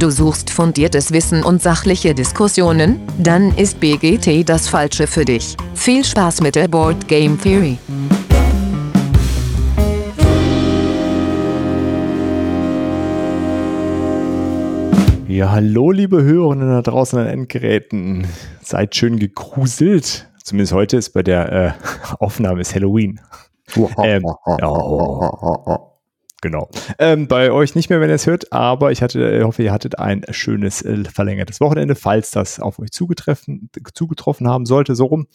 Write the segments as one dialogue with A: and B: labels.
A: Du suchst fundiertes Wissen und sachliche Diskussionen? Dann ist BGT das Falsche für dich. Viel Spaß mit der Board Game Theory.
B: Ja, hallo liebe Hörerinnen da draußen an Endgeräten. Seid schön gegruselt. Zumindest heute ist bei der äh, Aufnahme ist Halloween. ähm, ja, genau. Ähm, bei euch nicht mehr, wenn ihr es hört, aber ich hatte, ich hoffe, ihr hattet ein schönes äh, verlängertes Wochenende, falls das auf euch zugetroffen, zugetroffen haben sollte, so rum.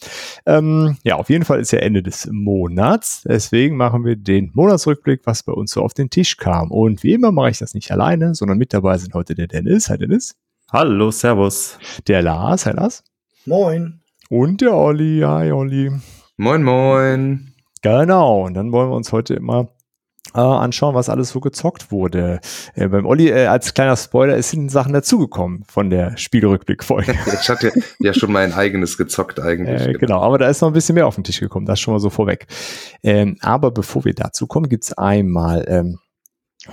B: Ähm, ja, auf jeden Fall ist ja Ende des Monats. Deswegen machen wir den Monatsrückblick, was bei uns so auf den Tisch kam. Und wie immer mache ich das nicht alleine, sondern mit dabei sind heute der Dennis. Hi Dennis.
C: Hallo, Servus.
B: Der Lars. Hi Lars.
D: Moin.
B: Und der Olli. Hi Olli.
C: Moin, moin.
B: Genau. Und dann wollen wir uns heute immer äh, anschauen, was alles so gezockt wurde. Äh, beim Olli, äh, als kleiner Spoiler, es sind Sachen dazugekommen von der Spielrückblickfolge.
C: ich hatte ja schon mein eigenes gezockt eigentlich.
B: Äh, genau, aber da ist noch ein bisschen mehr auf den Tisch gekommen, das schon mal so vorweg. Ähm, aber bevor wir dazu kommen, gibt's einmal ähm,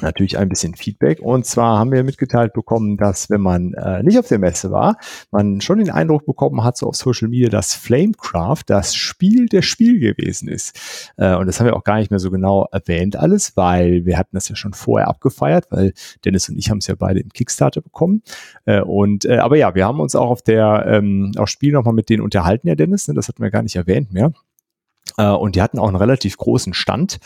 B: natürlich ein bisschen Feedback. Und zwar haben wir mitgeteilt bekommen, dass wenn man äh, nicht auf der Messe war, man schon den Eindruck bekommen hat, so auf Social Media, dass Flamecraft das Spiel der Spiel gewesen ist. Äh, und das haben wir auch gar nicht mehr so genau erwähnt alles, weil wir hatten das ja schon vorher abgefeiert, weil Dennis und ich haben es ja beide im Kickstarter bekommen. Äh, und äh, aber ja, wir haben uns auch auf der ähm, auf Spiel nochmal mit denen unterhalten, ja Dennis, ne? das hatten wir gar nicht erwähnt mehr. Äh, und die hatten auch einen relativ großen Stand.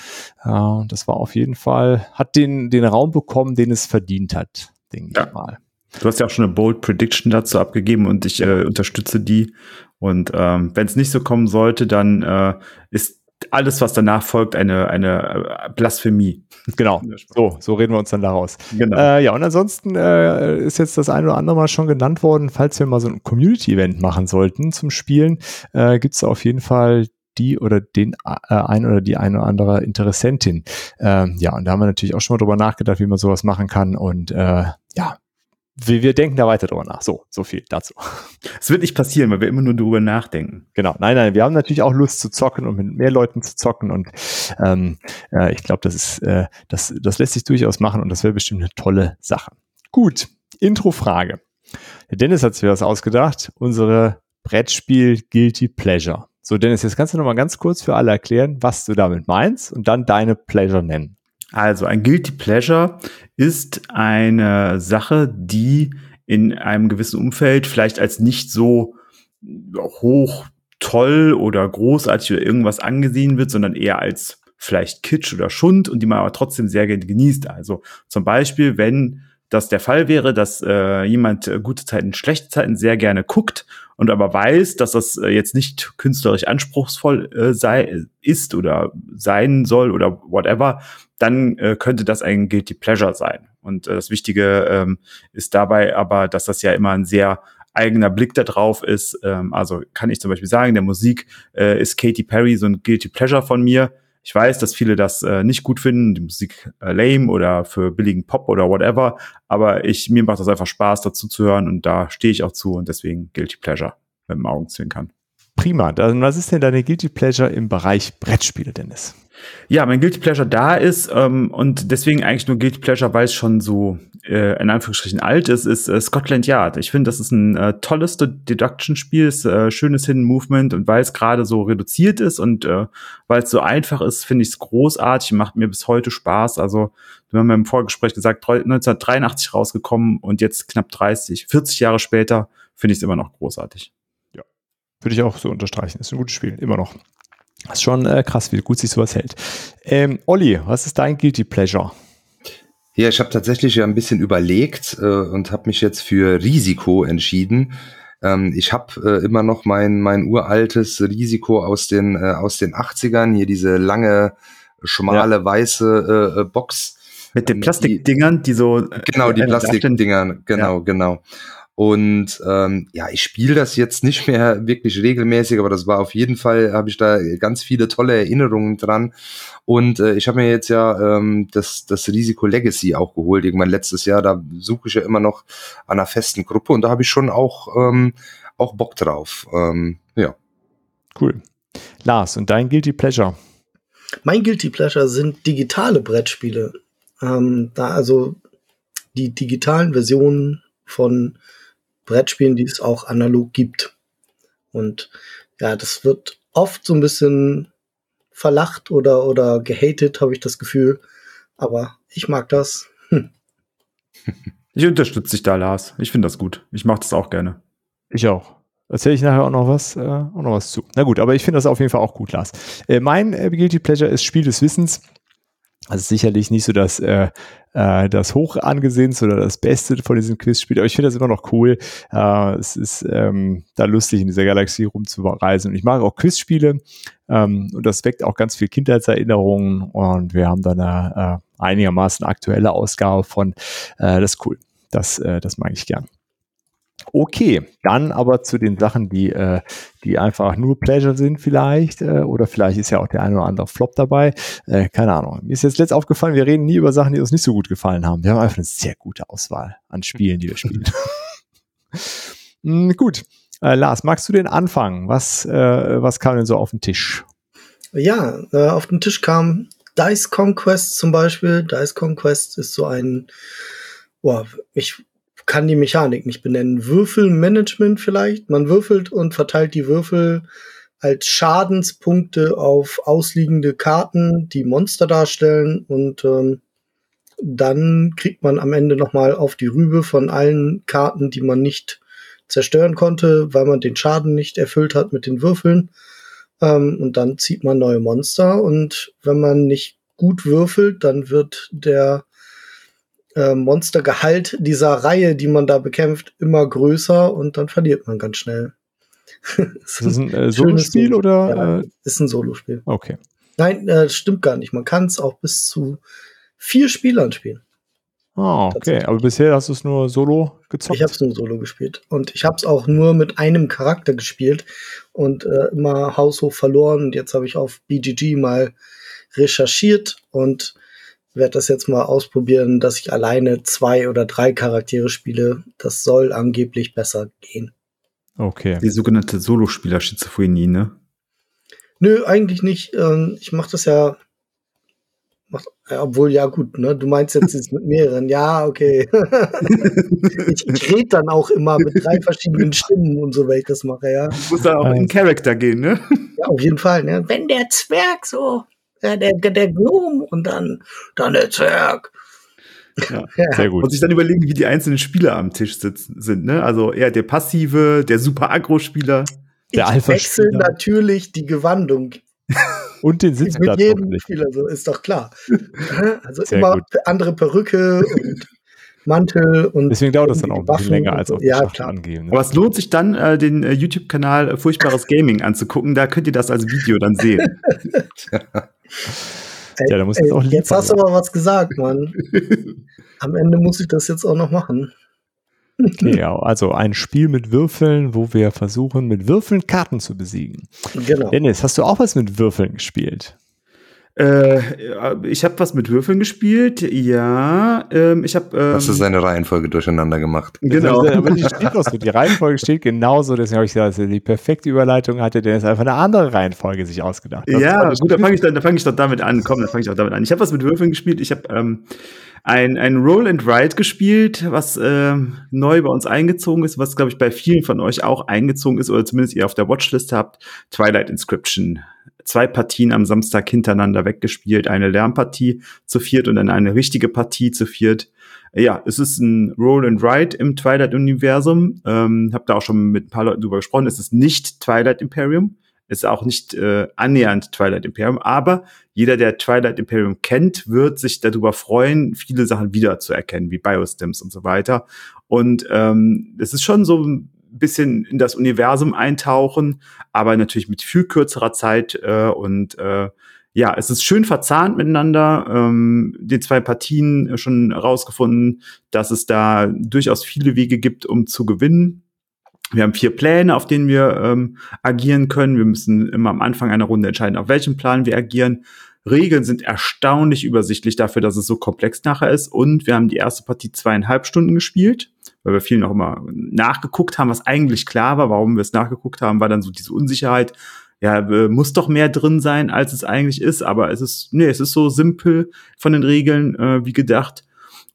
B: Äh, das war auf jeden Fall, hat den, den Raum bekommen, den es verdient hat, denke ja. ich mal.
C: Du hast ja auch schon eine Bold Prediction dazu abgegeben und ich äh, unterstütze die. Und ähm, wenn es nicht so kommen sollte, dann äh, ist alles, was danach folgt, eine, eine äh, Blasphemie.
B: Genau. So, so reden wir uns dann daraus. Genau. Äh, ja, und ansonsten äh, ist jetzt das eine oder andere mal schon genannt worden, falls wir mal so ein Community-Event machen sollten zum Spielen, äh, gibt es auf jeden Fall die oder den äh, ein oder die eine oder andere Interessentin. Ähm, ja, und da haben wir natürlich auch schon mal drüber nachgedacht, wie man sowas machen kann. Und äh, ja, wir, wir denken da weiter drüber nach. So, so viel dazu.
C: Es wird nicht passieren, weil wir immer nur drüber nachdenken.
B: Genau, nein, nein, wir haben natürlich auch Lust zu zocken und mit mehr Leuten zu zocken. Und ähm, äh, ich glaube, das ist, äh, das, das lässt sich durchaus machen und das wäre bestimmt eine tolle Sache. Gut, Intro-Frage. Der Dennis hat sich was ausgedacht. Unsere Brettspiel Guilty Pleasure. So, Dennis, jetzt kannst du noch mal ganz kurz für alle erklären, was du damit meinst und dann deine Pleasure nennen.
C: Also ein Guilty Pleasure ist eine Sache, die in einem gewissen Umfeld vielleicht als nicht so hoch toll oder großartig oder irgendwas angesehen wird, sondern eher als vielleicht Kitsch oder Schund und die man aber trotzdem sehr gerne genießt. Also zum Beispiel, wenn das der Fall wäre, dass äh, jemand äh, gute Zeiten, schlechte Zeiten sehr gerne guckt und aber weiß, dass das äh, jetzt nicht künstlerisch anspruchsvoll äh, sei, ist oder sein soll oder whatever, dann äh, könnte das ein Guilty Pleasure sein. Und äh, das Wichtige ähm, ist dabei aber, dass das ja immer ein sehr eigener Blick da drauf ist. Ähm, also kann ich zum Beispiel sagen, der Musik äh, ist Katy Perry so ein Guilty Pleasure von mir ich weiß, dass viele das äh, nicht gut finden, die Musik äh, lame oder für billigen Pop oder whatever, aber ich, mir macht das einfach Spaß, dazu zu hören und da stehe ich auch zu und deswegen Guilty Pleasure mit dem Augenzwinkern.
B: Prima. Dann, was ist denn deine Guilty Pleasure im Bereich Brettspiele, Dennis?
C: Ja, mein Guilty Pleasure da ist ähm, und deswegen eigentlich nur Guilty Pleasure, weil es schon so äh, in Anführungsstrichen alt ist, ist äh, Scotland Yard. Ich finde, das ist ein äh, tolles Deduction-Spiel, ist äh, schönes Hidden Movement und weil es gerade so reduziert ist und äh, weil es so einfach ist, finde ich es großartig, macht mir bis heute Spaß. Also wir haben im Vorgespräch gesagt, 1983 rausgekommen und jetzt knapp 30, 40 Jahre später finde ich es immer noch großartig.
B: Würde ich auch so unterstreichen. Ist ein gutes Spiel, immer noch. Ist schon äh, krass, wie gut sich sowas hält. Ähm, Olli, was ist dein Guilty Pleasure?
E: Ja, ich habe tatsächlich ja ein bisschen überlegt äh, und habe mich jetzt für Risiko entschieden. Ähm, ich habe äh, immer noch mein, mein uraltes Risiko aus den, äh, aus den 80ern, hier diese lange, schmale, ja. weiße äh, äh Box.
C: Mit den ähm, Plastikdingern, die so.
E: Genau, die Plastikdingern, genau, ja. genau. Und ähm, ja, ich spiele das jetzt nicht mehr wirklich regelmäßig, aber das war auf jeden Fall, habe ich da ganz viele tolle Erinnerungen dran. Und äh, ich habe mir jetzt ja ähm, das, das Risiko Legacy auch geholt, irgendwann letztes Jahr. Da suche ich ja immer noch an einer festen Gruppe und da habe ich schon auch, ähm, auch Bock drauf. Ähm, ja.
B: Cool. Lars, und dein Guilty Pleasure?
D: Mein Guilty Pleasure sind digitale Brettspiele. Ähm, da also die digitalen Versionen von Brettspielen, die es auch analog gibt. Und ja, das wird oft so ein bisschen verlacht oder, oder gehatet, habe ich das Gefühl. Aber ich mag das. Hm.
C: Ich unterstütze dich da, Lars. Ich finde das gut. Ich mache das auch gerne.
B: Ich auch. Erzähle ich nachher auch noch was, äh, auch noch was zu. Na gut, aber ich finde das auf jeden Fall auch gut, Lars. Äh, mein äh, Guilty Pleasure ist Spiel des Wissens. Also sicherlich nicht so das, äh, äh, das hoch angesehenste oder das Beste von diesem Quizspiel, aber ich finde das immer noch cool. Äh, es ist ähm, da lustig, in dieser Galaxie rumzureisen. Und ich mag auch Quizspiele ähm, und das weckt auch ganz viel Kindheitserinnerungen. Und wir haben da eine äh, einigermaßen aktuelle Ausgabe von. Äh, das ist cool. Das, äh, das mag ich gern. Okay, dann aber zu den Sachen, die, äh, die einfach nur Pleasure sind vielleicht, äh, oder vielleicht ist ja auch der eine oder andere Flop dabei. Äh, keine Ahnung. Mir ist jetzt letzt aufgefallen, wir reden nie über Sachen, die uns nicht so gut gefallen haben. Wir haben einfach eine sehr gute Auswahl an Spielen, die wir spielen. mm, gut. Äh, Lars, magst du den anfangen? Was, äh, was kam denn so auf den Tisch?
D: Ja, äh, auf den Tisch kam Dice Conquest zum Beispiel. Dice Conquest ist so ein, boah, ich kann die Mechanik nicht benennen. Würfelmanagement vielleicht. Man würfelt und verteilt die Würfel als Schadenspunkte auf ausliegende Karten, die Monster darstellen und ähm, dann kriegt man am Ende nochmal auf die Rübe von allen Karten, die man nicht zerstören konnte, weil man den Schaden nicht erfüllt hat mit den Würfeln. Ähm, und dann zieht man neue Monster und wenn man nicht gut würfelt, dann wird der äh, Monstergehalt dieser Reihe, die man da bekämpft, immer größer und dann verliert man ganz schnell.
B: ist das ein äh, Solospiel oder?
D: Ja, äh? ist ein Solospiel.
B: Okay.
D: Nein, äh, stimmt gar nicht. Man kann es auch bis zu vier Spielern spielen.
B: Ah, okay. Aber bisher hast du es nur solo gezockt?
D: Ich habe es nur solo gespielt. Und ich habe es auch nur mit einem Charakter gespielt und äh, immer haushoch verloren. Und jetzt habe ich auf BGG mal recherchiert und werde das jetzt mal ausprobieren, dass ich alleine zwei oder drei Charaktere spiele. Das soll angeblich besser gehen.
C: Okay. Die sogenannte Solospieler-Schizophrenie, ne?
D: Nö, eigentlich nicht. Ähm, ich mache das ja, mach, obwohl ja gut, ne? Du meinst jetzt ist mit mehreren. Ja, okay. ich ich rede dann auch immer mit drei verschiedenen Stimmen und so, wenn ich das mache, ja. Du
C: musst dann auch in Charakter gehen, ne?
D: Ja, auf jeden Fall. Ne? Wenn der Zwerg so ja, der, der Gnome und dann, dann der Zwerg.
C: Ja, sehr gut. Und sich dann überlegen, wie die einzelnen Spieler am Tisch sitzen, sind. Ne? Also eher der passive, der super Agro-Spieler.
D: Der ich wechsle natürlich die Gewandung.
B: Und den Sitz
D: mit jedem Spieler, so ist doch klar. Also sehr immer gut. andere Perücke und Mantel und.
B: Deswegen dauert das dann auch ein bisschen länger als auf
D: ja, klar. angeben.
C: Ne? Aber es lohnt sich dann, äh, den äh, YouTube-Kanal äh, Furchtbares Gaming anzugucken. Da könnt ihr das als Video dann sehen.
D: ja, da muss jetzt auch Jetzt hast du aber was gesagt, Mann. Am Ende muss ich das jetzt auch noch machen.
B: Okay, ja, also ein Spiel mit Würfeln, wo wir versuchen, mit Würfeln Karten zu besiegen. Genau. Dennis, hast du auch was mit Würfeln gespielt?
C: Äh, ich habe was mit Würfeln gespielt, ja. Ähm, ich habe. Ähm,
E: Hast du seine Reihenfolge durcheinander gemacht?
B: Genau. Aber die, steht Reihenfolge steht genauso, deswegen habe ich gesagt, dass er die perfekte Überleitung hatte, der ist einfach eine andere Reihenfolge sich ausgedacht.
C: Das ja, gut, da fange ich, dann, fang ich doch damit an. Komm, dann fange ich auch damit an. Ich habe was mit Würfeln gespielt. Ich habe ähm, ein, ein Roll and Ride gespielt, was ähm, neu bei uns eingezogen ist, was, glaube ich, bei vielen von euch auch eingezogen ist oder zumindest ihr auf der Watchlist habt. Twilight Inscription zwei Partien am Samstag hintereinander weggespielt. Eine Lernpartie zu viert und dann eine richtige Partie zu viert. Ja, es ist ein Roll and Ride im Twilight-Universum. Ähm, hab da auch schon mit ein paar Leuten drüber gesprochen. Es ist nicht Twilight Imperium. Es ist auch nicht äh, annähernd Twilight Imperium, aber jeder, der Twilight Imperium kennt, wird sich darüber freuen, viele Sachen wiederzuerkennen, wie Biostems und so weiter. Und ähm, es ist schon so bisschen in das Universum eintauchen, aber natürlich mit viel kürzerer Zeit äh, und äh, ja, es ist schön verzahnt miteinander. Ähm, die zwei Partien schon rausgefunden, dass es da durchaus viele Wege gibt, um zu gewinnen. Wir haben vier Pläne, auf denen wir ähm, agieren können. Wir müssen immer am Anfang einer Runde entscheiden, auf welchem Plan wir agieren. Regeln sind erstaunlich übersichtlich dafür, dass es so komplex nachher ist. Und wir haben die erste Partie zweieinhalb Stunden gespielt weil wir viel noch immer nachgeguckt haben, was eigentlich klar war, warum wir es nachgeguckt haben, war dann so diese Unsicherheit, ja, äh, muss doch mehr drin sein, als es eigentlich ist, aber es ist, nee, es ist so simpel von den Regeln äh, wie gedacht.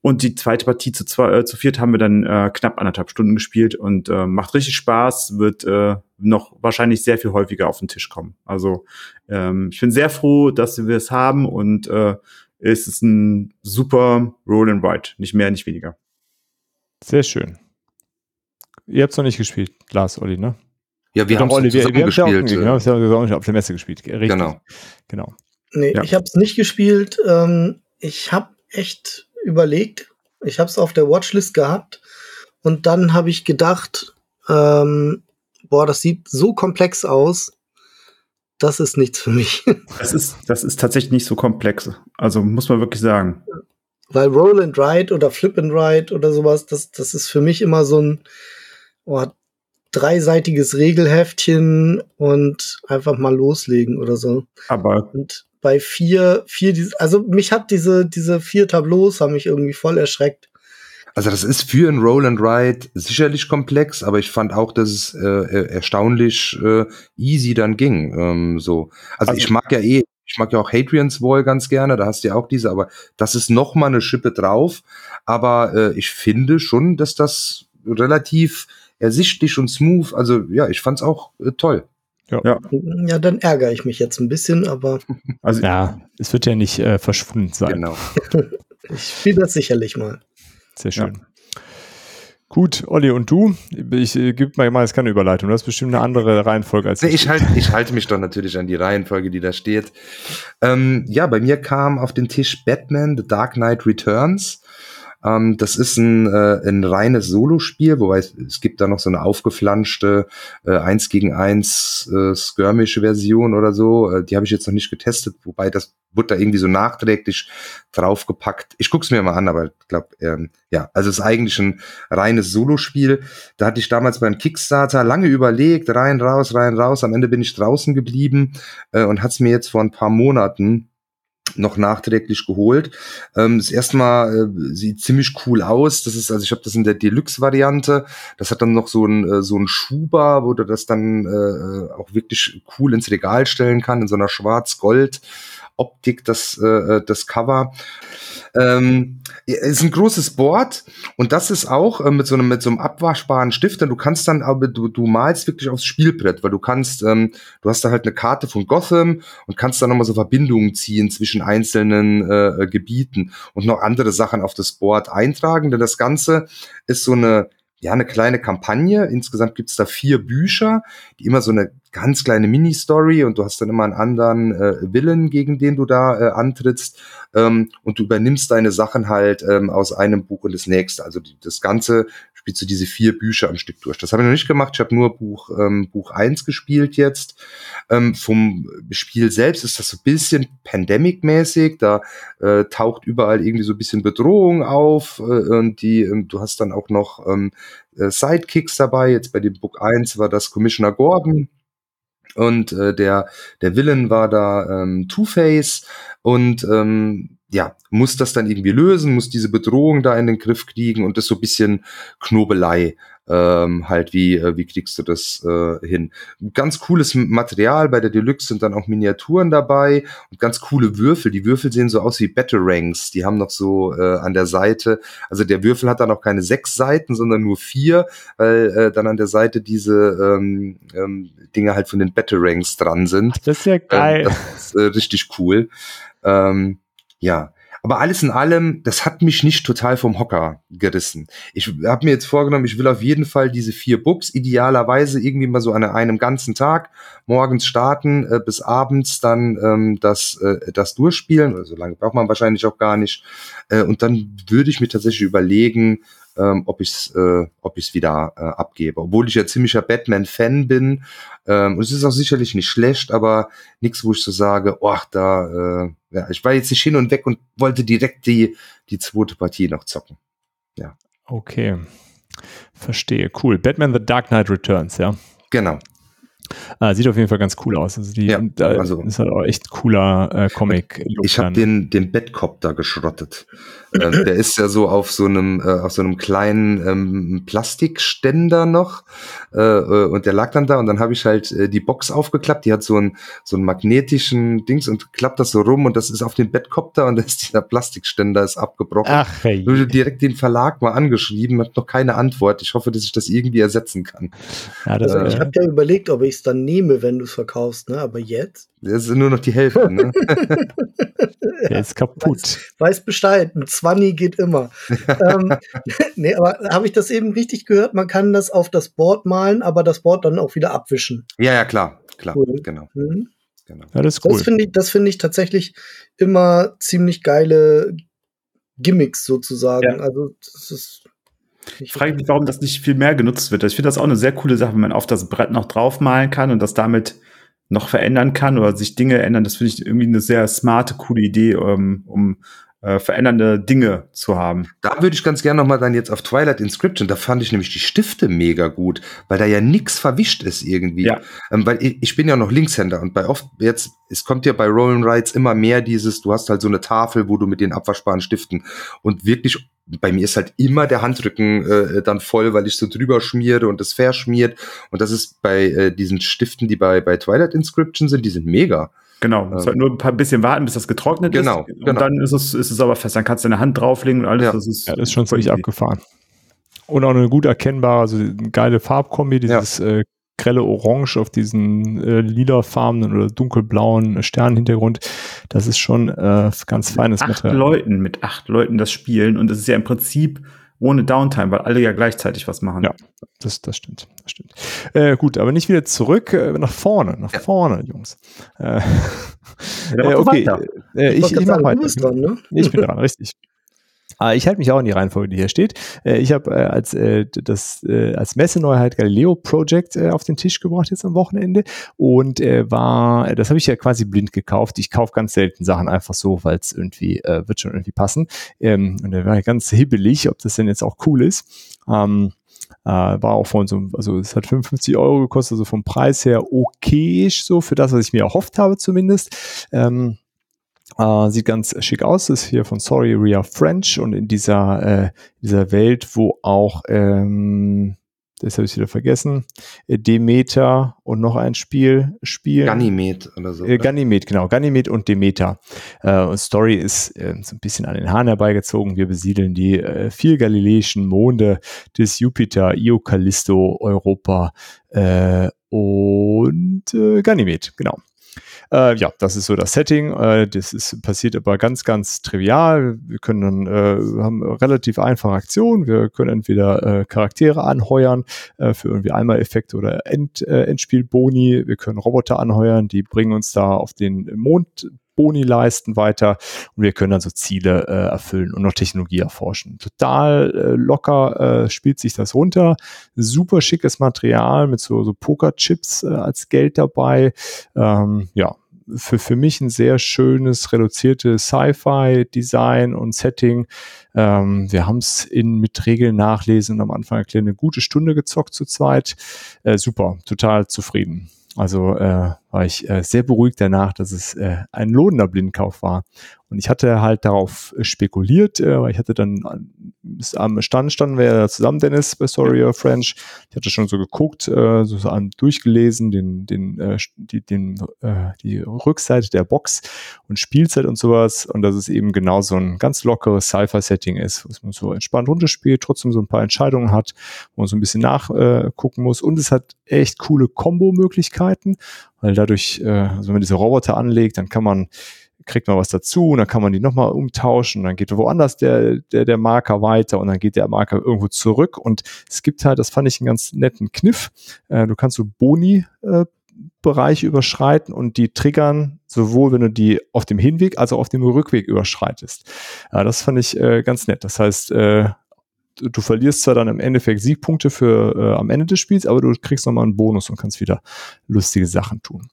C: Und die zweite Partie zu, zwei, äh, zu viert haben wir dann äh, knapp anderthalb Stunden gespielt und äh, macht richtig Spaß, wird äh, noch wahrscheinlich sehr viel häufiger auf den Tisch kommen. Also ähm, ich bin sehr froh, dass wir es haben und äh, es ist ein super Roll and Ride, nicht mehr, nicht weniger.
B: Sehr schön. Ihr habt es noch nicht gespielt, Lars, Olli, ne?
E: Ja, wir haben
B: Olli, wir, wir
E: gespielt.
B: Ja auch, genau, wir haben auf der Messe gespielt. Richtig.
E: Genau.
B: genau.
D: Nee,
B: Ja.
D: ich habe es nicht gespielt. Ähm, ich habe echt überlegt. Ich habe es auf der Watchlist gehabt. Und dann habe ich gedacht, ähm, boah, das sieht so komplex aus. Das ist nichts für mich.
C: Das ist, das ist tatsächlich nicht so komplex. Also muss man wirklich sagen.
D: Weil Roll and Ride oder Flip and Ride oder sowas, das, das ist für mich immer so ein oh, dreiseitiges Regelheftchen und einfach mal loslegen oder so.
C: Aber
D: Und bei vier, vier, also mich hat diese, diese vier Tableaus haben mich irgendwie voll erschreckt.
E: Also das ist für ein Roll and Ride sicherlich komplex, aber ich fand auch, dass es äh, äh, erstaunlich äh, easy dann ging. Ähm, so, also,
C: Also-
E: ich mag ja eh, ich mag ja auch Hadrian's Wall ganz gerne. Da hast du ja auch diese, aber das ist noch mal eine Schippe drauf. Aber äh, ich finde schon, dass das relativ ersichtlich und smooth. Also ja, ich fand's auch äh, toll.
D: Ja, dann ärgere ich mich jetzt ein bisschen, aber
C: also
B: Ja, es wird ja nicht äh, verschwunden sein.
E: Genau.
D: ich spiele das sicherlich mal.
B: Sehr schön. Gut, Olli, und du? Ich äh, gebe mal, mal jetzt keine Überleitung. Du hast bestimmt eine andere Reihenfolge als
E: Nee, ich, halt, ich halte mich doch natürlich an die Reihenfolge, die da steht. Ähm, ja, bei mir kam auf den Tisch Batman The Dark Knight Returns. Ähm, das ist ein, äh, ein reines Solospiel, wobei es, es gibt da noch so eine aufgeflanschte äh, 1 gegen 1 äh, Skirmish-Version oder so. Äh, die habe ich jetzt noch nicht getestet, wobei das wurde da irgendwie so nachträglich draufgepackt. Ich guck's mir mal an, aber ich glaube, ähm, ja, also es ist eigentlich ein reines Solospiel. Da hatte ich damals beim Kickstarter lange überlegt, rein, raus, rein, raus. Am Ende bin ich draußen geblieben äh, und hat's mir jetzt vor ein paar Monaten noch nachträglich geholt. Ähm, das erste Mal äh, sieht ziemlich cool aus. Das ist, also ich habe das in der Deluxe-Variante. Das hat dann noch so ein äh, so ein Schuber, wo du das dann äh, auch wirklich cool ins Regal stellen kann in so einer Schwarz-Gold. Optik, das, äh, das Cover. Ähm, ist ein großes Board und das ist auch äh, mit so einem mit so einem abwaschbaren Stift. Denn du kannst dann aber du, du malst wirklich aufs Spielbrett, weil du kannst, ähm, du hast da halt eine Karte von Gotham und kannst dann nochmal so Verbindungen ziehen zwischen einzelnen äh, äh, Gebieten und noch andere Sachen auf das Board eintragen. Denn das Ganze ist so eine ja, eine kleine Kampagne. Insgesamt gibt's da vier Bücher, die immer so eine ganz kleine Mini-Story und du hast dann immer einen anderen äh, Willen, gegen den du da äh, antrittst ähm, und du übernimmst deine Sachen halt ähm, aus einem Buch in das nächste. Also die, das Ganze spielst du diese vier Bücher am Stück durch. Das habe ich noch nicht gemacht. Ich habe nur Buch ähm, Buch eins gespielt jetzt. Ähm, vom Spiel selbst ist das so ein bisschen Pandemic-mäßig. Da äh, taucht überall irgendwie so ein bisschen Bedrohung auf äh, und die, ähm, du hast dann auch noch ähm, äh, Sidekicks dabei. Jetzt bei dem Book 1 war das Commissioner Gordon. Und äh, der, der Villain war da ähm, Two-Face und ähm, ja, muss das dann irgendwie lösen, muss diese Bedrohung da in den Griff kriegen und das so ein bisschen Knobelei ähm, halt, wie, äh, wie kriegst du das äh, hin. Ganz cooles Material, bei der Deluxe sind dann auch Miniaturen dabei und ganz coole Würfel. Die Würfel sehen so aus wie Batarangs, die haben noch so äh, an der Seite, also der Würfel hat dann auch keine sechs Seiten, sondern nur vier, weil äh, dann an der Seite diese ähm, ähm, Dinge halt von den Batarangs dran sind.
B: Das ist ja geil.
E: Ähm, das ist äh, richtig cool. Ähm, ja. Aber alles in allem, das hat mich nicht total vom Hocker gerissen. Ich habe mir jetzt vorgenommen, ich will auf jeden Fall diese vier Books idealerweise irgendwie mal so an einem ganzen Tag morgens starten, äh, bis abends dann ähm, das, äh, das durchspielen. Oder so lange braucht man wahrscheinlich auch gar nicht. Äh, und dann würde ich mir tatsächlich überlegen, ähm, ob ich es äh, ob ich's wieder äh, abgebe. Obwohl ich ja ziemlicher Batman-Fan bin. Ähm, und es ist auch sicherlich nicht schlecht, aber nichts, wo ich so sage, oh, da, äh, ja, ich war jetzt nicht hin und weg und wollte direkt die, die zweite Partie noch zocken.
B: Okay. Verstehe. Cool. Batman The Dark Knight Returns, ja.
E: Genau.
B: Ah, sieht auf jeden Fall ganz cool aus. Also die
E: Ja,
B: da
E: also-
B: ist halt auch echt cooler äh, Comic.
E: Ich habe den, den Bettcopter geschrottet. ähm, der ist ja so auf so einem, äh, auf so einem kleinen ähm, Plastikständer noch. Äh, äh, und der lag dann da und dann habe ich halt äh, die Box aufgeklappt. Die hat so einen so einen magnetischen Dings und klappt das so rum und das ist auf den Bettcopter und da ist dieser Plastikständer ist abgebrochen.
B: Ach, hey.
E: Ich habe direkt den Verlag mal angeschrieben, hat noch keine Antwort. Ich hoffe, dass ich das irgendwie ersetzen kann.
B: Ja, das,
D: Also ich
B: äh,
D: habe ja überlegt, ob ich es dann nehme, wenn du es verkaufst, ne? Aber jetzt
E: Das ist nur noch die Hälfte. Ne?
B: der ist kaputt.
D: weiß Bescheid, ein Zwanni geht immer. ähm, nee, aber habe ich das eben richtig gehört? Man kann das auf das Board malen, aber das Board dann auch wieder abwischen.
E: ja, ja, klar, klar,
D: Cool.
E: genau,
D: Mhm.
E: genau.
B: Ja, das ist cool.
D: Das finde ich, das finde ich tatsächlich immer ziemlich geile Gimmicks sozusagen.
C: Ja.
D: Also das ist
C: Ich frage mich, warum das nicht viel mehr genutzt wird. Ich finde das auch eine sehr coole Sache, wenn man auf das Brett noch draufmalen kann und das damit noch verändern kann oder sich Dinge ändern. Das finde ich irgendwie eine sehr smarte, coole Idee, um, um äh, verändernde Dinge zu haben.
E: Da würde ich ganz gerne nochmal dann jetzt auf Twilight Inscription, da fand ich nämlich die Stifte mega gut, weil da ja nix verwischt ist irgendwie.
C: Ja.
E: Ähm, weil ich, ich bin ja noch Linkshänder und bei oft jetzt, es kommt ja bei Roll Rides immer mehr dieses, du hast halt so eine Tafel, wo du mit den abwaschbaren Stiften und wirklich, bei mir ist halt immer der Handrücken äh, dann voll, weil ich so drüber schmiere und es verschmiert und das ist bei äh, diesen Stiften, die bei, bei Twilight Inscription sind, die sind mega.
C: Genau. Es halt nur ein paar bisschen warten, bis das getrocknet
E: Genau,
C: ist. Und
E: genau.
C: dann ist es, ist es aber fest. Dann kannst du deine Hand drauflegen und alles.
E: Ja.
C: Das ist,
B: Ja, das ist schon ziemlich
C: easy.
B: abgefahren. Und auch eine gut erkennbare, also eine geile Farbkombi, dieses äh, grelle Orange auf diesen äh, lilafarbenen oder dunkelblauen Sternhintergrund. Das ist schon äh, ganz feines
C: acht
B: Material.
C: Leuten mit acht Leuten das spielen und es ist ja im Prinzip ohne Downtime, weil alle ja gleichzeitig was machen.
B: Ja. Das, das stimmt. Das stimmt. Äh, gut, aber nicht wieder zurück, äh, nach vorne, nach
E: Ja.
B: vorne, Jungs. Äh,
C: Ja,
B: äh, okay, äh, ich, ich
D: grad
B: mach
D: sagen,
B: weiter.
D: Du bist dran, ne?
B: Ich bin dran, richtig. Ah, Ich halte mich auch in die Reihenfolge, die hier steht. Äh, Ich habe äh, als, äh, das, als Messeneuheit Galileo Project auf den Tisch gebracht jetzt am Wochenende und war, das habe ich ja quasi blind gekauft. Ich kaufe ganz selten Sachen einfach so, weil es irgendwie, wird schon irgendwie passen. Ähm, Und da war ich ganz hibbelig, ob das denn jetzt auch cool ist. Ähm, äh, war auch von so, also es hat 55 Euro gekostet, also vom Preis her okayisch so für das, was ich mir erhofft habe zumindest. Ähm, äh, sieht ganz schick aus, ist hier von Sorry We Are French und in dieser, äh, dieser Welt, wo auch, ähm, das habe ich wieder vergessen, äh, Demeter und noch ein Spiel spielen.
E: Ganymed oder so.
B: Äh, Ganymed, genau. Ganymed und Demeter. Äh, und Story ist äh, so ein bisschen an den Haaren herbeigezogen. Wir besiedeln die äh, vier galileischen Monde des Jupiter, Io, Callisto, Europa äh, und äh, Ganymed, genau. Äh, ja, das ist so das Setting. Äh, das ist passiert aber ganz, ganz trivial. Wir können dann, äh, haben relativ einfache Aktionen. Wir können entweder äh, Charaktere anheuern äh, für irgendwie Einmaleffekte oder End, äh, Endspielboni. Wir können Roboter anheuern, die bringen uns da auf den Mond Boni leisten weiter und wir können dann so Ziele äh, erfüllen und noch Technologie erforschen. Total äh, locker äh, spielt sich das runter. Super schickes Material mit so, so Pokerchips äh, als Geld dabei. Ähm, ja, für, für mich ein sehr schönes, reduziertes Sci-Fi-Design und Setting. Ähm, wir haben es in mit Regeln nachlesen am Anfang erklären eine gute Stunde gezockt zu zweit. Äh, super, total zufrieden. Also äh, war ich äh, sehr beruhigt danach, dass es äh, ein lohnender Blindkauf war. Und ich hatte halt darauf äh, spekuliert, äh, weil ich hatte dann an- bis am Stand standen wir ja zusammen, Dennis, bei Sorry or French. Ich hatte schon so geguckt, äh, so, so an, durchgelesen, den, den, äh, die, den, äh, die Rückseite der Box und Spielzeit und sowas. Und dass es eben genau so ein ganz lockeres Sci-Fi-Setting ist, was man so entspannt runterspielt, trotzdem so ein paar Entscheidungen hat, wo man so ein bisschen nachgucken äh, muss. Und es hat echt coole Kombo-Möglichkeiten, weil dadurch, äh, also wenn man diese Roboter anlegt, dann kann man kriegt man was dazu und dann kann man die nochmal umtauschen dann geht woanders der, der, der Marker weiter und dann geht der Marker irgendwo zurück und es gibt halt, das fand ich einen ganz netten Kniff, äh, du kannst so Boni äh, Bereiche überschreiten und die triggern sowohl, wenn du die auf dem Hinweg als auch auf dem Rückweg überschreitest. Ja, das fand ich äh, ganz nett. Das heißt, äh, du, du verlierst zwar dann im Endeffekt Siegpunkte für äh, am Ende des Spiels, aber du kriegst nochmal einen Bonus und kannst wieder lustige Sachen tun.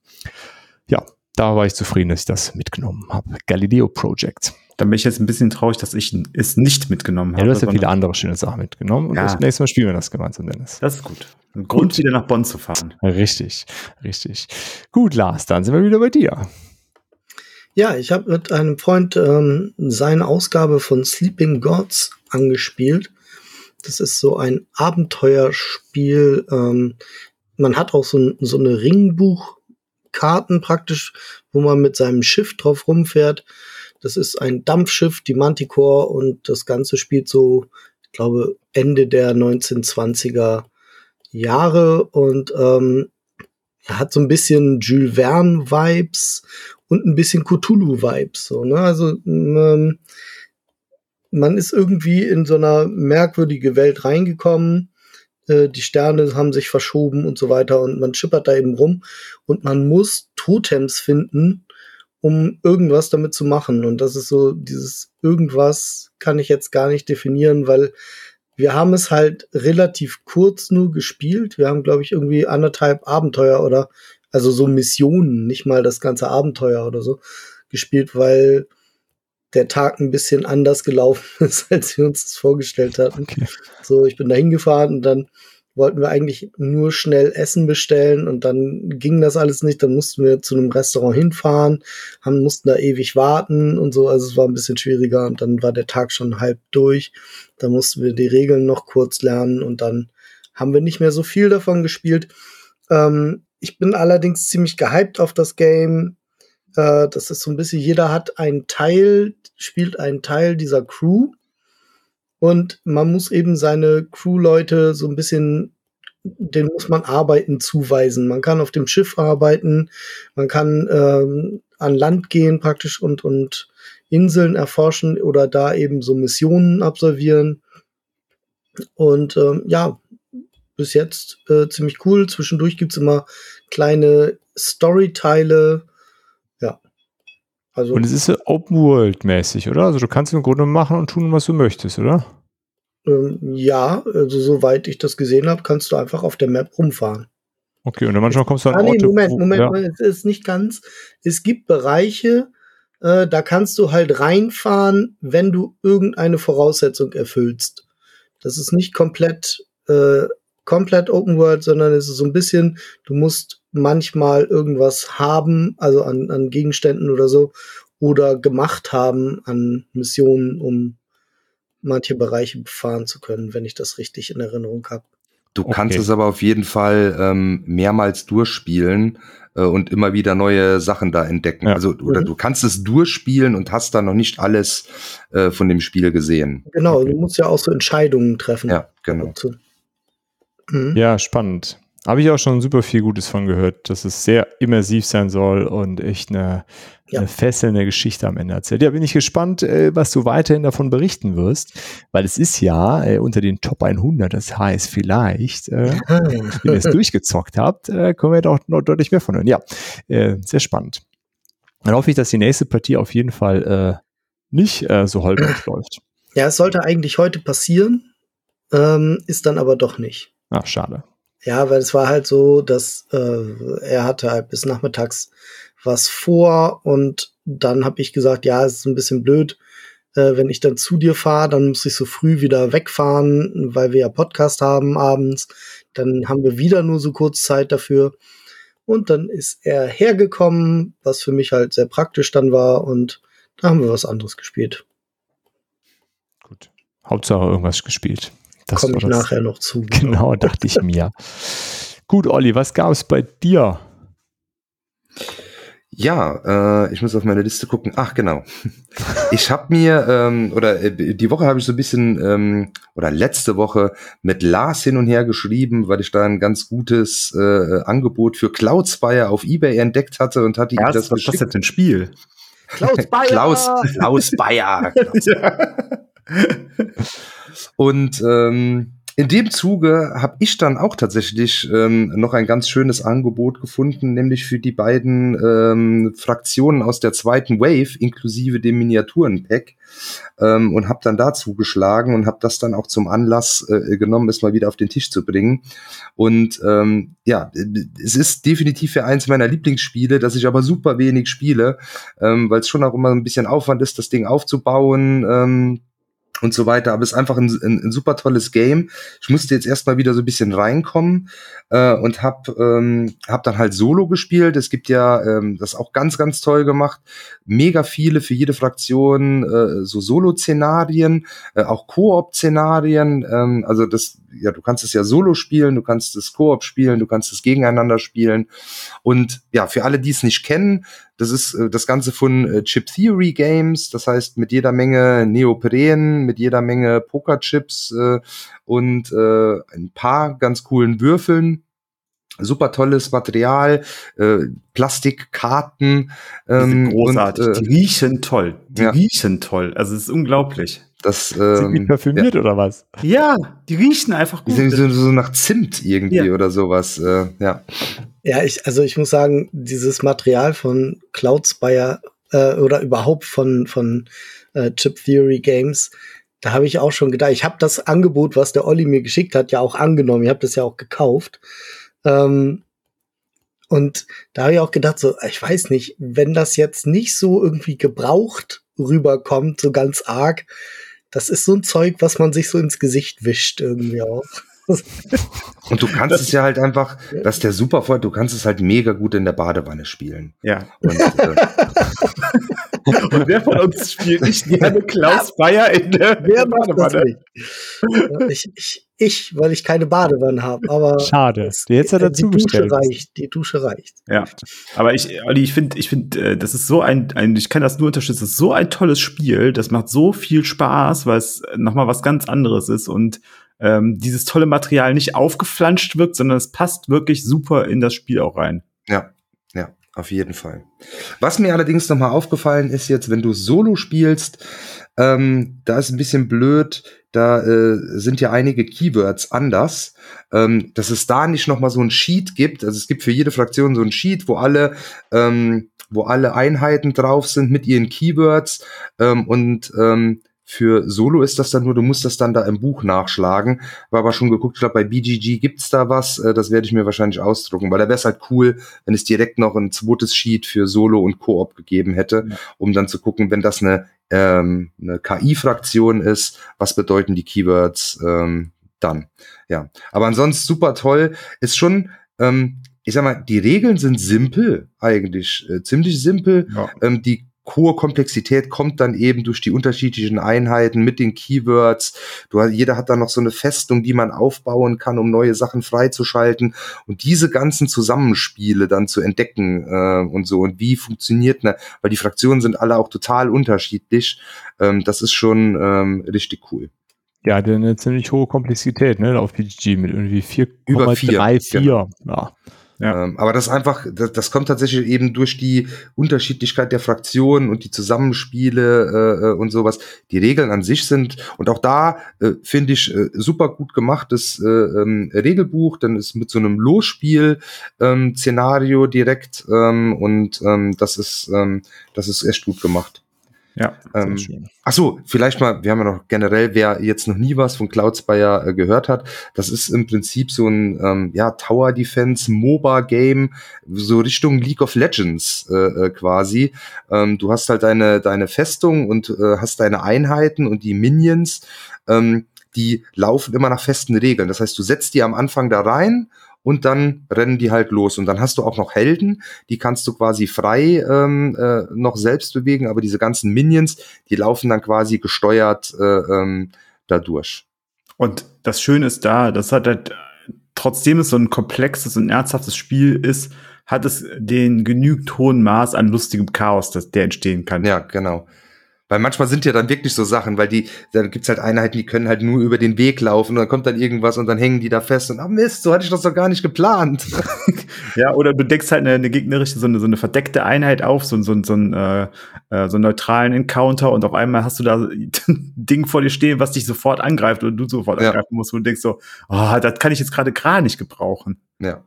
B: Ja, da war ich zufrieden, dass ich das mitgenommen habe. Galileo Project.
C: Dann bin ich jetzt ein bisschen traurig, dass ich es nicht mitgenommen
B: Ja,
C: habe.
B: du hast ja viele andere schöne Sachen mitgenommen und
C: Ja.
B: das nächste Mal spielen wir das gemeinsam, Dennis.
C: Das ist gut. Ein Grund, wieder nach Bonn zu fahren.
B: Richtig, richtig. Gut, Lars, dann sind wir wieder bei dir.
D: Ja, ich habe mit einem Freund ähm, seine Ausgabe von Sleeping Gods angespielt. Das ist so ein Abenteuerspiel. Ähm, man hat auch so, so eine Ringbuchkarten praktisch, wo man mit seinem Schiff drauf rumfährt. Das ist ein Dampfschiff, die Manticore, und das Ganze spielt so, ich glaube, Ende der 1920er Jahre und ähm, hat so ein bisschen Jules Verne-Vibes und ein bisschen Cthulhu-Vibes. So, ne? Also ähm, man ist irgendwie in so einer merkwürdige Welt reingekommen. Äh, die Sterne haben sich verschoben und so weiter und man schippert da eben rum und man muss Totems finden, um irgendwas damit zu machen. Und das ist so, dieses irgendwas kann ich jetzt gar nicht definieren, weil wir haben es halt relativ kurz nur gespielt. Wir haben, glaube ich, irgendwie anderthalb Abenteuer oder also so Missionen, nicht mal das ganze Abenteuer oder so gespielt, weil der Tag ein bisschen anders gelaufen ist, als wir uns das vorgestellt hatten. Okay. So, ich bin da hingefahren und dann wollten wir eigentlich nur schnell Essen bestellen und dann ging das alles nicht. Dann mussten wir zu einem Restaurant hinfahren, haben, mussten da ewig warten und so. Also es war ein bisschen schwieriger und dann war der Tag schon halb durch. Da mussten wir die Regeln noch kurz lernen und dann haben wir nicht mehr so viel davon gespielt. Ähm, ich bin allerdings ziemlich gehypt auf das Game. Äh, das ist so ein bisschen, jeder hat einen Teil, spielt einen Teil dieser Crew. Und man muss eben seine Crew-Leute so ein bisschen, den muss man Arbeiten zuweisen. Man kann auf dem Schiff arbeiten, man kann ähm, an Land gehen praktisch und, und Inseln erforschen oder da eben so Missionen absolvieren. Und ähm, ja, bis jetzt äh, ziemlich cool. Zwischendurch gibt's immer kleine Storyteile,
B: also und es ist Open World mäßig, oder? Also du kannst im Grunde machen und tun, was du möchtest, oder?
D: Ähm, ja, also soweit ich das gesehen habe, kannst du einfach auf der Map rumfahren.
B: Okay, und dann manchmal kommst du an
D: ah, nee, Orte, Moment, Moment, ja. es ist nicht ganz. Es gibt Bereiche, äh, da kannst du halt reinfahren, wenn du irgendeine Voraussetzung erfüllst. Das ist nicht komplett äh, komplett Open World, sondern es ist so ein bisschen, du musst manchmal irgendwas haben, also an, an Gegenständen oder so, oder gemacht haben an Missionen, um manche Bereiche befahren zu können, wenn ich das richtig in Erinnerung habe.
E: Du okay. kannst es aber auf jeden Fall ähm, mehrmals durchspielen äh, und immer wieder neue Sachen da entdecken. Ja. Also oder mhm. du kannst es durchspielen und hast da noch nicht alles äh, von dem Spiel gesehen.
D: Genau, okay. du musst ja auch so Entscheidungen treffen.
E: Ja, genau.
B: Mhm. Ja, spannend. Habe ich auch schon super viel Gutes von gehört, dass es sehr immersiv sein soll und echt eine, ja. eine fesselnde Geschichte am Ende erzählt. Ja, bin ich gespannt, äh, was du weiterhin davon berichten wirst, weil es ist ja äh, unter den Top 100, das heißt vielleicht, äh, wenn ihr es durchgezockt habt, äh, können wir doch noch deutlich mehr von hören. Ja, sehr spannend. Dann hoffe ich, dass die nächste Partie auf jeden Fall nicht so holprig läuft.
D: Ja, es sollte eigentlich heute passieren, ähm, ist dann aber doch nicht.
B: Ach, schade.
D: Ja, weil es war halt so, dass äh, er hatte halt bis nachmittags was vor und dann habe ich gesagt, ja, es ist ein bisschen blöd, äh, wenn ich dann zu dir fahre, dann muss ich so früh wieder wegfahren, weil wir ja Podcast haben abends. Dann haben wir wieder nur so kurz Zeit dafür. Und dann ist er hergekommen, was für mich halt sehr praktisch dann war und da haben wir was anderes gespielt.
B: Gut. Hauptsache irgendwas gespielt.
D: Das komme ich das. nachher noch zu.
B: Genau, dachte ich mir. Gut, Olli, was gab es bei dir?
E: Ja, äh, ich muss auf meine Liste gucken. Ach, genau. Ich habe mir, ähm, oder äh, die Woche habe ich so ein bisschen, ähm, oder letzte Woche mit Lars hin und her geschrieben, weil ich da ein ganz gutes äh, Angebot für Cloud Spire auf Ebay entdeckt hatte und hatte
C: ja, ihm das Was ist das ein Spiel?
E: Klaus Bayer! Klaus, Klaus Bayer! Klaus. Und ähm, in dem Zuge habe ich dann auch tatsächlich ähm, noch ein ganz schönes Angebot gefunden, nämlich für die beiden ähm, Fraktionen aus der zweiten Wave, inklusive dem Miniaturenpack. Ähm, und habe dann dazu geschlagen und habe das dann auch zum Anlass äh, genommen, es mal wieder auf den Tisch zu bringen. Und ähm, ja, es ist definitiv für eins meiner Lieblingsspiele, das ich aber super wenig spiele, ähm, weil es schon auch immer ein bisschen Aufwand ist, das Ding aufzubauen. Ähm, und so weiter. Aber es ist einfach ein, ein, ein super tolles Game. Ich musste jetzt erstmal wieder so ein bisschen reinkommen äh, und hab, ähm, hab dann halt Solo gespielt. Es gibt ja ähm, das auch ganz, ganz toll gemacht. Mega viele für jede Fraktion äh, so Solo-Szenarien, äh, auch Koop-Szenarien. Ähm, also das, ja, du kannst es ja Solo spielen, du kannst es Koop spielen, du kannst es gegeneinander spielen. Und ja, für alle, die es nicht kennen, das ist äh, das Ganze von äh, Chip Theory Games, das heißt mit jeder Menge Neopren, mit jeder Menge Pokerchips äh, und äh, ein paar ganz coolen Würfeln. Super tolles Material, äh, Plastikkarten.
C: Ähm, großartig. Und, äh, die riechen toll. Die ja. riechen toll. Also es ist unglaublich.
E: Das, ähm, Sind
B: die parfümiert ja. oder was?
C: Ja, die riechen einfach gut.
E: Die sind so, nach Zimt irgendwie ja. oder sowas. Äh, ja.
D: Ja, ich, also ich muss sagen, dieses Material von Cloudspire äh, oder überhaupt von, von äh, Chip Theory Games, da habe ich auch schon gedacht, ich habe das Angebot, was der Olli mir geschickt hat, ja auch angenommen. Ich habe das ja auch gekauft. Ähm, und da habe ich auch gedacht, so, ich weiß nicht, wenn das jetzt nicht so irgendwie gebraucht rüberkommt, so ganz arg, das ist so ein Zeug, was man sich so ins Gesicht wischt irgendwie auch.
E: Und du kannst das, es ja halt einfach, das ist der super Vorteil, du kannst es halt mega gut in der Badewanne spielen.
C: Ja. Und, äh, Und wer von uns spielt nicht gerne Klaus Bayer in der wer Badewanne?
D: Ich, ich, ich, weil ich keine Badewanne habe. Aber
B: schade. Jetzt hat er
D: die Dusche reicht. Die Dusche reicht.
C: Ja, aber ich, Olli, ich finde, ich finde, äh, das ist so ein, ein, ich kann das nur unterstützen. Das ist so ein tolles Spiel. Das macht so viel Spaß, weil es nochmal was ganz anderes ist und ähm, dieses tolle Material nicht aufgeflanscht wirkt, sondern es passt wirklich super in das Spiel auch rein.
E: Ja, ja, auf jeden Fall. Was mir allerdings nochmal aufgefallen ist jetzt, wenn du Solo spielst, ähm, da ist ein bisschen blöd, da äh, sind ja einige Keywords anders, ähm, dass es da nicht nochmal so ein Sheet gibt. Also es gibt für jede Fraktion so ein Sheet, wo alle ähm, wo alle Einheiten drauf sind mit ihren Keywords ähm, und ähm, für Solo ist das dann nur, du musst das dann da im Buch nachschlagen. War aber schon geguckt, ich glaube, bei BGG gibt's da was. Äh, das werde ich mir wahrscheinlich ausdrucken, weil da wäre es halt cool, wenn es direkt noch ein zweites Sheet für Solo und Koop gegeben hätte, um dann zu gucken, wenn das eine, ähm, eine KI-Fraktion ist, was bedeuten die Keywords ähm, dann. Ja, aber ansonsten super toll. Ist schon ähm, ich sag mal, die Regeln sind simpel, eigentlich äh, ziemlich simpel. Ja. Ähm, die hohe Komplexität kommt dann eben durch die unterschiedlichen Einheiten mit den Keywords. Du, jeder hat dann noch so eine Festung, die man aufbauen kann, um neue Sachen freizuschalten und diese ganzen Zusammenspiele dann zu entdecken äh, und so und wie funktioniert ne, weil die Fraktionen sind alle auch total unterschiedlich. Ähm, das ist schon ähm, richtig cool.
B: Ja, eine ziemlich hohe Komplexität, ne, auf PGG mit irgendwie 4,34. Genau. Ja.
E: Ja. Ähm, aber das einfach, das, das kommt tatsächlich eben durch die Unterschiedlichkeit der Fraktionen und die Zusammenspiele äh, äh, und sowas. Die Regeln an sich sind und auch da äh, finde ich äh, super gut gemachtes äh, ähm, Regelbuch. Dann ist mit so einem Losspiel ähm, direkt ähm, und ähm, das ist ähm, das ist echt gut gemacht.
C: Ja,
E: ähm. Ach so, vielleicht mal, wir haben ja noch generell, wer jetzt noch nie was von Cloudspire äh, gehört hat, das ist im Prinzip so ein ähm, ja, Tower Defense MOBA Game, so Richtung League of Legends äh, äh, quasi. Ähm, du hast halt deine deine Festung und äh, hast deine Einheiten und die Minions. Ähm, die laufen immer nach festen Regeln. Das heißt, du setzt die am Anfang da rein und dann rennen die halt los. Und dann hast du auch noch Helden, die kannst du quasi frei ähm, äh, noch selbst bewegen, aber diese ganzen Minions, die laufen dann quasi gesteuert äh, ähm, dadurch.
C: Und das Schöne ist da, das hat halt, trotzdem es so ein komplexes und ernsthaftes Spiel ist, hat es den genügend hohen Maß an lustigem Chaos, das der entstehen kann.
E: Ja, genau. Weil manchmal sind ja dann wirklich so Sachen, weil die, da gibt's halt Einheiten, die können halt nur über den Weg laufen und dann kommt dann irgendwas und dann hängen die da fest und ah Mist, so hatte ich das doch gar nicht geplant.
C: ja, oder du deckst halt eine, eine gegnerische, so eine, so eine verdeckte Einheit auf, so, so, so, ein, äh, äh, so einen neutralen Encounter und auf einmal hast du da ein Ding vor dir stehen, was dich sofort angreift oder du sofort ja. angreifen musst und denkst so, oh, das kann ich jetzt gerade gar nicht gebrauchen.
E: Ja.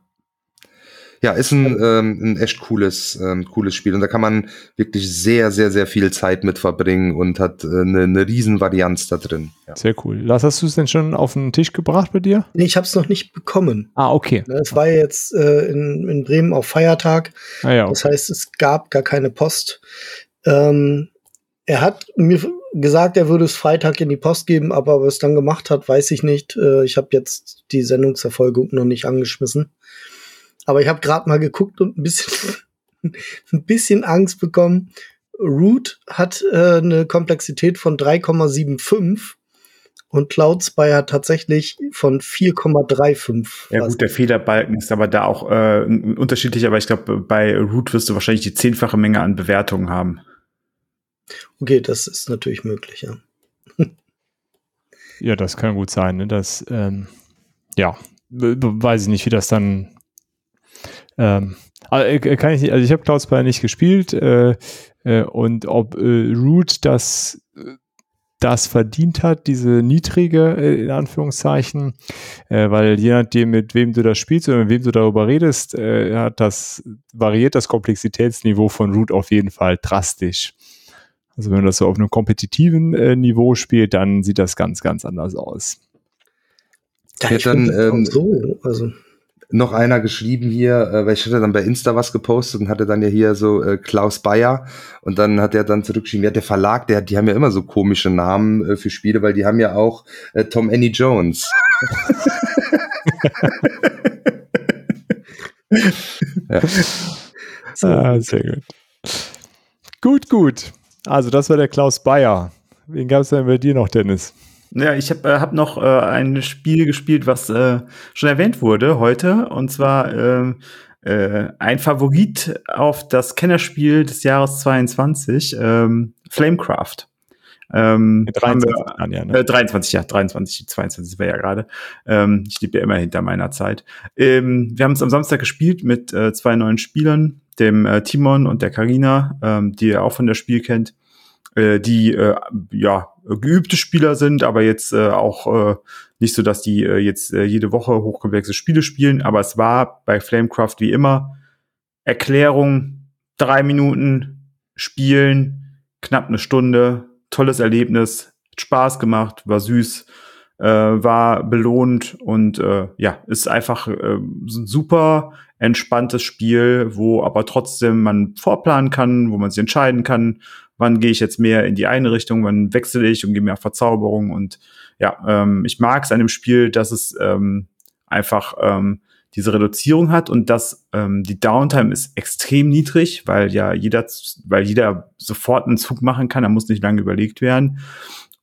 E: Ja, ist ein, ähm, ein echt cooles, ähm, cooles Spiel. Und da kann man wirklich sehr, sehr, sehr viel Zeit mit verbringen und hat äh, eine, eine riesen Varianz da drin.
B: Ja. Sehr cool. Lars, hast du es denn schon auf den Tisch gebracht bei dir?
D: Nee, ich habe es noch nicht bekommen.
B: Ah, okay.
D: Ne, es war jetzt äh, in, in Bremen auf Feiertag.
B: Ah, ja, okay.
D: Das heißt, es gab gar keine Post. Ähm, er hat mir gesagt, er würde es Freitag in die Post geben, aber was es dann gemacht hat, weiß ich nicht. Äh, ich habe jetzt die Sendungsverfolgung noch nicht angeschmissen. Aber ich habe gerade mal geguckt und ein bisschen, ein bisschen Angst bekommen. Root hat äh, eine Komplexität von 3,75 und Cloud Spy hat tatsächlich von 4,35.
C: Ja gut, der Fehlerbalken ist aber da auch äh, unterschiedlich, aber ich glaube, bei Root wirst du wahrscheinlich die zehnfache Menge an Bewertungen haben.
D: Okay, das ist natürlich möglich, ja.
B: ja, das kann gut sein. Ne? Das, ähm, ja, weiß ich nicht, wie das dann. Ähm, äh, kann ich nicht, also ich habe Cloud Spy nicht gespielt äh, äh, und ob äh, Root das das verdient hat, diese niedrige, äh, in Anführungszeichen, äh, weil je nachdem, mit wem du das spielst oder mit wem du darüber redest, äh, hat das, variiert das Komplexitätsniveau von Root auf jeden Fall drastisch. Also wenn man das so auf einem kompetitiven äh, Niveau spielt, dann sieht das ganz, ganz anders aus.
E: Ja, ich dann, ähm, so, also noch einer geschrieben hier, äh, weil ich hatte dann bei Insta was gepostet und hatte dann ja hier so äh, Klaus Bayer und dann hat er dann zurückgeschrieben, ja, der Verlag, der, die haben ja immer so komische Namen äh, für Spiele, weil die haben ja auch äh, Tom Annie Jones.
B: ja. so. ah, sehr gut. Gut, gut. Also das war der Klaus Bayer. Wen gab es denn bei dir noch, Dennis?
C: Ja, ich habe äh, hab noch äh, ein Spiel gespielt, was äh, schon erwähnt wurde heute, und zwar äh, äh, ein Favorit auf das Kennerspiel des Jahres 22, ähm, Flamecraft. Ähm, 23, wir, ja, ne? äh, 23, ja, 23, 22 wäre ja gerade. Ähm, ich liebe ja immer hinter meiner Zeit. Ähm, wir haben es am Samstag gespielt mit äh, zwei neuen Spielern, dem äh, Timon und der Karina, ähm, die ihr auch von der Spiel kennt äh, die äh, ja geübte Spieler sind, aber jetzt äh, auch äh, nicht so, dass die äh, jetzt äh, jede Woche hochkomplexe Spiele spielen. Aber es war bei Flamecraft wie immer Erklärung, drei Minuten spielen, knapp eine Stunde, tolles Erlebnis, Spaß gemacht, war süß, äh, war belohnt und äh, ja, ist einfach äh, super entspanntes Spiel, wo aber trotzdem man vorplanen kann, wo man sich entscheiden kann, wann gehe ich jetzt mehr in die eine Richtung, wann wechsle ich und gehe mehr Verzauberung. Und ja, ähm, ich mag es an dem Spiel, dass es ähm, einfach ähm, diese Reduzierung hat und dass ähm, die Downtime ist extrem niedrig, weil ja jeder, weil jeder sofort einen Zug machen kann, da muss nicht lange überlegt werden.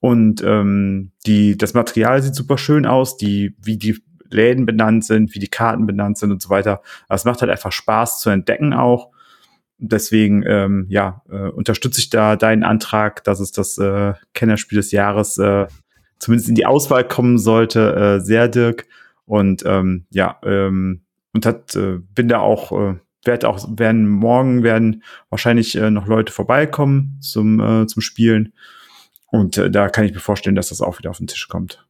C: Und ähm, die, das Material sieht super schön aus, die, wie die Läden benannt sind, wie die Karten benannt sind und so weiter. Das macht halt einfach Spaß zu entdecken auch deswegen ähm, ja äh, unterstütze ich da deinen Antrag, dass es das äh, Kennerspiel des Jahres äh, zumindest in die Auswahl kommen sollte, äh, sehr Dirk. Und ähm, ja ähm, und hat äh, bin da auch äh, werd auch werden morgen werden wahrscheinlich äh, noch Leute vorbeikommen zum äh, zum Spielen. Und äh, da kann ich mir vorstellen, dass das auch wieder auf den Tisch kommt.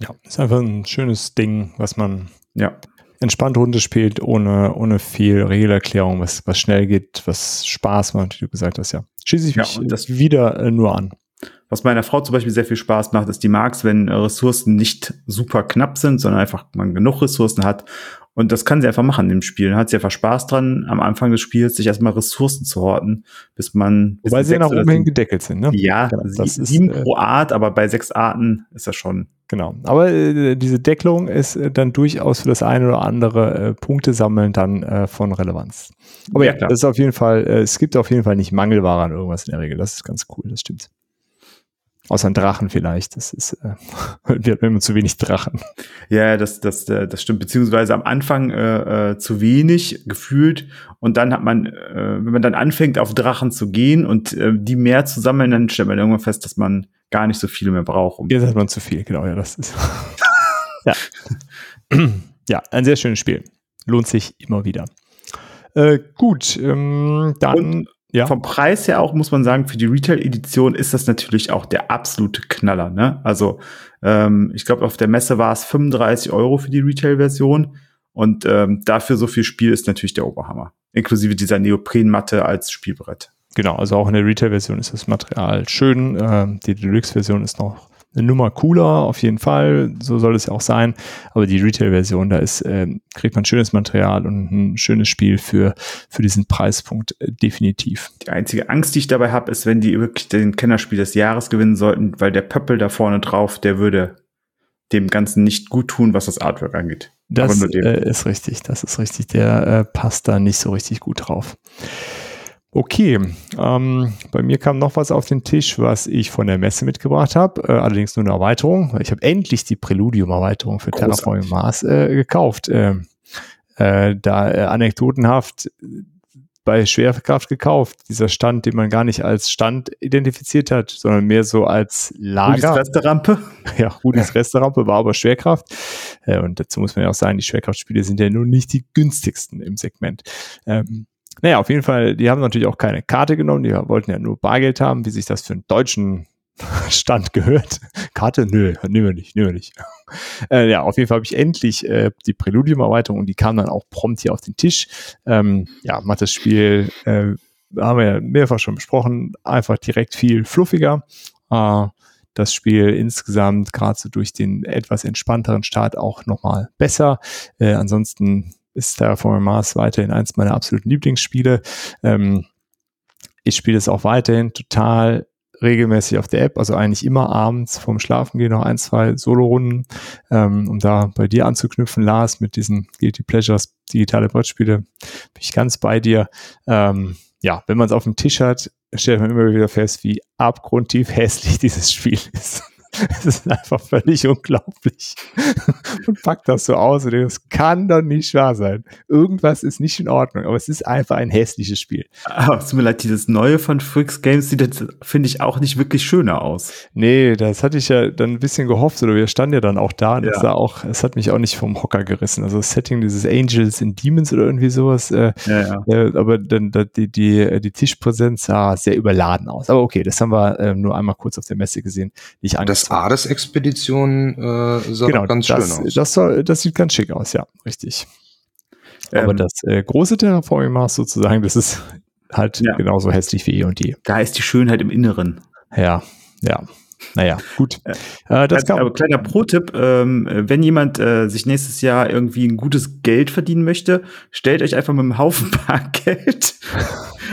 B: Ja, ist einfach ein schönes Ding, was man
C: ja
B: entspannt Runde spielt, ohne, ohne viel Regelerklärung, was, was schnell geht, was Spaß macht, wie du gesagt hast, ja. Schließe ich mich ja, das wieder äh, nur an.
C: Was meiner Frau zum Beispiel sehr viel Spaß macht, ist die mag's, wenn Ressourcen nicht super knapp sind, sondern einfach man genug Ressourcen hat und das kann sie einfach machen im Spiel. Hat sie einfach Spaß dran, am Anfang des Spiels sich erstmal Ressourcen zu horten, bis man.
B: Bis Wobei sie ja nach oben hin gedeckelt sind, ne?
C: Ja, genau, das sie, ist, sieben äh, pro Art, aber bei sechs Arten ist das schon.
B: Genau. Aber äh, diese Deckelung ist äh, dann durchaus für das eine oder andere äh, Punkte sammeln dann äh, von Relevanz. Aber ja, ja das ist auf jeden Fall, äh, es gibt auf jeden Fall nicht Mangelware an irgendwas in der Regel. Das ist ganz cool, das stimmt. Außer ein Drachen vielleicht. Das ist, äh, wir haben immer zu wenig Drachen.
C: Ja, das, das, äh, das stimmt. Beziehungsweise am Anfang äh, äh, zu wenig gefühlt. Und dann hat man, äh, wenn man dann anfängt, auf Drachen zu gehen und äh, die mehr zu sammeln, dann stellt man irgendwann fest, dass man gar nicht so viele mehr braucht.
B: Um Jetzt hat man zu viel, genau, ja, das ist. ja. ja, ein sehr schönes Spiel. Lohnt sich immer wieder. Äh, gut, ähm, dann. Und
C: ja. Vom Preis her auch muss man sagen, für die Retail-Edition ist das natürlich auch der absolute Knaller. Ne? Also ähm, ich glaube, auf der Messe war es 35 Euro für die Retail-Version und ähm, dafür so viel Spiel ist natürlich der Oberhammer. Inklusive dieser Neoprenmatte als Spielbrett.
B: Genau, also auch in der Retail-Version ist das Material schön. Ähm, die Deluxe-Version ist noch eine Nummer cooler, auf jeden Fall. So soll es ja auch sein. Aber die Retail-Version, da ist, äh, kriegt man schönes Material und ein schönes Spiel für, für diesen Preispunkt äh, definitiv.
C: Die einzige Angst, die ich dabei habe, ist, wenn die wirklich den Kennerspiel des Jahres gewinnen sollten, weil der Pöppel da vorne drauf, der würde dem Ganzen nicht gut tun, was das Artwork angeht.
B: Das äh, ist richtig, das ist richtig. Der äh, passt da nicht so richtig gut drauf. Okay, ähm, bei mir kam noch was auf den Tisch, was ich von der Messe mitgebracht habe, äh, allerdings nur eine Erweiterung. Ich habe endlich die Preludium-Erweiterung für Terraforming Mars äh, gekauft. Ähm, äh, da äh, anekdotenhaft bei Schwerkraft gekauft. Dieser Stand, den man gar nicht als Stand identifiziert hat, sondern mehr so als Lager.
C: Rudis Resterampe.
B: Ja, Rudis Resterampe war aber Schwerkraft. Äh, und dazu muss man ja auch sagen, die Schwerkraftspiele sind ja nun nicht die günstigsten im Segment. Ähm, naja, auf jeden Fall, die haben natürlich auch keine Karte genommen, die wollten ja nur Bargeld haben, wie sich das für einen deutschen Stand gehört. Karte? Nö, nehmen wir nicht, nehmen wir nicht. Äh, ja, auf jeden Fall habe ich endlich äh, die Präludium-Erweiterung und die kam dann auch prompt hier auf den Tisch. Ähm, ja, macht das Spiel, äh, haben wir ja mehrfach schon besprochen, einfach direkt viel fluffiger. Äh, das Spiel insgesamt gerade so durch den etwas entspannteren Start auch nochmal besser. Äh, ansonsten ist Terraforming Mars weiterhin eins meiner absoluten Lieblingsspiele. Ähm, ich spiele es auch weiterhin total regelmäßig auf der App, also eigentlich immer abends vorm Schlafen gehen noch ein, zwei Solo-Runden, ähm, um da bei dir anzuknüpfen, Lars, mit diesen Guilty Pleasures, digitale Brettspiele, bin ich ganz bei dir. Ähm, ja, wenn man es auf dem Tisch hat, stellt man immer wieder fest, wie abgrundtief hässlich dieses Spiel ist. Es ist einfach völlig unglaublich. Und packt das so aus und das kann doch nicht wahr sein. Irgendwas ist nicht in Ordnung, aber es ist einfach ein hässliches Spiel.
C: Aber es tut mir leid, dieses neue von Freaks Games sieht jetzt, finde ich, auch nicht wirklich schöner aus.
B: Nee, das hatte ich ja dann ein bisschen gehofft, oder wir standen ja dann auch da und ja. es auch, es hat mich auch nicht vom Hocker gerissen. Also das Setting dieses Angels and Demons oder irgendwie sowas, äh, ja, ja. Äh, aber dann die, die, die Tischpräsenz sah sehr überladen aus. Aber okay, das haben wir äh, nur einmal kurz auf der Messe gesehen.
E: Nicht das Hades-Expedition äh, sah genau, ganz
B: das,
E: schön aus.
B: Das, soll, das sieht ganz schick aus, ja, richtig. Ähm, Aber das äh, große Terraforming Mars sozusagen, das ist halt ja. genauso hässlich wie eh und je.
C: Da ist die Schönheit im Inneren.
B: Ja, ja. Naja, gut.
C: Äh, das kann aber kleiner Pro-Tipp, ähm, wenn jemand äh, sich nächstes Jahr irgendwie ein gutes Geld verdienen möchte, stellt euch einfach mit einem Haufen Bargeld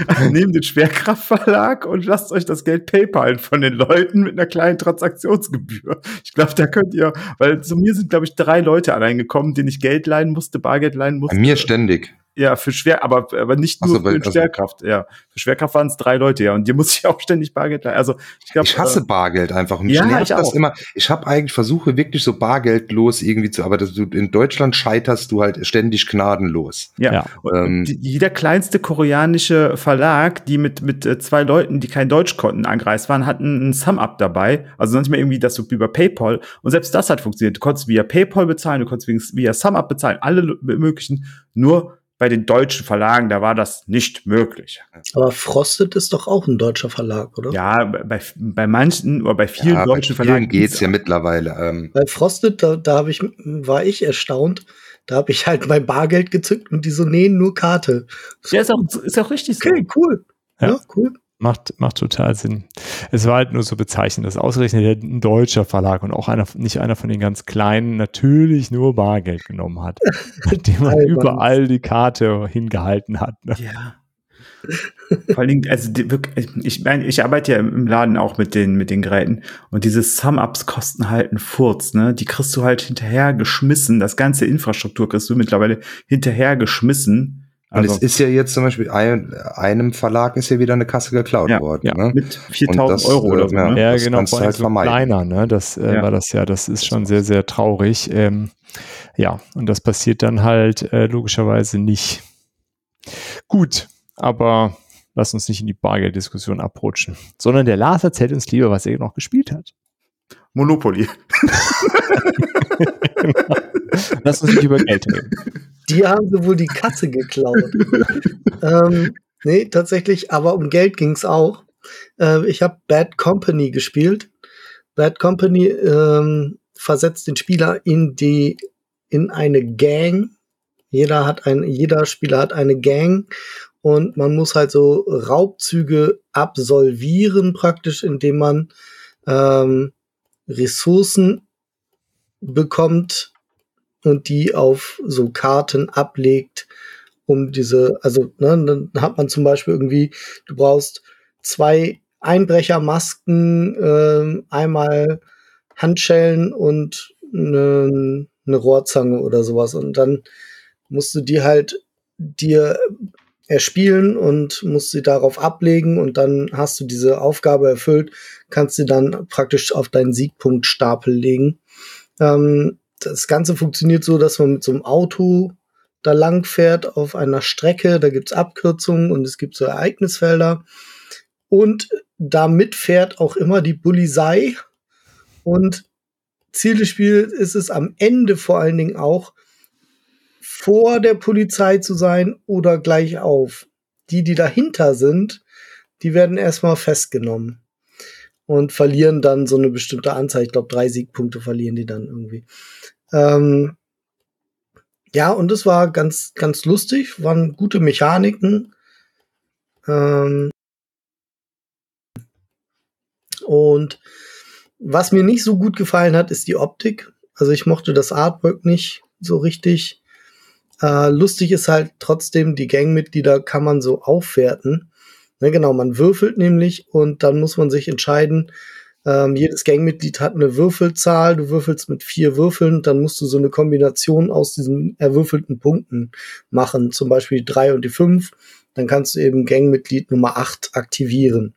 C: nehmt den Schwerkraftverlag und lasst euch das Geld PayPal von den Leuten mit einer kleinen Transaktionsgebühr. Ich glaube, da könnt ihr, weil zu mir sind, glaube ich, drei Leute reingekommen, denen ich Geld leihen musste, Bargeld leihen musste.
E: Bei mir ständig.
C: Ja, für schwer, aber, aber nicht nur so, für also, Schwerkraft. Ja, für Schwerkraft waren es drei Leute, ja, und dir muss ich auch ständig Bargeld leihen. Also
E: ich, glaub,
C: ich
E: hasse äh, Bargeld einfach. Mich ja, nervt ich das auch. immer. Ich habe eigentlich versuche wirklich so bargeldlos irgendwie zu, aber das, du, in Deutschland scheiterst du halt ständig gnadenlos.
C: Ja. ja. Ähm, jeder kleinste koreanische Verlag, die mit mit äh, zwei Leuten, die kein Deutsch konnten, angereist waren, hatten ein Sum-Up dabei. Also sonst mehr irgendwie das so über PayPal. Und selbst das hat funktioniert. Du konntest via PayPal bezahlen, du konntest via Sum-Up bezahlen, alle möglichen. Nur bei den deutschen Verlagen, da war das nicht möglich.
D: Aber Frosted ist doch auch ein deutscher Verlag, oder?
C: Ja, bei, bei manchen oder bei vielen ja, deutschen bei vielen Verlagen
E: geht's ja mittlerweile. Ähm.
D: Bei Frosted, da, da hab ich, war ich erstaunt. Da habe ich halt mein Bargeld gezückt und die so nähen nur Karte.
C: Ja, ist auch, ist auch richtig
D: so. Okay, cool.
B: Ja, ja cool. Macht, macht total Sinn. Es war halt nur so bezeichnend, dass ausgerechnet ein deutscher Verlag und auch einer, nicht einer von den ganz kleinen natürlich nur Bargeld genommen hat, dem man überall die Karte hingehalten hat.
C: Ne? Ja. Vor allen Dingen, also die, ich meine, ich arbeite ja im Laden auch mit den mit den Geräten und diese Sum-Ups kosten halt einen Furz, ne? Die kriegst du halt hinterher geschmissen. Das ganze Infrastruktur kriegst du mittlerweile hinterher geschmissen
E: und also, es ist ja jetzt zum Beispiel ein, einem Verlag ist ja wieder eine Kasse geklaut
C: ja,
E: worden.
C: Ja, ne? mit 4000 Euro oder so.
B: Ne? Ja, genau, vor halt so kleiner, ne? Das äh, ja. war das ja, das ist schon sehr, sehr traurig. Ähm, ja, und das passiert dann halt äh, logischerweise nicht. Gut, aber lass uns nicht in die Bargelddiskussion abrutschen, sondern der Lars erzählt uns lieber, was er noch gespielt hat.
C: Monopoly.
B: genau. Lass uns nicht über Geld reden.
D: Die haben sie wohl die Kasse geklaut. ähm, nee, tatsächlich, aber um Geld ging es auch. Äh, ich habe Bad Company gespielt. Bad Company ähm, versetzt den Spieler in die in eine Gang. Jeder hat ein, jeder Spieler hat eine Gang und man muss halt so Raubzüge absolvieren praktisch, indem man ähm, Ressourcen bekommt und die auf so Karten ablegt, um diese, also ne, dann hat man zum Beispiel irgendwie, du brauchst zwei Einbrechermasken, äh, einmal Handschellen und eine, eine Rohrzange oder sowas. Und dann musst du die halt dir erspielen und musst sie darauf ablegen und dann hast du diese Aufgabe erfüllt, kannst sie dann praktisch auf deinen Siegpunktstapel legen. Ähm, das Ganze funktioniert so, dass man mit so einem Auto da lang fährt auf einer Strecke, da gibt's Abkürzungen und es gibt so Ereignisfelder. Und damit fährt auch immer die Polizei. Und Ziel des Spiels ist es am Ende vor allen Dingen auch, vor der Polizei zu sein oder gleich auf. Die, die dahinter sind, die werden erstmal festgenommen und verlieren dann so eine bestimmte Anzahl. Ich glaube, drei Siegpunkte verlieren die dann irgendwie. Ähm, ja, und es war ganz, ganz lustig, waren gute Mechaniken. Ähm, und was mir nicht so gut gefallen hat, ist die Optik. Also ich mochte das Artwork nicht so richtig. Äh, lustig ist halt trotzdem, die Gangmitglieder kann man so aufwerten. Ne, genau, man würfelt nämlich und dann muss man sich entscheiden, ähm, jedes Gangmitglied hat eine Würfelzahl, du würfelst mit vier Würfeln, dann musst du so eine Kombination aus diesen erwürfelten Punkten machen, zum Beispiel die drei und die fünf. Dann kannst du eben Gangmitglied Nummer acht aktivieren.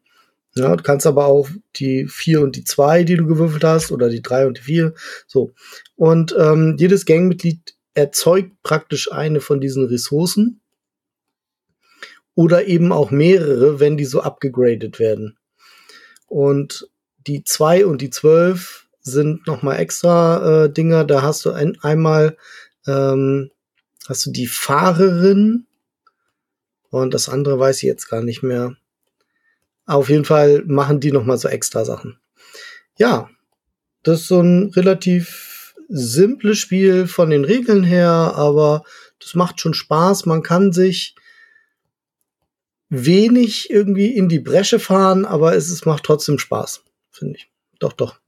D: Ja, du kannst aber auch die vier und die zwei, die du gewürfelt hast, oder die drei und die vier. So. Und ähm, jedes Gangmitglied erzeugt praktisch eine von diesen Ressourcen. Oder eben auch mehrere, wenn die so abgegradet werden. Und die zwei und die zwölf sind nochmal extra äh, Dinger. Da hast du ein, einmal ähm, hast du die Fahrerin und das andere weiß ich jetzt gar nicht mehr. Auf jeden Fall machen die nochmal so extra Sachen. Ja, das ist so ein relativ simples Spiel von den Regeln her, aber das macht schon Spaß. Man kann sich wenig irgendwie in die Bresche fahren, aber es, es macht trotzdem Spaß finde ich. Doch, doch.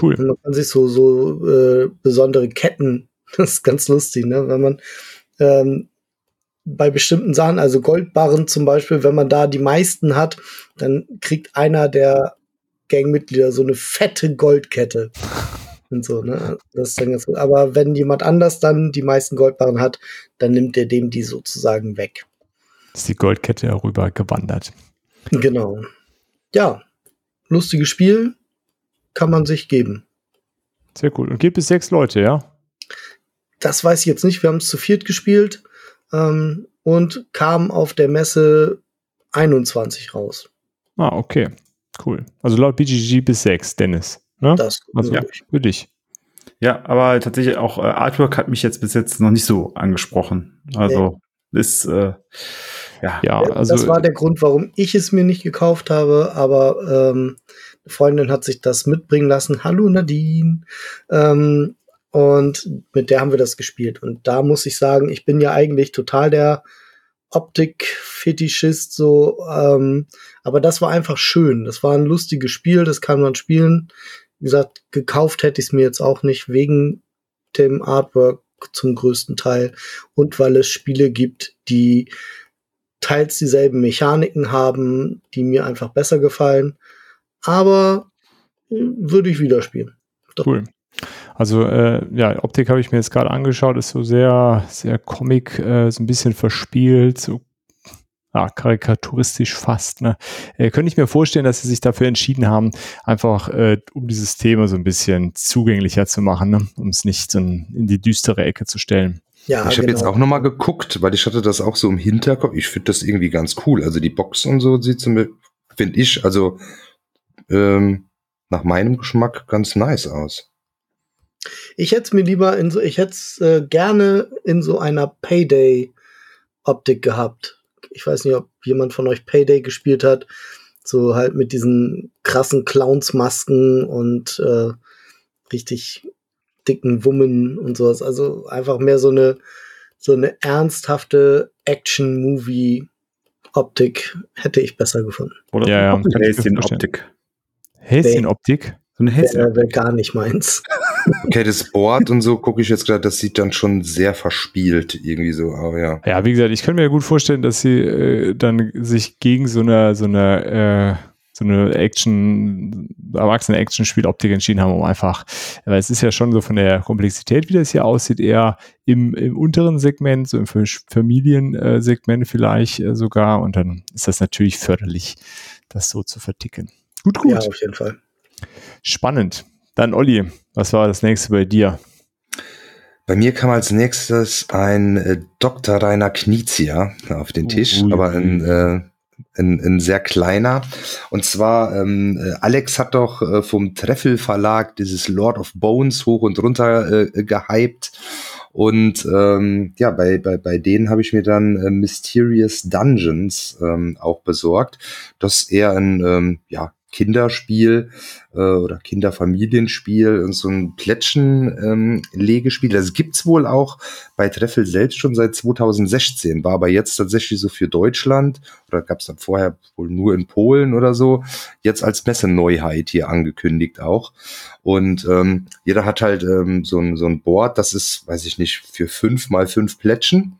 B: Cool.
D: Und man kann sich so, so äh, besondere Ketten, das ist ganz lustig, ne? Wenn man ähm, bei bestimmten Sachen, also Goldbarren zum Beispiel, wenn man da die meisten hat, dann kriegt einer der Gangmitglieder so eine fette Goldkette. Und so, ne? Das ist dann ganz gut. Aber wenn jemand anders dann die meisten Goldbarren hat, dann nimmt er dem die sozusagen weg.
B: Ist die Goldkette herüber gewandert.
D: Genau. Ja, lustiges Spiel, kann man sich geben.
B: Sehr gut. Und gibt es sechs Leute, ja?
D: Das weiß ich jetzt nicht. Wir haben es zu viert gespielt ähm, und kam auf der Messe 21 raus.
B: Ah, okay. Cool. Also laut BGG bis sechs, Dennis. Ne?
D: Das
B: also, ja. für dich.
C: Ja, aber tatsächlich auch äh, Artwork hat mich jetzt bis jetzt noch nicht so angesprochen. Also nee. ist äh, ja,
B: ja,
D: also das war der Grund, warum ich es mir nicht gekauft habe, aber ähm, eine Freundin hat sich das mitbringen lassen. Hallo Nadine. Ähm, und mit der haben wir das gespielt. Und da muss ich sagen, ich bin ja eigentlich total der Optik-Fetischist, so, ähm, aber das war einfach schön. Das war ein lustiges Spiel, das kann man spielen. Wie gesagt, gekauft hätte ich es mir jetzt auch nicht wegen dem Artwork zum größten Teil und weil es Spiele gibt, die teils dieselben Mechaniken haben, die mir einfach besser gefallen. Aber äh, würde ich wieder spielen.
B: Doch. Cool. Also äh, ja, Optik habe ich mir jetzt gerade angeschaut, ist so sehr, sehr Comic, äh, so ein bisschen verspielt, so ja, karikaturistisch fast. Ne? Äh, könnte ich mir vorstellen, dass sie sich dafür entschieden haben, einfach äh, um dieses Thema so ein bisschen zugänglicher zu machen, ne? um es nicht so in die düstere Ecke zu stellen.
E: Ja, ich habe genau. jetzt auch nochmal geguckt, weil ich hatte das auch so im Hinterkopf. Ich finde das irgendwie ganz cool. Also die Box und so sieht finde ich, also ähm, nach meinem Geschmack ganz nice aus.
D: Ich hätte es mir lieber in so, ich hätte es äh, gerne in so einer Payday-Optik gehabt. Ich weiß nicht, ob jemand von euch Payday gespielt hat. So halt mit diesen krassen Clownsmasken und äh, richtig dicken Wummen und sowas. Also einfach mehr so eine, so eine ernsthafte Action-Movie-Optik hätte ich besser gefunden.
B: Oder ja, ja.
C: Häschen-Optik.
B: Häschen-Optik?
D: So eine Wäre wär gar nicht meins.
E: Okay, das Board und so gucke ich jetzt gerade, das sieht dann schon sehr verspielt irgendwie so, aber ja.
B: Ja, wie gesagt, ich kann mir gut vorstellen, dass sie äh, dann sich gegen so eine, so eine, äh, so eine Action, erwachsene Action-Spieloptik entschieden haben, um einfach, weil es ist ja schon so von der Komplexität, wie das hier aussieht, eher im, im unteren Segment, so im Familiensegment vielleicht äh, sogar und dann ist das natürlich förderlich, das so zu verticken. Gut, gut. Ja,
D: auf jeden Fall.
B: Spannend. Dann Olli, was war das nächste bei dir?
E: Bei mir kam als nächstes ein äh, Dr. Rainer Knizia auf den Tisch, uh, uh, aber ein, äh, ein, ein sehr kleiner. Und zwar, ähm, äh, Alex hat doch äh, vom Treffel Verlag dieses Lord of Bones hoch und runter äh, gehypt. Und ähm, ja, bei, bei, bei denen habe ich mir dann äh, Mysterious Dungeons ähm, auch besorgt. Das ist eher ein ähm, ja, Kinderspiel äh, oder Kinderfamilienspiel und so ein Plättchen-Legespiel. Ähm, das gibt's wohl auch bei Treffel selbst schon seit 2016, war aber jetzt tatsächlich so für Deutschland oder gab's dann vorher wohl nur in Polen oder so, jetzt als Messeneuheit hier angekündigt auch. Und ähm, jeder hat halt ähm, so, ein, so ein Board, das ist, weiß ich nicht, für fünf mal fünf Plättchen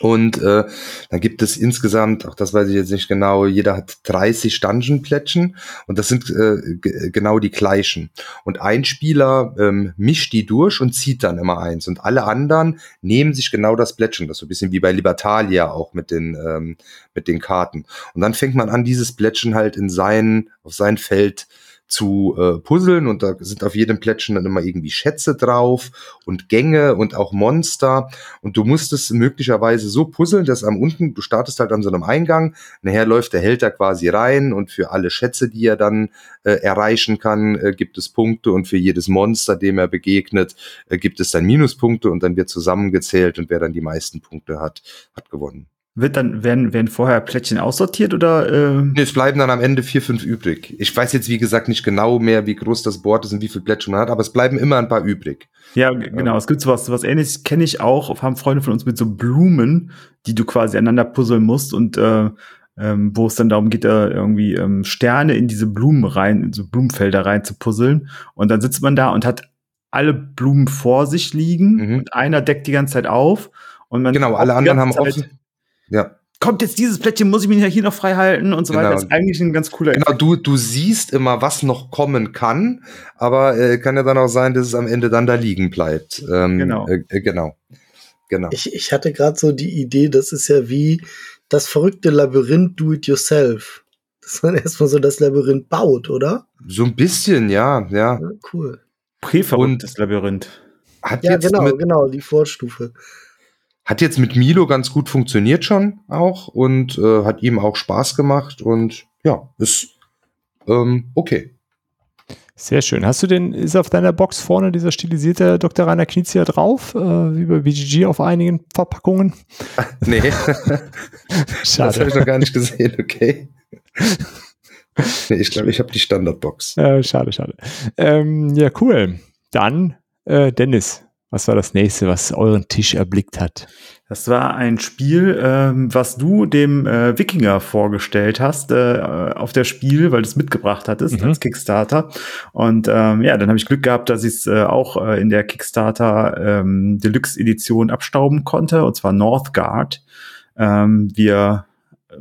E: und äh, dann gibt es insgesamt, auch das weiß ich jetzt nicht genau, jeder hat 30 Dungeon-Plättchen und das sind äh, genau die gleichen. Und ein Spieler ähm, mischt die durch und zieht dann immer eins. Und alle anderen nehmen sich genau das Plättchen. Das ist so ein bisschen wie bei Libertalia auch mit den, ähm, mit den Karten. Und dann fängt man an, dieses Plättchen halt in sein, auf sein Feld zu äh, puzzeln und da sind auf jedem Plättchen dann immer irgendwie Schätze drauf und Gänge und auch Monster und du musst es möglicherweise so puzzeln, dass am unten, du startest halt an so einem Eingang, nachher läuft der Held da quasi rein und für alle Schätze, die er dann äh, erreichen kann, äh, gibt es Punkte und für jedes Monster, dem er begegnet, äh, gibt es dann Minuspunkte und dann wird zusammengezählt und wer dann die meisten Punkte hat, hat gewonnen.
C: Wird dann, werden, werden vorher Plättchen aussortiert oder?
E: Äh? Nee, es bleiben dann am Ende vier, fünf übrig. Ich weiß jetzt, wie gesagt, nicht genau mehr, wie groß das Board ist und wie viel Plättchen man hat, aber es bleiben immer ein paar übrig.
C: Ja, genau. Es gibt sowas, sowas ähnliches kenne ich auch, haben Freunde von uns mit so Blumen, die du quasi aneinander puzzeln musst und äh, ähm, wo es dann darum geht, da irgendwie ähm, Sterne in diese Blumen rein, in so Blumenfelder rein zu puzzeln. Und dann sitzt man da und hat alle Blumen vor sich liegen mhm. und einer deckt die ganze Zeit auf. Und man
E: genau, alle anderen haben offen
C: ja. Kommt jetzt dieses Plättchen, muss ich mich ja hier noch frei halten und so genau. weiter. Das ist eigentlich ein ganz cooler
E: Genau, du, du siehst immer, was noch kommen kann, aber äh, kann ja dann auch sein, dass es am Ende dann da liegen bleibt. Ähm, genau. Äh, äh genau.
D: Genau. Ich, ich hatte gerade so die Idee, das ist ja wie das verrückte Labyrinth Do It Yourself. Dass man erstmal so das Labyrinth baut, oder?
E: So ein bisschen, ja, ja. ja
D: cool.
C: Präverrücktes Labyrinth.
D: Hat ja, genau, genau, die Vorstufe.
E: Hat jetzt mit Milo ganz gut funktioniert schon auch und äh, hat ihm auch Spaß gemacht und ja, ist ähm, okay.
B: Sehr schön. Hast du den, ist auf deiner Box vorne dieser stilisierte Dr. Rainer Knizia drauf, äh, wie bei BGG auf einigen Verpackungen?
E: nee. Schade. Das habe ich noch gar nicht gesehen, okay. nee, ich glaube, ich habe die Standardbox.
B: Äh, schade, schade. Ähm, ja, cool. Dann, äh, Dennis, was war das nächste, was euren Tisch erblickt hat?
C: Das war ein Spiel, ähm, was du dem äh, Wikinger vorgestellt hast äh, auf der Spiel, weil du es mitgebracht hattest mhm. als Kickstarter. Und ähm, ja, dann habe ich Glück gehabt, dass ich es äh, auch äh, in der Kickstarter ähm, Deluxe Edition abstauben konnte, und zwar Northgard. Ähm, wir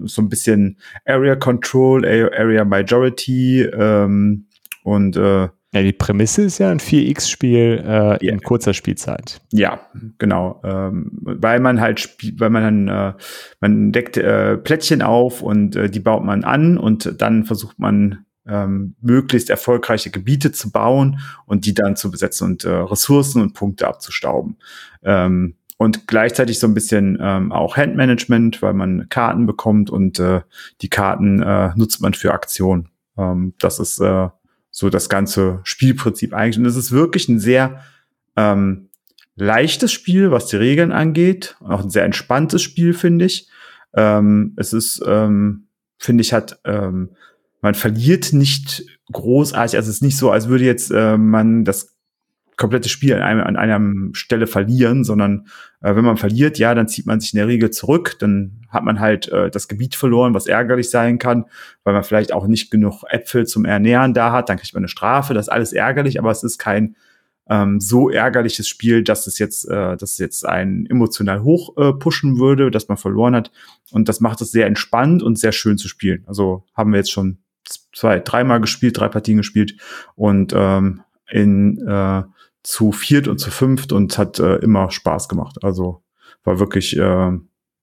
C: so ein bisschen Area Control, Area Majority ähm, und äh,
B: ja, die Prämisse ist ja ein 4X-Spiel äh, yeah. in kurzer Spielzeit.
C: Ja, genau. Ähm, weil man halt weil man dann, äh, man deckt äh, Plättchen auf und äh, die baut man an und dann versucht man ähm, möglichst erfolgreiche Gebiete zu bauen und die dann zu besetzen und äh, Ressourcen und Punkte abzustauben. Ähm, und gleichzeitig so ein bisschen ähm, auch Handmanagement, weil man Karten bekommt und äh, die Karten äh, nutzt man für Aktionen. Ähm, das ist äh, so das ganze Spielprinzip eigentlich. Und es ist wirklich ein sehr ähm, leichtes Spiel, was die Regeln angeht. Auch ein sehr entspanntes Spiel, finde ich. Ähm, es ist, ähm, finde ich, hat, ähm, man verliert nicht großartig. Also es ist nicht so, als würde jetzt äh, man das komplette Spiel an, einem, an einer Stelle verlieren, sondern äh, wenn man verliert, ja, dann zieht man sich in der Regel zurück, dann hat man halt äh, das Gebiet verloren, was ärgerlich sein kann, weil man vielleicht auch nicht genug Äpfel zum Ernähren da hat, dann kriegt man eine Strafe, das ist alles ärgerlich, aber es ist kein ähm, so ärgerliches Spiel, dass es jetzt, äh, dass es jetzt einen emotional hoch äh, pushen würde, dass man verloren hat. Und das macht es sehr entspannt und sehr schön zu spielen. Also haben wir jetzt schon zwei, dreimal gespielt, drei Partien gespielt und ähm, in äh, zu viert und zu fünft und hat äh, immer Spaß gemacht. Also war wirklich, äh,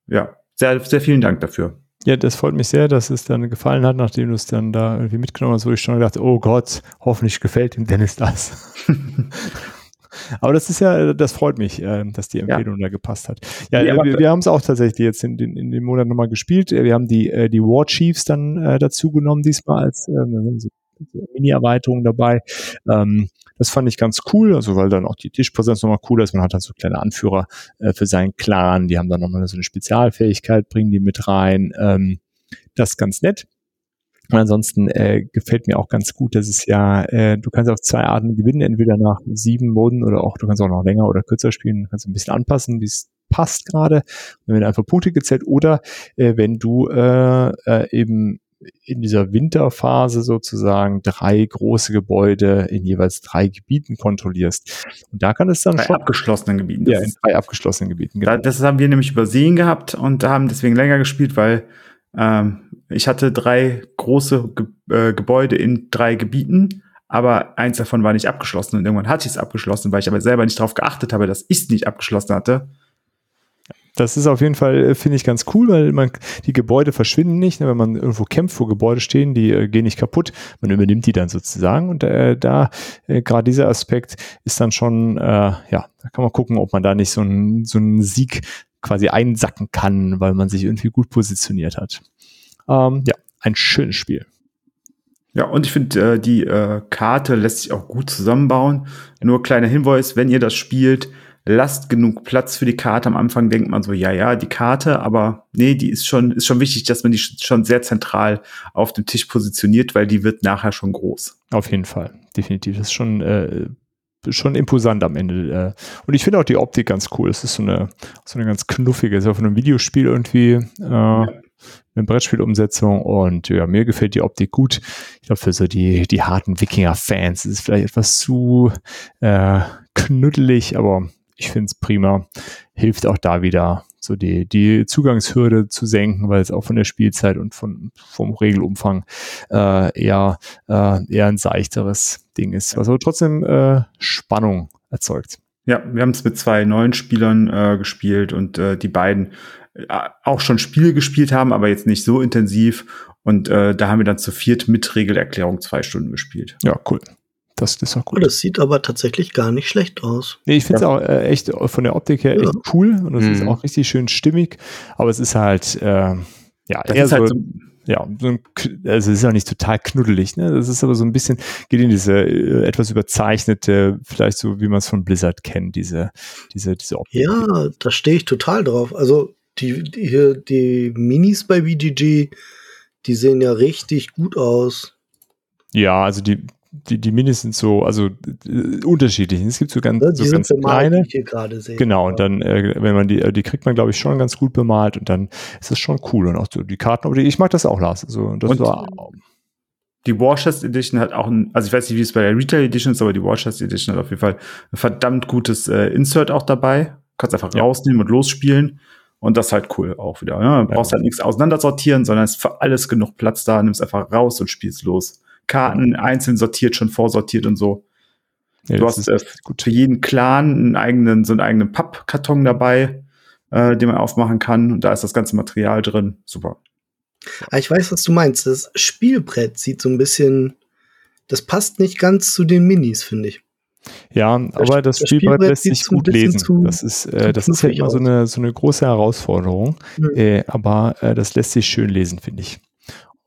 C: ja, sehr, sehr vielen Dank dafür.
B: Ja, das freut mich sehr, dass es dann gefallen hat, nachdem du es dann da irgendwie mitgenommen hast, wo ich schon gedacht, oh Gott, hoffentlich gefällt dem Dennis das. aber das ist ja, das freut mich, äh, dass die Empfehlung ja. da gepasst hat. Ja, ja wir, wir haben es auch tatsächlich jetzt in, in, in dem Monat nochmal gespielt. Wir haben die, äh, die War Chiefs dann äh, dazu genommen diesmal als äh, so Mini-Erweiterung dabei. Ähm, das fand ich ganz cool, also weil dann auch die Tischpräsenz nochmal cool ist. Man hat dann so kleine Anführer äh, für seinen Clan, die haben dann nochmal so eine Spezialfähigkeit, bringen die mit rein. Ähm, das ist ganz nett. Und ansonsten äh, gefällt mir auch ganz gut, dass es ja, äh, du kannst auf zwei Arten gewinnen, entweder nach sieben Moden oder auch, du kannst auch noch länger oder kürzer spielen, du kannst ein bisschen anpassen, wie es passt gerade. Dann werden einfach Punkte gezählt oder äh, wenn du äh, äh, eben in dieser Winterphase sozusagen drei große Gebäude in jeweils drei Gebieten kontrollierst. Und da kann es dann
C: drei schon abgeschlossenen Gebieten.
B: Ja, in drei abgeschlossenen Gebieten.
C: Genau. Das haben wir nämlich übersehen gehabt und haben deswegen länger gespielt, weil ähm, ich hatte drei große Ge äh, Gebäude in drei Gebieten, aber eins davon war nicht abgeschlossen und irgendwann hatte ich es abgeschlossen, weil ich aber selber nicht darauf geachtet habe, dass ich es nicht abgeschlossen hatte.
B: Das ist auf jeden Fall, äh, finde ich, ganz cool, weil man, die Gebäude verschwinden nicht. Ne? Wenn man irgendwo kämpft, wo Gebäude stehen, die äh, gehen nicht kaputt. Man übernimmt die dann sozusagen. Und äh, da, äh, gerade dieser Aspekt ist dann schon, äh, ja, da kann man gucken, ob man da nicht so einen so einen Sieg quasi einsacken kann, weil man sich irgendwie gut positioniert hat. Ähm, ja, ein schönes Spiel.
C: Ja, und ich finde, äh, die äh, Karte lässt sich auch gut zusammenbauen. Nur kleiner Hinweis, wenn ihr das spielt, lasst genug Platz für die Karte. Am Anfang denkt man so, ja, ja, die Karte, aber nee, die ist schon, ist schon wichtig, dass man die schon sehr zentral auf dem Tisch positioniert, weil die wird nachher schon groß.
B: Auf jeden Fall, definitiv. Das ist schon, äh, schon imposant am Ende. Äh. Und ich finde auch die Optik ganz cool. Es ist so eine, so eine ganz knuffige, ist von einem Videospiel irgendwie. Äh, ja eine Brettspielumsetzung und ja, mir gefällt die Optik gut. Ich glaube, für so die, die harten Wikinger-Fans ist es vielleicht etwas zu äh, knuddelig, aber ich finde es prima. Hilft auch da wieder, so die, die Zugangshürde zu senken, weil es auch von der Spielzeit und von, vom Regelumfang äh, eher, äh, eher ein seichteres Ding ist, was aber trotzdem äh, Spannung erzeugt.
C: Ja, wir haben es mit zwei neuen Spielern äh, gespielt und äh, die beiden äh, auch schon Spiele gespielt haben, aber jetzt nicht so intensiv. Und äh, da haben wir dann zu viert mit Regelerklärung zwei Stunden gespielt.
B: Ja, cool. Das, das ist auch gut.
D: Oh, das sieht aber tatsächlich gar nicht schlecht aus.
B: Nee, ich finde es ja. auch äh, echt von der Optik her ja. echt cool und es mhm. ist auch richtig schön stimmig, aber es ist halt, äh, ja, das eher so, halt so, ja, so ein, also es ist auch nicht total knuddelig, ne? Das ist aber so ein bisschen, geht in diese äh, etwas überzeichnete, vielleicht so, wie man es von Blizzard kennt, diese, diese, diese
D: Optik. Ja, da stehe ich total drauf. Also die, die, die Minis bei BGG, die sehen ja richtig gut aus.
B: Ja, also die, die, die Minis sind so, also äh, unterschiedlich. Es gibt so ganz, ja, so ganz kleine. Sehe, genau, und dann, äh, wenn man die, äh, die kriegt man, glaube ich, schon ganz gut bemalt und dann ist das schon cool. Und auch so die Karten, ich mag das auch, Lars. Also, das und war,
C: die Warchest Edition hat auch ein, also ich weiß nicht, wie es bei der Retail Edition ist, aber die Warchest Edition hat auf jeden Fall ein verdammt gutes äh, Insert auch dabei. Kannst einfach ja. rausnehmen und losspielen. Und das ist halt cool auch wieder. Ja? Du brauchst ja. halt nichts auseinandersortieren, sondern es ist für alles genug Platz da, nimmst einfach raus und spielst los. Karten einzeln sortiert, schon vorsortiert und so. Ja, du hast äh, für jeden Clan einen eigenen, so einen eigenen Pappkarton dabei, äh, den man aufmachen kann. Und da ist das ganze Material drin. Super.
D: Ah, ich weiß, was du meinst. Das Spielbrett sieht so ein bisschen, das passt nicht ganz zu den Minis, finde ich.
B: Ja, aber das, das Spielbrett, lässt sich gut lesen. Zu, das ist, äh, das ist ja immer so eine, so eine große Herausforderung. Mhm. Äh, aber äh, das lässt sich schön lesen, finde ich.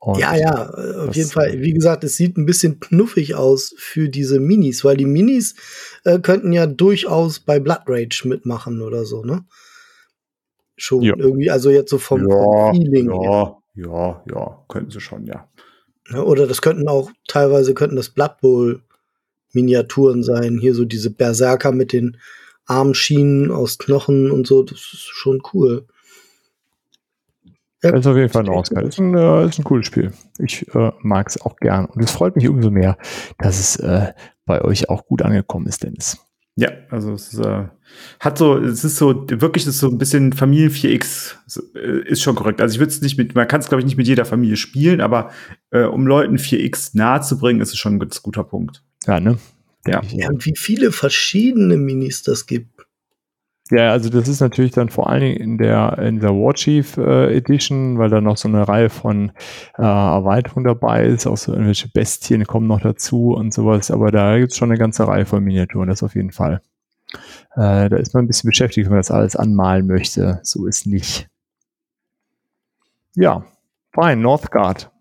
D: Und ja, ja, auf jeden Fall. Wie gesagt, es sieht ein bisschen knuffig aus für diese Minis, weil die Minis äh, könnten ja durchaus bei Blood Rage mitmachen oder so, ne? Schon ja. irgendwie, also jetzt so vom, ja, vom Feeling.
C: Ja, her. ja, ja, könnten sie schon, ja.
D: ja. Oder das könnten auch, teilweise könnten das Blood Bowl Miniaturen sein. Hier so diese Berserker mit den Armschienen aus Knochen und so. Das ist schon cool.
B: Ja, das ist auf jeden Fall ein. Das ist ein, äh, ist ein cooles Spiel. Ich äh, mag es auch gern. Und es freut mich umso mehr, dass es äh, bei euch auch gut angekommen ist, Dennis.
C: Ja, also es ist, äh, hat so, es ist so, wirklich ist so ein bisschen Familie 4X äh, ist schon korrekt. Also ich würde es nicht mit, man kann es glaube ich nicht mit jeder Familie spielen, aber äh, um Leuten 4X nahe zu bringen, ist es schon ein ganz guter Punkt.
B: Ja, ne?
D: Ja. ja. Und wie viele verschiedene Minis das gibt.
B: Ja, also das ist natürlich dann vor allen Dingen in der in der Warchief äh, Edition, weil da noch so eine Reihe von äh, Erweiterungen dabei ist, auch so irgendwelche Bestien kommen noch dazu und sowas, aber da gibt es schon eine ganze Reihe von Miniaturen, das auf jeden Fall. Äh, da ist man ein bisschen beschäftigt, wenn man das alles anmalen möchte. So ist nicht. Ja, fein, Northgard.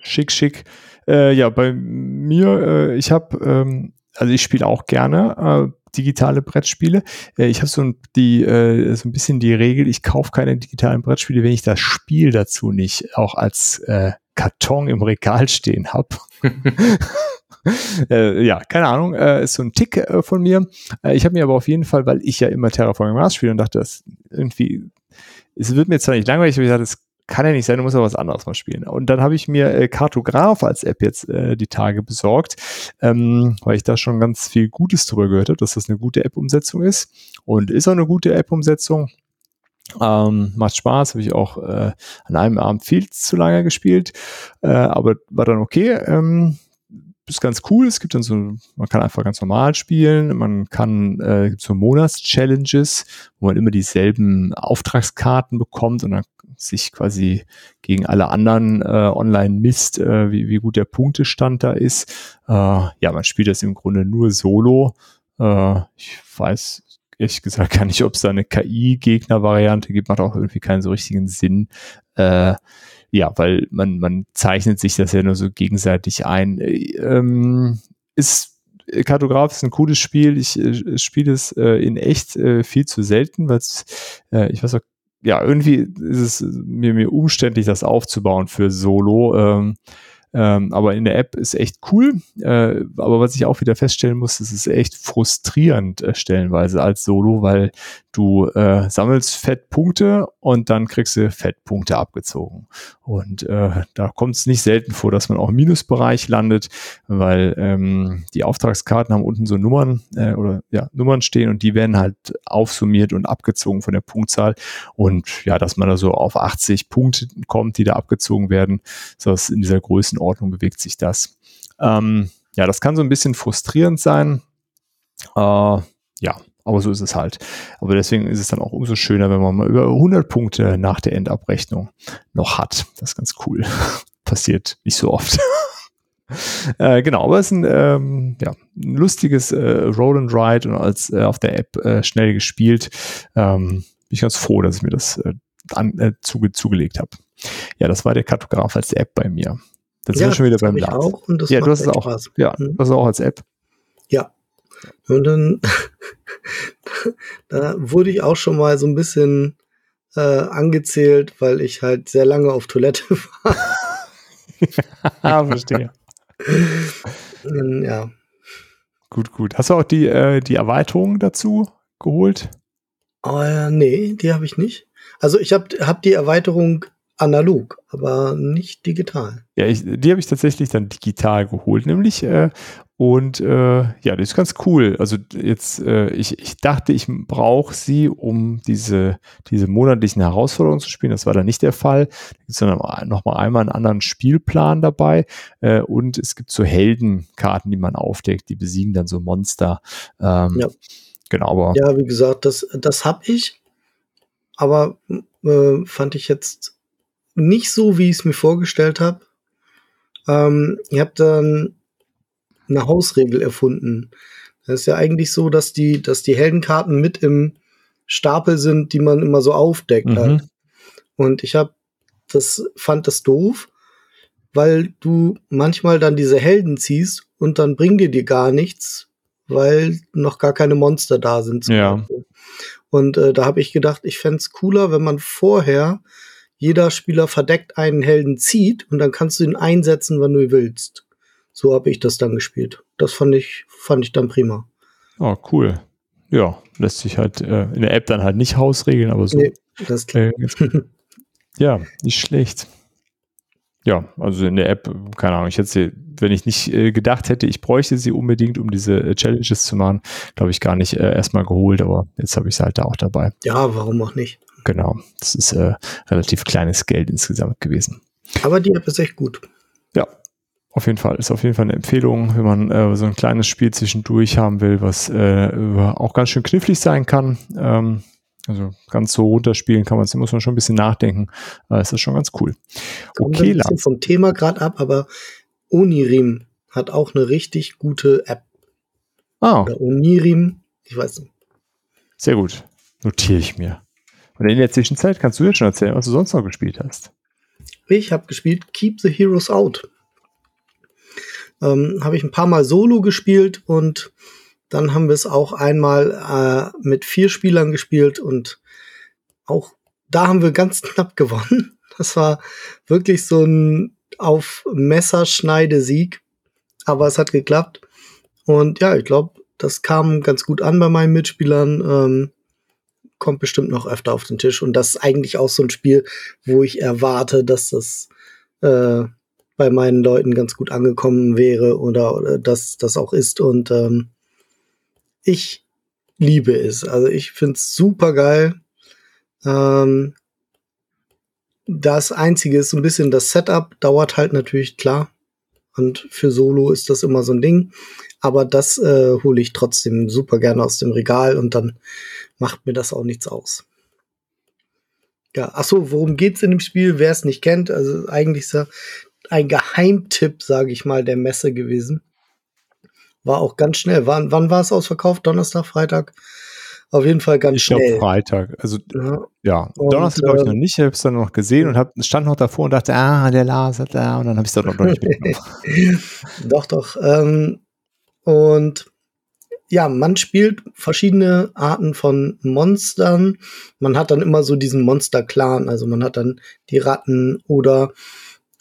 B: Schick, schick. Äh, ja, bei mir, äh, ich habe, ähm, also ich spiele auch gerne äh, digitale Brettspiele. Äh, ich habe so, ein, die, äh, so ein bisschen die Regel, ich kaufe keine digitalen Brettspiele, wenn ich das Spiel dazu nicht auch als äh, Karton im Regal stehen habe. äh, ja, keine Ahnung, äh, ist so ein Tick äh, von mir. Äh, ich habe mir aber auf jeden Fall, weil ich ja immer Terraforming Mars spiele und dachte, das irgendwie, es wird mir zwar nicht langweilig, aber ich dachte, es kann ja nicht sein, du musst ja was anderes mal spielen. Und dann habe ich mir äh, Kartograf als App jetzt äh, die Tage besorgt, ähm, weil ich da schon ganz viel Gutes drüber gehört habe, dass das eine gute App-Umsetzung ist. Und ist auch eine gute App-Umsetzung. Ähm, macht Spaß, habe ich auch äh, an einem Abend viel zu lange gespielt, äh, aber war dann okay. Ähm, ist ganz cool. Es gibt dann so, man kann einfach ganz normal spielen. Man kann, äh, gibt so Monats-Challenges, wo man immer dieselben Auftragskarten bekommt und dann sich quasi gegen alle anderen äh, online misst, äh, wie, wie gut der Punktestand da ist. Äh, ja, man spielt das im Grunde nur solo. Äh, ich weiß ehrlich gesagt gar nicht, ob es da eine KI-Gegner-Variante gibt, macht auch irgendwie keinen so richtigen Sinn. Äh, ja, weil man, man zeichnet sich das ja nur so gegenseitig ein. Äh, ähm, ist Kartograf ist ein cooles Spiel. Ich äh, spiele es äh, in echt äh, viel zu selten, weil äh, ich weiß auch ja, irgendwie ist es mir, mir umständlich, das aufzubauen für Solo. Ähm, ähm, aber in der App ist echt cool. Äh, aber was ich auch wieder feststellen muss, es ist echt frustrierend äh, stellenweise als Solo, weil du äh, sammelst Fettpunkte und dann kriegst du Fettpunkte abgezogen. Und äh, da kommt es nicht selten vor, dass man auch im Minusbereich landet, weil ähm, die Auftragskarten haben unten so Nummern äh, oder ja, Nummern stehen und die werden halt aufsummiert und abgezogen von der Punktzahl. Und ja, dass man da so auf 80 Punkte kommt, die da abgezogen werden, dass in dieser Größenordnung bewegt sich das. Ähm, ja, das kann so ein bisschen frustrierend sein. Äh, ja, aber so ist es halt. Aber deswegen ist es dann auch umso schöner, wenn man mal über 100 Punkte nach der Endabrechnung noch hat. Das ist ganz cool. Passiert nicht so oft. äh, genau, aber es ist ein, ähm, ja, ein lustiges äh, Roll and Ride und als äh, auf der App äh, schnell gespielt. Ähm, bin ich ganz froh, dass ich mir das äh, an, äh, zuge zugelegt habe. Ja, das war der Kartograf als App bei mir.
D: Dann sind ja, wir schon wieder beim Lars.
B: ja, du hast es auch. Spaß. Ja, mhm. du hast es auch als App.
D: Ja, und dann da wurde ich auch schon mal so ein bisschen äh, angezählt, weil ich halt sehr lange auf Toilette war.
B: ah, verstehe.
D: ja.
B: Gut, gut. Hast du auch die, äh, die Erweiterung dazu geholt?
D: Oh, ja, nee, die habe ich nicht. Also ich habe hab die Erweiterung analog, aber nicht digital.
B: Ja, ich, die habe ich tatsächlich dann digital geholt, nämlich äh, und äh, ja, das ist ganz cool. Also jetzt, äh, ich, ich dachte, ich brauche sie, um diese, diese monatlichen Herausforderungen zu spielen. Das war dann nicht der Fall. Da gibt es dann nochmal einmal einen anderen Spielplan dabei. Äh, und es gibt so Heldenkarten, die man aufdeckt, die besiegen dann so Monster. Ähm, ja. Genau, aber.
D: Ja, wie gesagt, das, das habe ich. Aber äh, fand ich jetzt nicht so, wie ich es mir vorgestellt habe. Ähm, ihr habt dann eine Hausregel erfunden. Das ist ja eigentlich so, dass die, dass die Heldenkarten mit im Stapel sind, die man immer so aufdeckt mhm. halt. Und ich habe das fand das doof, weil du manchmal dann diese Helden ziehst und dann bringen die dir gar nichts, weil noch gar keine Monster da sind.
B: Ja. Beispiel.
D: Und äh, da habe ich gedacht, ich fände cooler, wenn man vorher jeder Spieler verdeckt einen Helden zieht und dann kannst du ihn einsetzen, wenn du willst. so habe ich das dann gespielt. Das fand ich, fand ich dann prima.
B: Oh, cool. Ja, lässt sich halt äh, in der App dann halt nicht hausregeln, aber so. Nee,
D: das äh,
B: ja, nicht schlecht. Ja, also in der App, keine Ahnung, ich hätte sie, wenn ich nicht äh, gedacht hätte, ich bräuchte sie unbedingt, um diese äh, Challenges zu machen, glaube ich, gar nicht äh, erstmal geholt, aber jetzt habe ich sie halt da auch dabei.
D: Ja, warum auch nicht?
B: Genau, das ist äh, relativ kleines Geld insgesamt gewesen.
D: Aber die App ist echt gut.
B: Ja, auf jeden Fall. Ist auf jeden Fall eine Empfehlung, wenn man äh, so ein kleines Spiel zwischendurch haben will, was äh, auch ganz schön knifflig sein kann. Ähm, also ganz so runterspielen kann man es, muss man schon ein bisschen nachdenken. Aber es ist schon ganz cool.
D: Okay, ein bisschen vom Thema gerade ab, aber Onirim hat auch eine richtig gute App.
B: Ah.
D: Oder Onirim, ich weiß nicht.
B: Sehr gut. Notiere ich mir. Und in der Zwischenzeit kannst du dir schon erzählen, was du sonst noch gespielt hast.
D: Ich habe gespielt Keep the Heroes Out. Ähm, habe ich ein paar Mal solo gespielt und dann haben wir es auch einmal äh, mit vier Spielern gespielt und auch da haben wir ganz knapp gewonnen. Das war wirklich so ein auf Messerschneide-Sieg, aber es hat geklappt. Und ja, ich glaube, das kam ganz gut an bei meinen Mitspielern. Ähm, kommt bestimmt noch öfter auf den Tisch. Und das ist eigentlich auch so ein Spiel, wo ich erwarte, dass das äh, bei meinen Leuten ganz gut angekommen wäre oder, oder dass das auch ist. Und ähm, ich liebe es. Also ich finde es super geil. Ähm, das Einzige ist so ein bisschen das Setup, dauert halt natürlich klar. Und für Solo ist das immer so ein Ding. Aber das äh, hole ich trotzdem super gerne aus dem Regal und dann macht mir das auch nichts aus. Ja, ach so, worum geht's in dem Spiel? Wer es nicht kennt, also eigentlich ist ja ein Geheimtipp, sage ich mal, der Messe gewesen. War auch ganz schnell. Wann, wann war es ausverkauft? Donnerstag, Freitag? Auf jeden Fall ganz ich schnell. Ich glaube
B: Freitag. Also ja, ja. Donnerstag glaube ich noch ähm, nicht. Ich habe es dann noch gesehen und hab, stand noch davor und dachte, ah, der Lars hat da und dann habe ich es dann noch nicht mitgenommen.
D: doch, doch. Ähm, und ja, man spielt verschiedene Arten von Monstern. Man hat dann immer so diesen Monster-Clan. Also man hat dann die Ratten oder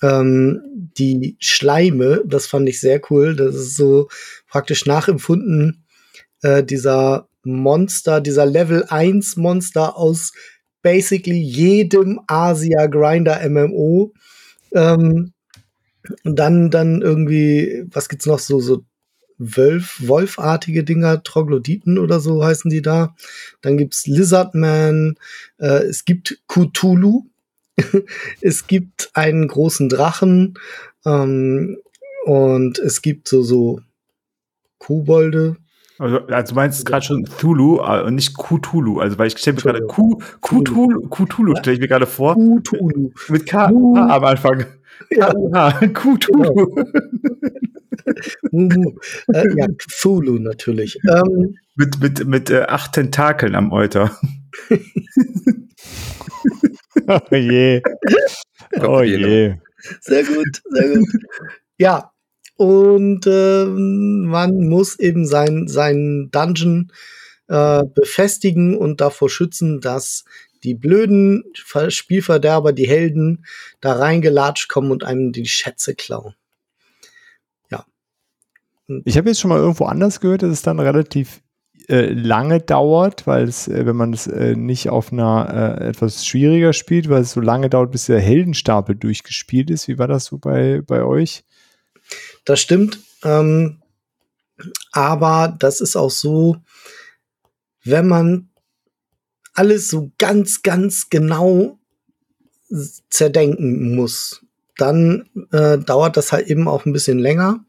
D: ähm, die Schleime, das fand ich sehr cool. Das ist so praktisch nachempfunden, äh, dieser Monster, dieser Level 1 Monster aus basically jedem Asia Grinder MMO. Ähm, dann, dann irgendwie, was gibt's noch so, so Wölf, Wolfartige Dinger, Troglodyten oder so heißen die da. Dann gibt's Lizardman, äh, es gibt Cthulhu, es gibt einen großen Drachen ähm, und es gibt so, so Kobolde.
C: Also, also du meinst gerade schon Thulu äh, und nicht Cthulhu. Also weil ich stelle mir gerade Cthulhu, Cthulhu stelle ich mir gerade vor.
D: Cthulhu.
C: Mit K, K am Anfang. Ja. Cthulhu.
D: Genau. äh, ja, Cthulhu natürlich. Ähm,
C: mit mit, mit äh, acht Tentakeln am Euter.
B: oh je. Oh je.
D: Sehr gut, sehr gut. Ja, und äh, man muss eben sein, sein Dungeon äh, befestigen und davor schützen, dass die blöden Spielverderber, die Helden, da reingelatscht kommen und einem die Schätze klauen.
B: Ich habe jetzt schon mal irgendwo anders gehört, dass es dann relativ äh, lange dauert, weil es, äh, wenn man es äh, nicht auf einer äh, etwas schwieriger spielt, weil es so lange dauert, bis der Heldenstapel durchgespielt ist. Wie war das so bei, bei euch?
D: Das stimmt. Ähm, aber das ist auch so, wenn man alles so ganz, ganz genau zerdenken muss, dann äh, dauert das halt eben auch ein bisschen länger.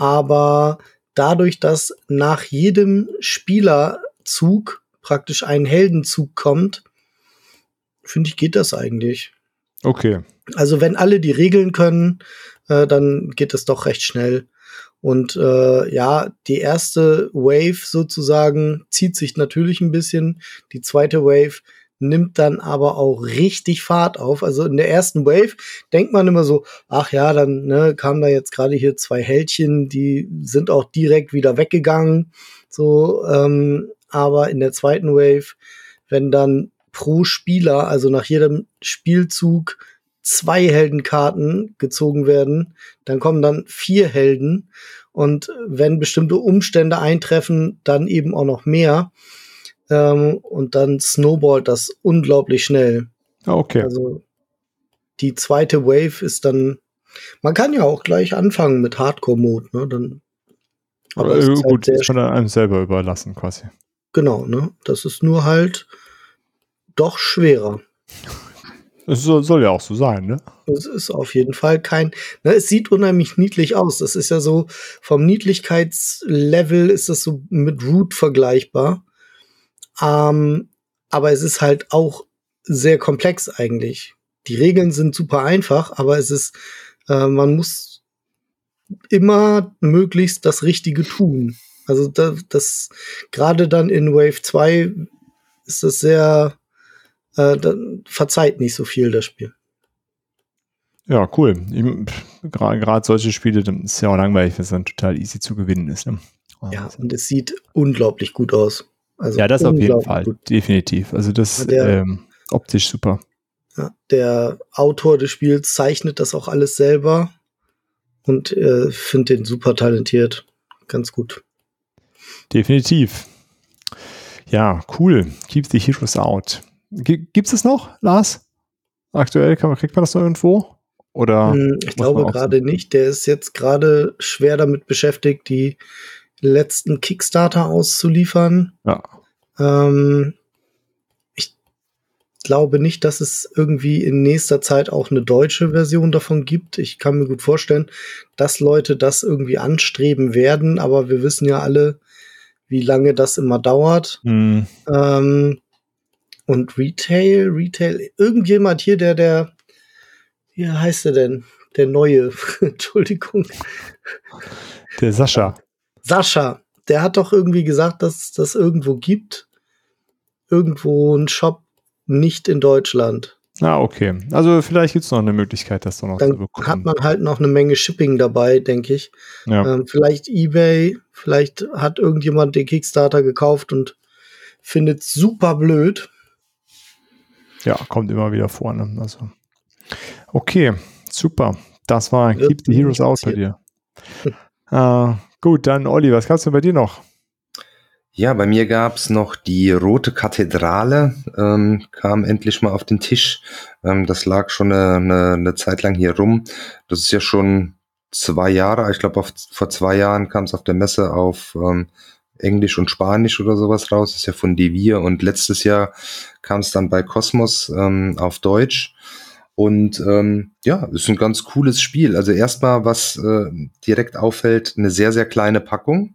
D: Aber dadurch, dass nach jedem Spielerzug praktisch ein Heldenzug kommt, finde ich, geht das eigentlich.
B: Okay.
D: Also wenn alle die Regeln können, äh, dann geht es doch recht schnell. Und äh, ja, die erste Wave sozusagen zieht sich natürlich ein bisschen. Die zweite Wave nimmt dann aber auch richtig Fahrt auf. Also in der ersten Wave denkt man immer so, ach ja, dann ne, kamen da jetzt gerade hier zwei Heldchen, die sind auch direkt wieder weggegangen. So, ähm, aber in der zweiten Wave, wenn dann pro Spieler, also nach jedem Spielzug zwei Heldenkarten gezogen werden, dann kommen dann vier Helden und wenn bestimmte Umstände eintreffen, dann eben auch noch mehr. Ähm, und dann snowballt das unglaublich schnell.
B: Ah, okay.
D: Also die zweite Wave ist dann. Man kann ja auch gleich anfangen mit Hardcore-Mode, ne? Dann,
B: aber äh, ist gut, halt man dann einem selber überlassen quasi.
D: Genau, ne? Das ist nur halt doch schwerer.
B: Es soll, soll, ja auch so sein, ne?
D: Es ist auf jeden Fall kein. Ne, es sieht unheimlich niedlich aus. Das ist ja so, vom Niedlichkeitslevel ist das so mit Root vergleichbar. Ähm, aber es ist halt auch sehr komplex eigentlich. Die Regeln sind super einfach, aber es ist, äh, man muss immer möglichst das Richtige tun. Also da, das gerade dann in Wave 2 ist das sehr, äh, verzeiht nicht so viel das Spiel.
B: Ja, cool. Gerade solche Spiele, dann ist ja auch langweilig, wenn es dann total easy zu gewinnen ist. Ne?
D: Ja, und es sieht unglaublich gut aus.
B: Also ja, das auf jeden Fall, gut. definitiv. Also das der, ähm, optisch super.
D: Ja, der Autor des Spiels zeichnet das auch alles selber und äh, finde den super talentiert. Ganz gut.
B: Definitiv. Ja, cool. Keep the Heroes out. Gibt es das noch, Lars? Aktuell kann man, kriegt man das noch irgendwo? Oder
D: hm, ich glaube gerade nicht. Der ist jetzt gerade schwer damit beschäftigt, die letzten Kickstarter auszuliefern.
B: Ja.
D: Ähm, ich glaube nicht, dass es irgendwie in nächster Zeit auch eine deutsche Version davon gibt. Ich kann mir gut vorstellen, dass Leute das irgendwie anstreben werden, aber wir wissen ja alle, wie lange das immer dauert.
B: Mhm.
D: Ähm, und Retail, Retail, irgendjemand hier, der, der, wie heißt er denn? Der neue, Entschuldigung.
B: Der Sascha.
D: Sascha, der hat doch irgendwie gesagt, dass es das irgendwo gibt. Irgendwo ein Shop nicht in Deutschland.
B: Ah, okay. Also vielleicht gibt es noch eine Möglichkeit, das dann noch
D: dann zu bekommen. Hat man halt noch eine Menge Shipping dabei, denke ich.
B: Ja.
D: Ähm, vielleicht eBay, vielleicht hat irgendjemand den Kickstarter gekauft und findet super blöd.
B: Ja, kommt immer wieder vor. Ne? Also. Okay, super. Das war Keep the Heroes Out bei dir. äh, Gut, dann Olli, was gab's denn bei dir noch?
E: Ja, bei mir gab's noch die Rote Kathedrale, ähm, kam endlich mal auf den Tisch. Ähm, das lag schon eine, eine, eine Zeit lang hier rum. Das ist ja schon zwei Jahre, ich glaube vor zwei Jahren kam es auf der Messe auf ähm, Englisch und Spanisch oder sowas raus. Das ist ja von Devir und letztes Jahr kam es dann bei Cosmos ähm, auf Deutsch. Und ähm, ja, ist ein ganz cooles Spiel. Also erstmal, was äh, direkt auffällt, eine sehr, sehr kleine Packung.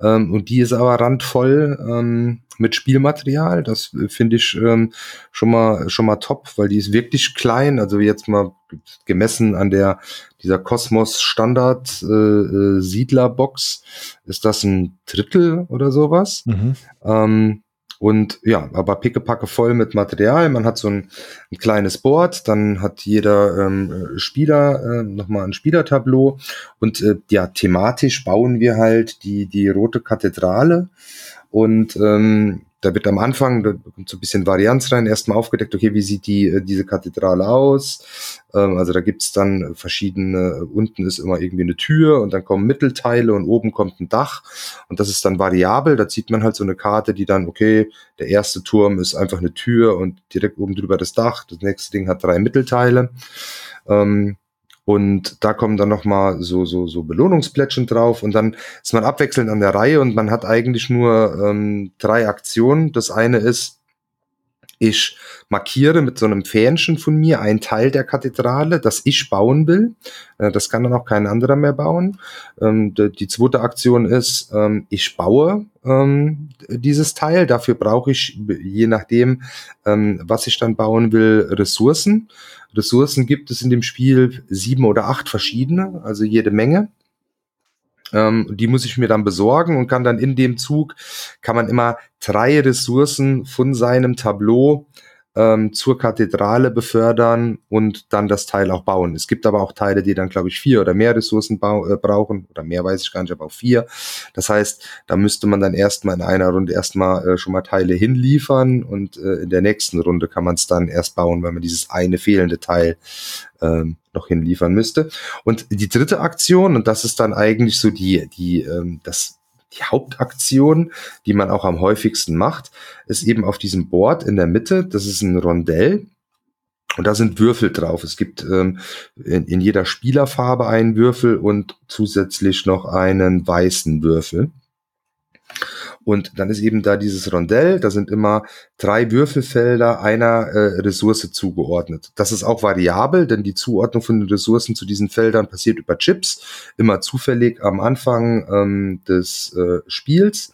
E: Ähm, und die ist aber randvoll ähm, mit Spielmaterial. Das äh, finde ich ähm, schon mal schon mal top, weil die ist wirklich klein. Also jetzt mal gemessen an der dieser Kosmos Standard äh, äh, Siedler Box ist das ein Drittel oder sowas.
B: Mhm.
E: Ähm, und ja, aber pickepacke voll mit Material. Man hat so ein, ein kleines Board, dann hat jeder ähm, Spieler äh, nochmal ein Spielertableau. Und äh, ja, thematisch bauen wir halt die, die rote Kathedrale. Und ähm, da wird am Anfang, da kommt so ein bisschen Varianz rein, erstmal aufgedeckt, okay, wie sieht die, äh, diese Kathedrale aus? Ähm, also da gibt's dann verschiedene, unten ist immer irgendwie eine Tür und dann kommen Mittelteile und oben kommt ein Dach und das ist dann variabel. Da zieht man halt so eine Karte, die dann, okay, der erste Turm ist einfach eine Tür und direkt oben drüber das Dach, das nächste Ding hat drei Mittelteile. Ähm, und da kommen dann nochmal so, so, so Belohnungsplättchen drauf und dann ist man abwechselnd an der Reihe und man hat eigentlich nur ähm, drei Aktionen. Das eine ist, ich markiere mit so einem Fähnchen von mir einen Teil der Kathedrale, das ich bauen will. Äh, das kann dann auch kein anderer mehr bauen. Ähm, die zweite Aktion ist, ähm, ich baue ähm, dieses Teil. Dafür brauche ich, je nachdem, was ich dann bauen will, Ressourcen. Ressourcen gibt es in dem Spiel sieben oder acht verschiedene, also jede Menge. Ähm, die muss ich mir dann besorgen und kann dann in dem Zug, kann man immer drei Ressourcen von seinem Tableau ähm, zur Kathedrale befördern und dann das Teil auch bauen. Es gibt aber auch Teile, die dann, glaube ich, vier oder mehr Ressourcen äh, brauchen, oder mehr weiß ich gar nicht, aber auch vier. Das heißt, da müsste man dann erstmal in einer Runde erstmal äh, schon mal Teile hinliefern und äh, in der nächsten Runde kann man es dann erst bauen, weil man dieses eine fehlende Teil ähm, noch hinliefern müsste. Und die dritte Aktion, und das ist dann eigentlich so die, die, ähm, das die Hauptaktion, die man auch am häufigsten macht, ist eben auf diesem Board in der Mitte, das ist ein Rondell. Und da sind Würfel drauf. Es gibt ähm, in, in jeder Spielerfarbe einen Würfel und zusätzlich noch einen weißen Würfel. Und dann ist eben da dieses Rondell, da sind immer drei Würfelfelder einer äh, Ressource zugeordnet. Das ist auch variabel, denn die Zuordnung von den Ressourcen zu diesen Feldern passiert über Chips, immer zufällig am Anfang ähm, des äh, Spiels.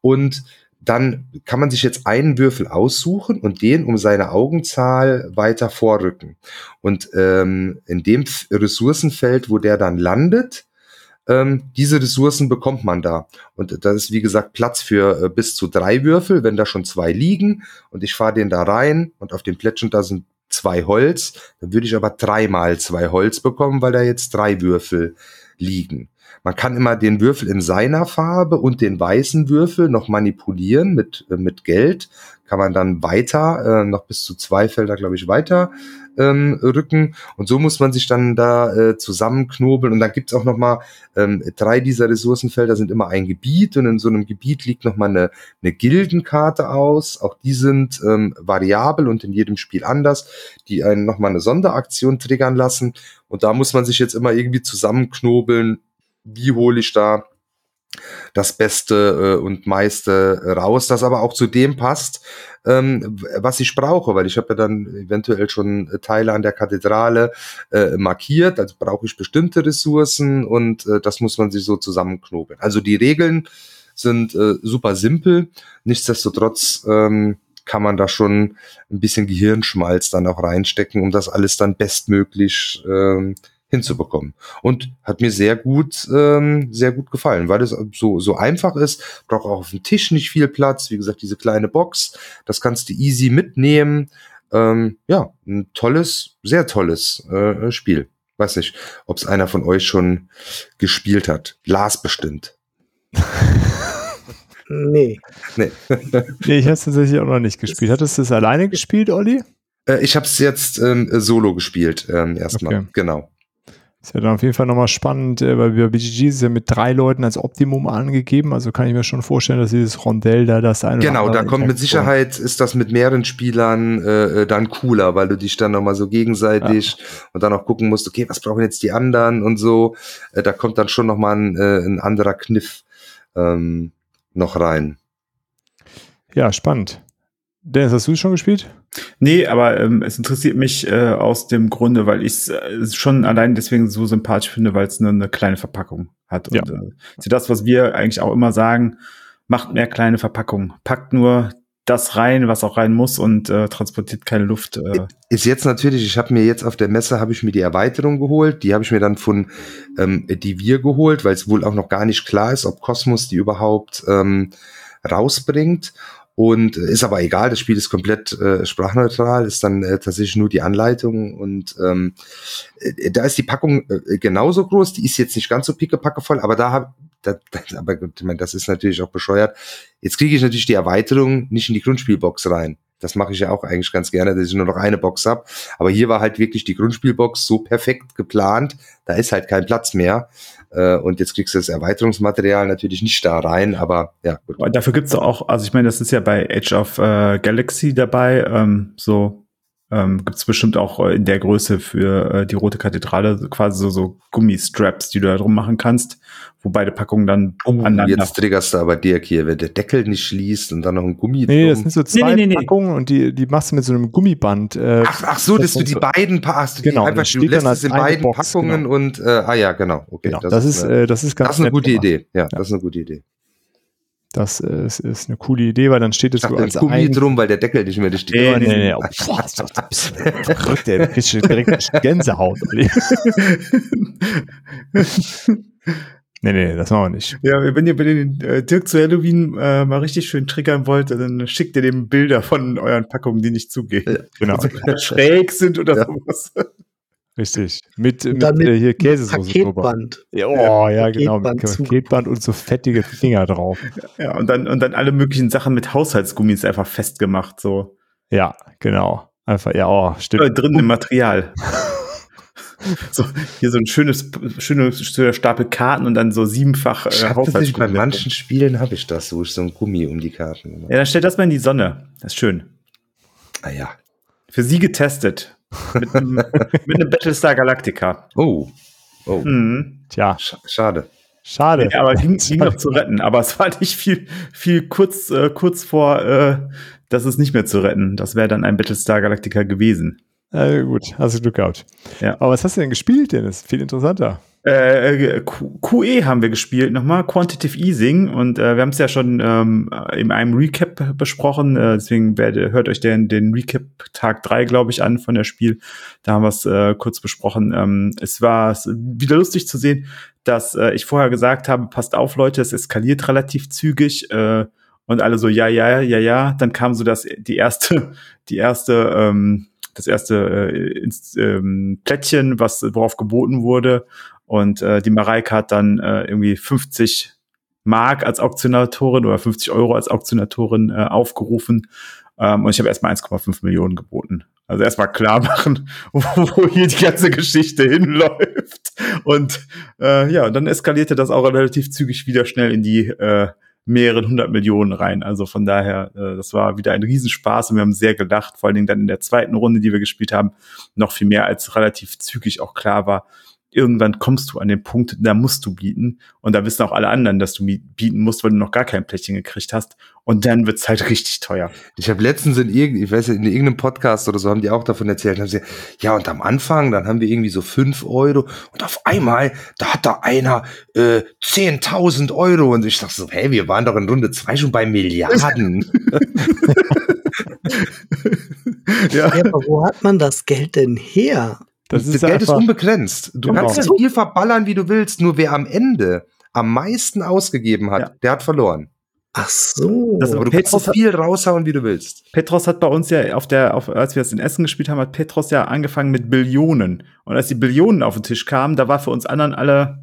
E: Und dann kann man sich jetzt einen Würfel aussuchen und den um seine Augenzahl weiter vorrücken. Und ähm, in dem Ressourcenfeld, wo der dann landet, ähm, diese Ressourcen bekommt man da. Und da ist, wie gesagt, Platz für äh, bis zu drei Würfel, wenn da schon zwei liegen und ich fahre den da rein und auf dem Plättchen da sind zwei Holz, dann würde ich aber dreimal zwei Holz bekommen, weil da jetzt drei Würfel liegen. Man kann immer den Würfel in seiner Farbe und den weißen Würfel noch manipulieren mit, äh, mit Geld. Kann man dann weiter, äh, noch bis zu zwei Felder, glaube ich, weiter ähm, rücken. Und so muss man sich dann da äh, zusammenknobeln. Und dann gibt's auch noch mal ähm, drei dieser Ressourcenfelder sind immer ein Gebiet und in so einem Gebiet liegt noch mal eine, eine Gildenkarte aus. Auch die sind ähm, variabel und in jedem Spiel anders, die einen noch mal eine Sonderaktion triggern lassen. Und da muss man sich jetzt immer irgendwie zusammenknobeln. Wie hole ich da das Beste äh, und meiste raus, das aber auch zu dem passt, ähm, was ich brauche, weil ich habe ja dann eventuell schon Teile an der Kathedrale äh, markiert, also brauche ich bestimmte Ressourcen und äh, das muss man sich so zusammenknobeln. Also die Regeln sind äh, super simpel, nichtsdestotrotz ähm, kann man da schon ein bisschen Gehirnschmalz dann auch reinstecken, um das alles dann bestmöglich ähm, hinzubekommen. Und hat mir sehr gut, ähm, sehr gut gefallen, weil es so, so einfach ist, braucht auch auf dem Tisch nicht viel Platz. Wie gesagt, diese kleine Box, das kannst du easy mitnehmen. Ähm, ja, ein tolles, sehr tolles äh, Spiel. Weiß nicht, ob es einer von euch schon gespielt hat. Lars bestimmt.
D: nee.
B: Nee. nee, ich habe es tatsächlich auch noch nicht gespielt. Hattest du es alleine gespielt, Olli?
E: Äh, ich habe es jetzt ähm, solo gespielt, ähm, erstmal. Okay. Genau.
B: Ist ja dann auf jeden Fall nochmal spannend, äh, weil bei BGG ist ja mit drei Leuten als Optimum angegeben. Also kann ich mir schon vorstellen, dass dieses Rondell da das eine.
E: Genau, da kommt mit Sicherheit, ist das mit mehreren Spielern äh, äh, dann cooler, weil du dich dann nochmal so gegenseitig ja. und dann auch gucken musst, okay, was brauchen jetzt die anderen und so. Äh, da kommt dann schon nochmal ein, äh, ein anderer Kniff ähm, noch rein.
B: Ja, spannend. Dennis, hast du schon gespielt?
C: Nee, aber ähm, es interessiert mich äh, aus dem Grunde, weil ich es äh, schon allein deswegen so sympathisch finde, weil es eine, eine kleine Verpackung hat. Ja. Und äh, ist das, was wir eigentlich auch immer sagen, macht mehr kleine Verpackungen. Packt nur das rein, was auch rein muss und äh, transportiert keine Luft. Äh.
E: Ist jetzt natürlich, ich habe mir jetzt auf der Messe habe ich mir die Erweiterung geholt, die habe ich mir dann von ähm, die wir geholt, weil es wohl auch noch gar nicht klar ist, ob Cosmos die überhaupt ähm, rausbringt. Und ist aber egal, das Spiel ist komplett äh, sprachneutral, ist dann äh, tatsächlich nur die Anleitung und ähm, äh, da ist die Packung äh, genauso groß, die ist jetzt nicht ganz so pickepacke voll, aber da habe da, da, aber ich meine, das ist natürlich auch bescheuert. Jetzt kriege ich natürlich die Erweiterung nicht in die Grundspielbox rein. Das mache ich ja auch eigentlich ganz gerne, dass ich nur noch eine Box hab. Aber hier war halt wirklich die Grundspielbox so perfekt geplant, da ist halt kein Platz mehr. Äh, und jetzt kriegst du das Erweiterungsmaterial natürlich nicht da rein, aber ja.
C: Gut. Dafür gibt's auch, also ich meine, das ist ja bei Age of äh, Galaxy dabei, ähm, so ähm, gibt es bestimmt auch in der Größe für äh, die Rote Kathedrale quasi so, so Gummistraps, die du da drum machen kannst, wo beide Packungen dann
E: oh, aneinander... Jetzt triggerst du aber Dirk hier, wenn der Deckel nicht schließt und dann noch ein Gummi
B: Nee, drum. das sind so zwei nee, nee, nee, Packungen und die, die machst du mit so einem Gummiband.
E: Äh, ach, ach so, dass du die so beiden hast.
B: Genau,
E: einfach, du lässt es in beiden Box, Packungen genau. und, äh, ah ja, genau. Okay,
B: genau, das, das, ist, äh, das ist ganz
E: Das ist eine gute gemacht. Idee, ja, ja, das ist eine gute Idee.
B: Das ist, ist eine coole Idee, weil dann steht es
E: so als Gummi ein drum, weil der Deckel nicht mehr steht.
B: Nee, nee, nee. Oh, boah, das ist doch verrückt, der kriegt direkt Gänsehaut. Nee, nee, das machen wir nicht.
C: Ja, wenn ihr, ihr den äh, Dirk zu Halloween äh, mal richtig schön triggern wollt, dann schickt ihr dem Bilder von euren Packungen, die nicht zugehen.
B: Genau.
C: Also, schräg sind oder
E: Ja.
C: sowas.
B: Richtig. Mit, mit,
D: mit
B: äh, hier Käsesoße drüber.
D: Paketband.
B: Ja, oh, ja, genau. Mit
D: Paketband zu-
B: Paketband und so fettige Dinger drauf.
C: Ja, und dann, und dann alle möglichen Sachen mit Haushaltsgummis einfach festgemacht, so.
B: Ja, genau. Einfach, ja, oh,
C: Äh,
B: stimmt.
C: drin im Material. so, hier so ein schönes, schönes schöner Stapel Karten und dann so siebenfach
E: Ich
C: äh,
E: tatsächlich bei
C: Haushaltsgummi.
E: manchen Spielen habe ich das, wo ich so ein Gummi um die Karten
C: Ja, dann stellt das mal in die Sonne. Das ist schön.
E: Ah ja.
C: Für sie getestet. Mit einem, mit einem Battlestar Galactica.
E: Oh. Oh.
C: Mhm.
B: Tja,
E: Sch schade.
B: schade.
C: Ja, aber ging, ging noch zu retten. Aber es war nicht viel, viel kurz, äh, kurz vor, äh, das ist nicht mehr zu retten. Das wäre dann ein Battlestar Galactica gewesen.
B: Äh, gut, hast du Glück gehabt.
C: Ja.
B: Aber was hast du denn gespielt, Dennis? Viel interessanter.
C: Äh, Q- QE haben wir gespielt nochmal, Quantitative Easing und äh, wir haben es ja schon ähm, in einem Recap besprochen, äh, deswegen werde, hört euch den, den Recap Tag 3, glaube ich, an von der Spiel. Da haben wir es äh, kurz besprochen. Ähm, es war wieder lustig zu sehen, dass äh, ich vorher gesagt habe, passt auf Leute, es eskaliert relativ zügig äh, und alle so, ja, ja, ja, ja. Dann kam so das, die erste, die erste, ähm, das erste äh, ins, ähm, Plättchen, was worauf geboten wurde. Und äh, die Mareike hat dann äh, irgendwie 50 Mark als Auktionatorin oder 50 Euro als Auktionatorin äh, aufgerufen. Ähm, und ich habe erstmal 1,5 Millionen geboten. Also erstmal klar machen, wo, wo hier die ganze Geschichte hinläuft. Und äh, ja, und dann eskalierte das auch relativ zügig wieder schnell in die äh, mehreren hundert Millionen rein. Also von daher, äh, das war wieder ein Riesenspaß und wir haben sehr gelacht, vor allen Dingen dann in der zweiten Runde, die wir gespielt haben, noch viel mehr als relativ zügig auch klar war, irgendwann kommst du an den Punkt, da musst du bieten. Und da wissen auch alle anderen, dass du bieten musst, weil du noch gar kein Plättchen gekriegt hast. Und dann wird's halt richtig teuer.
E: Ich habe letztens in, irgend, ich weiß, nicht, in irgendeinem Podcast oder so haben die auch davon erzählt. Haben sie, ja, und am Anfang, dann haben wir irgendwie so fünf Euro und auf einmal, da hat da einer äh, 10.000 Euro und ich dachte so, hey, wir waren doch in Runde zwei schon bei Milliarden.
C: ja.
D: Ja, aber wo hat man das Geld denn her?
B: Das
E: das
B: ist
E: Geld ist unbegrenzt. Du
B: Genau.
E: kannst
D: So.
E: viel verballern, wie du willst. Nur wer am Ende am meisten ausgegeben hat,
C: Ja.
E: der hat verloren.
D: Ach so.
C: Das-
E: Aber du
C: Petros
E: kannst so viel raushauen, wie du willst.
C: Petros hat bei uns ja auf der, auf, als wir das in Essen gespielt haben, hat Petros ja angefangen mit Billionen. Und als die Billionen auf den Tisch kamen, da war für uns anderen alle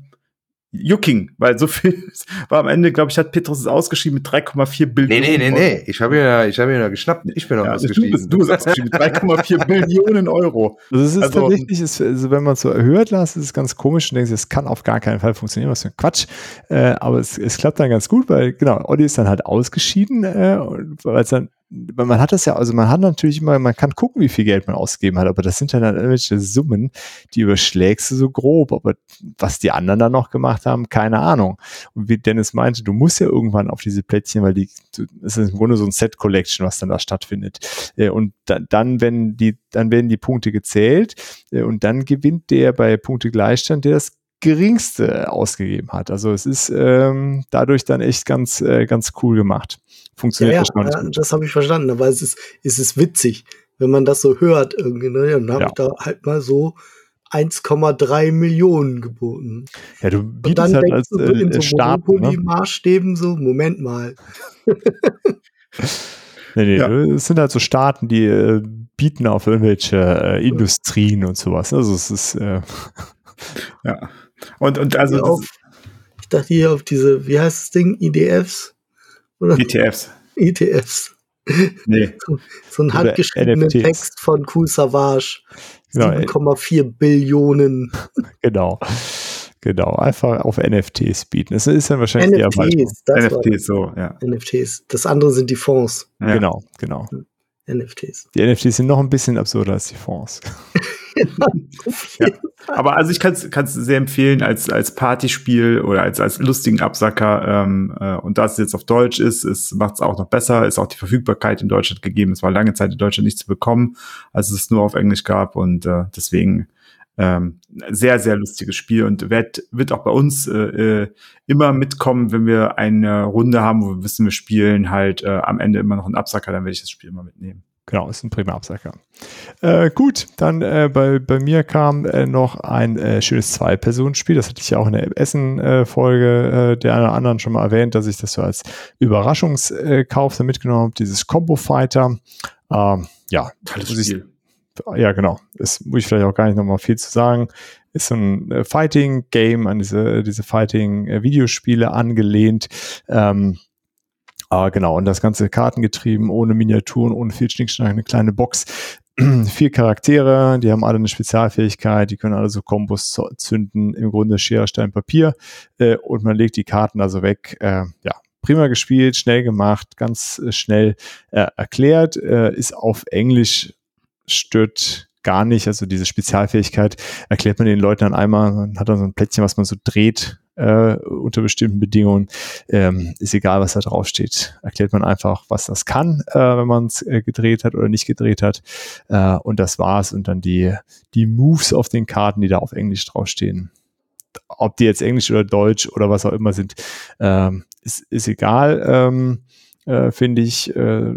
C: Jucking, weil so viel war am Ende, glaube ich, hat Petros es ausgeschrieben mit 3,4
E: Nee,
C: Billionen.
E: nee, nee, nee. Ich habe ihn ja, ich habe ihn ja geschnappt. Ich bin noch
C: Ja,
E: was
C: du
E: geschrieben.
C: bist, du hast ausgeschrieben mit 3,4 Billionen Euro.
B: also es ist
C: Also-
B: tatsächlich, ist, also wenn man es so hört, Lars, ist es ganz komisch und denkt, es kann auf gar keinen Fall funktionieren, was für ein Quatsch. Äh, aber es, es klappt dann ganz gut, weil genau, Olli ist dann halt ausgeschieden, äh, weil es dann man hat das ja, also man hat natürlich immer, man kann gucken, wie viel Geld man ausgegeben hat, aber das sind dann halt irgendwelche Summen, die überschlägst du so grob, aber was die anderen dann noch gemacht haben, keine Ahnung. Und wie Dennis meinte, du musst ja irgendwann auf diese Plättchen, weil die, es ist im Grunde so ein Set-Collection, was dann da stattfindet. Äh, Und da, dann, wenn die, dann werden die Punkte gezählt äh, und dann gewinnt der bei Punktegleichstand, der das geringste ausgegeben hat. Also es ist ähm, dadurch dann echt ganz, äh, ganz cool gemacht.
D: Ja,
B: Funktioniert
D: ja, ja,
B: gut.
D: das habe ich verstanden, aber es ist, es ist witzig, wenn man das so hört irgendwie. Ne? Dann habe
B: Ja.
D: ich da halt mal so 1,3 Millionen geboten.
B: Ja, du
D: Und
B: bietest
D: dann
B: halt als
D: du so in
B: äh,
D: so
B: Staat. Ne?
D: Monopoly-Maßstäben so, Moment mal.
B: Nee, nee,
C: Ja.
B: Es sind halt so Staaten, die äh, bieten auf irgendwelche äh, Industrien und sowas. Also es ist äh,
C: Ja. Und, und also
D: auf, ich dachte hier auf diese, wie heißt das Ding, IDFs? Oder
C: das, ETFs.
D: ETFs.
C: Nee.
D: So ein
B: Oder
D: handgeschriebenen
B: NFTs.
D: Text von Cool Savage.
B: Genau, äh,
D: 7,4 Billionen
B: genau. Genau, einfach auf NFTs bieten. Es ist dann wahrscheinlich die.
D: NFTs. Das war
C: NFTs so, ja.
D: NFTs. Das andere sind die Fonds.
C: ja.
B: Genau, genau.
D: NFTs.
B: Die NFTs sind noch ein bisschen absurder als die Fonds.
C: Ja. Aber also ich kann es sehr empfehlen als, als Partyspiel oder als, als lustigen Absacker. Ähm, äh, und da es jetzt auf Deutsch ist, es macht es auch noch besser, ist auch die Verfügbarkeit in Deutschland gegeben. Es war lange Zeit in Deutschland nicht zu bekommen, als es nur auf Englisch gab. Und äh, deswegen ähm, sehr, sehr lustiges Spiel und wird, wird auch bei uns äh, äh, immer mitkommen, wenn wir eine Runde haben, wo wir wissen, wir spielen halt äh, am Ende immer noch einen Absacker, dann werde ich das Spiel immer mitnehmen.
B: Genau, ist ein prima Absacker. Äh, gut, dann äh, bei, bei mir kam äh, noch ein äh, schönes Zwei-Personen-Spiel. Das hatte ich ja auch in der Essen-Folge äh, der einen oder anderen schon mal erwähnt, dass ich das so als Überraschungskauf mitgenommen habe. Dieses Combo Fighter. Ähm, ja,
C: Tolles Spiel.
B: Ich, ja, genau. Das muss ich vielleicht auch gar nicht nochmal viel zu sagen. Ist so ein äh, Fighting-Game an diese, diese Fighting-Videospiele angelehnt. Ähm, Ah, genau. Und das ganze kartengetrieben, ohne Miniaturen, ohne viel Schnickschnack, eine kleine Box. Vier Charaktere, die haben alle eine Spezialfähigkeit, die können alle so Kombos zünden, im Grunde Schere, Stein, Papier. Äh, und man legt die Karten also weg. Äh, ja, prima gespielt, schnell gemacht, ganz äh, schnell äh, erklärt, äh, ist auf Englisch stört gar nicht. Also diese Spezialfähigkeit erklärt man den Leuten dann einmal, man hat dann so ein Plätzchen, was man so dreht äh, unter bestimmten Bedingungen. Ähm, ist egal, was da drauf steht. Erklärt man einfach, was das kann, äh, wenn man es äh, gedreht hat oder nicht gedreht hat. Äh, und das war's. Und dann die, die Moves auf den Karten, die da auf Englisch draufstehen. Ob die jetzt Englisch oder Deutsch oder was auch immer sind, ähm, ist, ist egal, ähm, äh, finde ich. Äh,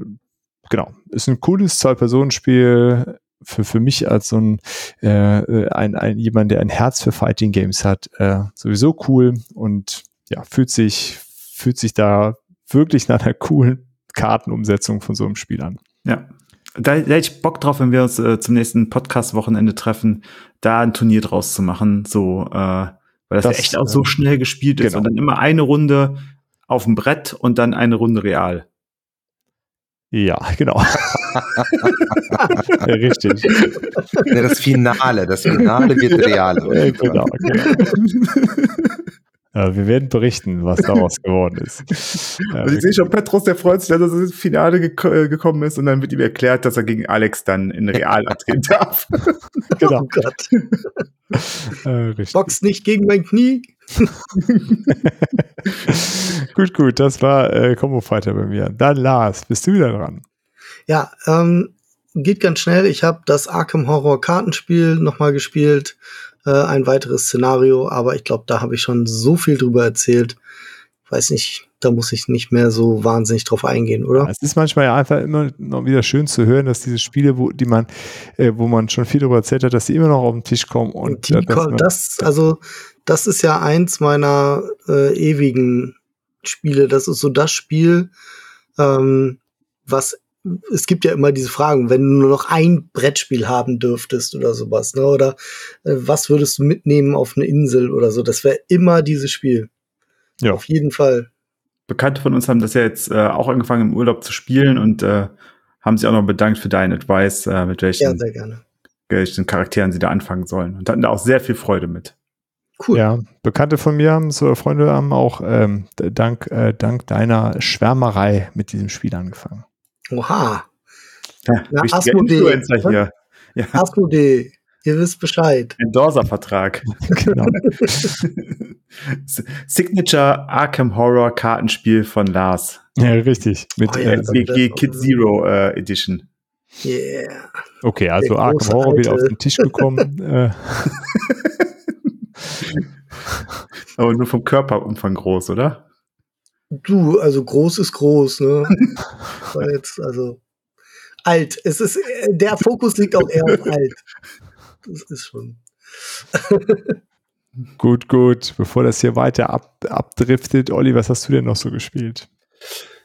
B: genau, ist ein cooles Zwei-Personen-Spiel für, für mich als so ein, äh, ein, ein jemand, der ein Herz für Fighting Games hat, äh, sowieso cool und ja, fühlt sich, fühlt sich da wirklich nach einer coolen Kartenumsetzung von so einem Spiel an.
C: Ja. Da, da hätte ich Bock drauf, wenn wir uns äh, zum nächsten Podcast-Wochenende treffen, da ein Turnier draus zu machen. So, äh, weil das, das ja echt auch so schnell gespielt ist. Genau. Und dann immer eine Runde auf dem Brett und dann eine Runde real.
B: Ja, genau. Ja, richtig.
E: Ja, das Finale, das Finale wird real. Ja, genau,
B: genau. Wir werden berichten, was daraus geworden ist.
C: Ja, also ich sehe schon Petros, der freut sich, dass er ins Finale gek äh, gekommen ist und dann wird ihm erklärt, dass er gegen Alex dann in Real antreten darf.
D: genau. Oh Gott. äh, Box nicht gegen mein Knie.
B: gut, gut, das war äh, Combo Fighter bei mir. Dann Lars, bist du wieder dran?
D: Ja, ähm, geht ganz schnell. Ich habe das Arkham Horror Kartenspiel nochmal gespielt äh, ein weiteres Szenario, aber ich glaube, da habe ich schon so viel drüber erzählt. Weiß nicht, da muss ich nicht mehr so wahnsinnig drauf eingehen, oder?
B: Es ist manchmal ja einfach immer noch wieder schön zu hören, dass diese Spiele, wo die man, äh, wo man schon viel darüber erzählt hat, dass die immer noch auf den Tisch kommen und
D: die, äh, das, also das ist ja eins meiner äh, ewigen Spiele. Das ist so das Spiel, ähm, was es gibt ja immer diese Fragen, wenn du nur noch ein Brettspiel haben dürftest oder sowas, ne? Oder äh, was würdest du mitnehmen auf eine Insel oder so? Das wäre immer dieses Spiel. Ja. Auf jeden Fall.
C: Bekannte von uns haben das ja jetzt äh, auch angefangen im Urlaub zu spielen und äh, haben sich auch noch bedankt für deinen Advice, äh, mit welchen, ja, sehr gerne. welchen Charakteren sie da anfangen sollen. Und hatten da auch sehr viel Freude mit.
B: Cool. Ja, Bekannte von mir haben, so Freunde haben auch ähm, dank, äh, dank deiner Schwärmerei mit diesem Spiel angefangen.
D: Oha. Ja, Na, Asmodee. hier. Ja. Asmodee. Ihr wisst Bescheid.
C: Endorser-Vertrag. genau. Signature Arkham Horror Kartenspiel von Lars.
B: Ja, richtig.
C: Mit oh, ja, äh, GG Kid Zero äh, Edition.
B: Yeah. Okay, also Arkham Horror wieder auf den Tisch gekommen. Äh.
C: Aber nur vom Körperumfang groß, oder?
D: Du, also groß ist groß, ne? jetzt, also alt. Es ist, der Fokus liegt auch eher auf alt. Das ist schon.
B: gut, gut. Bevor das hier weiter ab, abdriftet, Olli, was hast du denn noch so gespielt?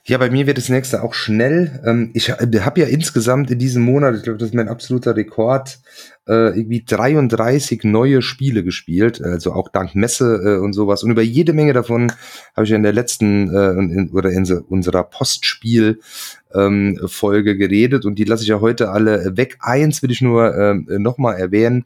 E: Ja, bei mir wird das nächste auch schnell. Ähm, ich habe ja insgesamt in diesem Monat, ich glaube, das ist mein absoluter Rekord, äh, irgendwie 33 neue Spiele gespielt, also auch dank Messe äh, und sowas. Und über jede Menge davon habe ich ja in der letzten äh, in, oder in unserer Postspiel ähm, Folge geredet und die lasse ich ja heute alle weg. Eins will ich nur ähm, nochmal erwähnen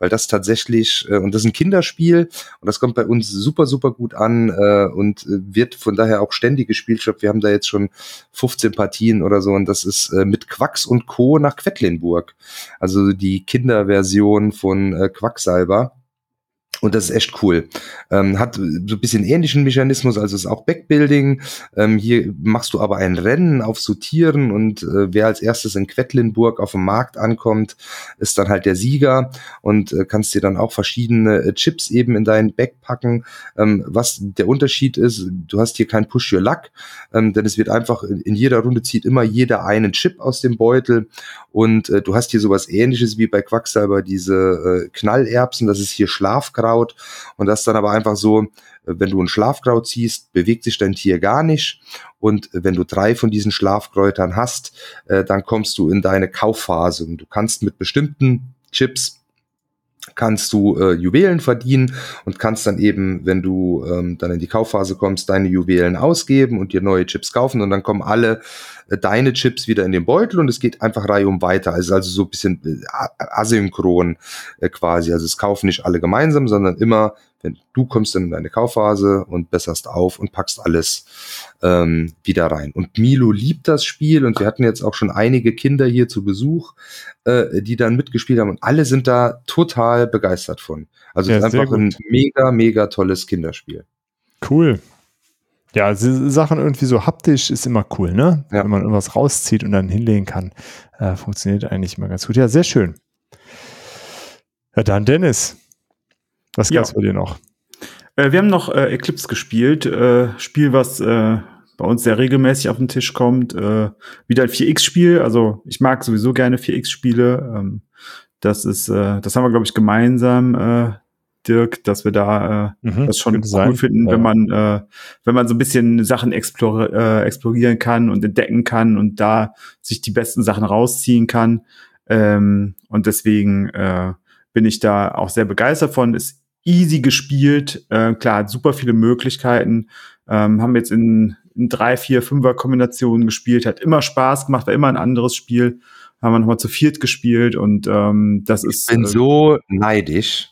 E: weil das tatsächlich, äh, und das ist ein Kinderspiel und das kommt bei uns super, super gut an äh, und äh, wird von daher auch ständig gespielt. Ich glaube, wir haben da jetzt schon 15 Partien oder so und das ist äh, mit Quacks und Co. nach Quedlinburg. Also die Kinderversion von äh, Quacksalber. Und das ist echt cool. Ähm, hat so ein bisschen ähnlichen Mechanismus, also ist auch Backbuilding. Ähm, hier machst du aber ein Rennen auf Sortieren und äh, wer als erstes in Quedlinburg auf dem Markt ankommt, ist dann halt der Sieger und äh, kannst dir dann auch verschiedene äh, Chips eben in deinen Back packen. Ähm, was der Unterschied ist, du hast hier kein Push Your Luck, ähm, denn es wird einfach in, in, jeder Runde zieht immer jeder einen Chip aus dem Beutel und äh, du hast hier sowas ähnliches wie bei Quacksalber diese äh, Knallerbsen, das ist hier Schlafkraft Schlafkraut. Und das dann aber einfach so, wenn du ein Schlafkraut ziehst, bewegt sich dein Tier gar nicht. Und wenn du drei von diesen Schlafkräutern hast, äh, dann kommst du in deine Kaufphase. Und du kannst mit bestimmten Chips kannst du äh, Juwelen verdienen und kannst dann eben, wenn du ähm, dann in die Kaufphase kommst, deine Juwelen ausgeben und dir neue Chips kaufen und dann kommen alle äh, deine Chips wieder in den Beutel und es geht einfach reihum weiter. Also also so ein bisschen äh, asynchron äh, quasi. Also es kaufen nicht alle gemeinsam, sondern immer, wenn du kommst dann in deine Kaufphase und besserst auf und packst alles ähm, wieder rein. Und Milo liebt das Spiel und wir hatten jetzt auch schon einige Kinder hier zu Besuch, äh, die dann mitgespielt haben und alle sind da total begeistert von. Also ja, es ist einfach ein mega, mega tolles Kinderspiel.
B: Cool. Ja, Sachen irgendwie so haptisch ist immer cool, ne? Ja. Wenn man irgendwas rauszieht und dann hinlegen kann. Äh, funktioniert eigentlich immer ganz gut. Ja, sehr schön. Ja, dann Dennis. Was gab's ja. bei dir noch?
C: Äh, wir haben noch äh, Eclipse gespielt. Äh, Spiel, was äh, bei uns sehr regelmäßig auf den Tisch kommt. Äh, wieder ein 4X-Spiel. Also ich mag sowieso gerne 4X-Spiele. Ähm, das ist, äh, das haben wir, glaube ich, gemeinsam äh, Dirk, dass wir da äh, mhm, das schon cool sein. finden, ja. wenn man äh, wenn man so ein bisschen Sachen explore, äh, explorieren kann und entdecken kann und da sich die besten Sachen rausziehen kann. Ähm, und deswegen äh, bin ich da auch sehr begeistert von. Ist easy gespielt, äh, klar, hat super viele Möglichkeiten. Ähm, haben jetzt in, in drei, vier, fünfer Kombinationen gespielt, hat immer Spaß gemacht, war immer ein anderes Spiel. Haben wir nochmal zu viert gespielt und ähm, das ist.
E: Ich bin äh, so neidisch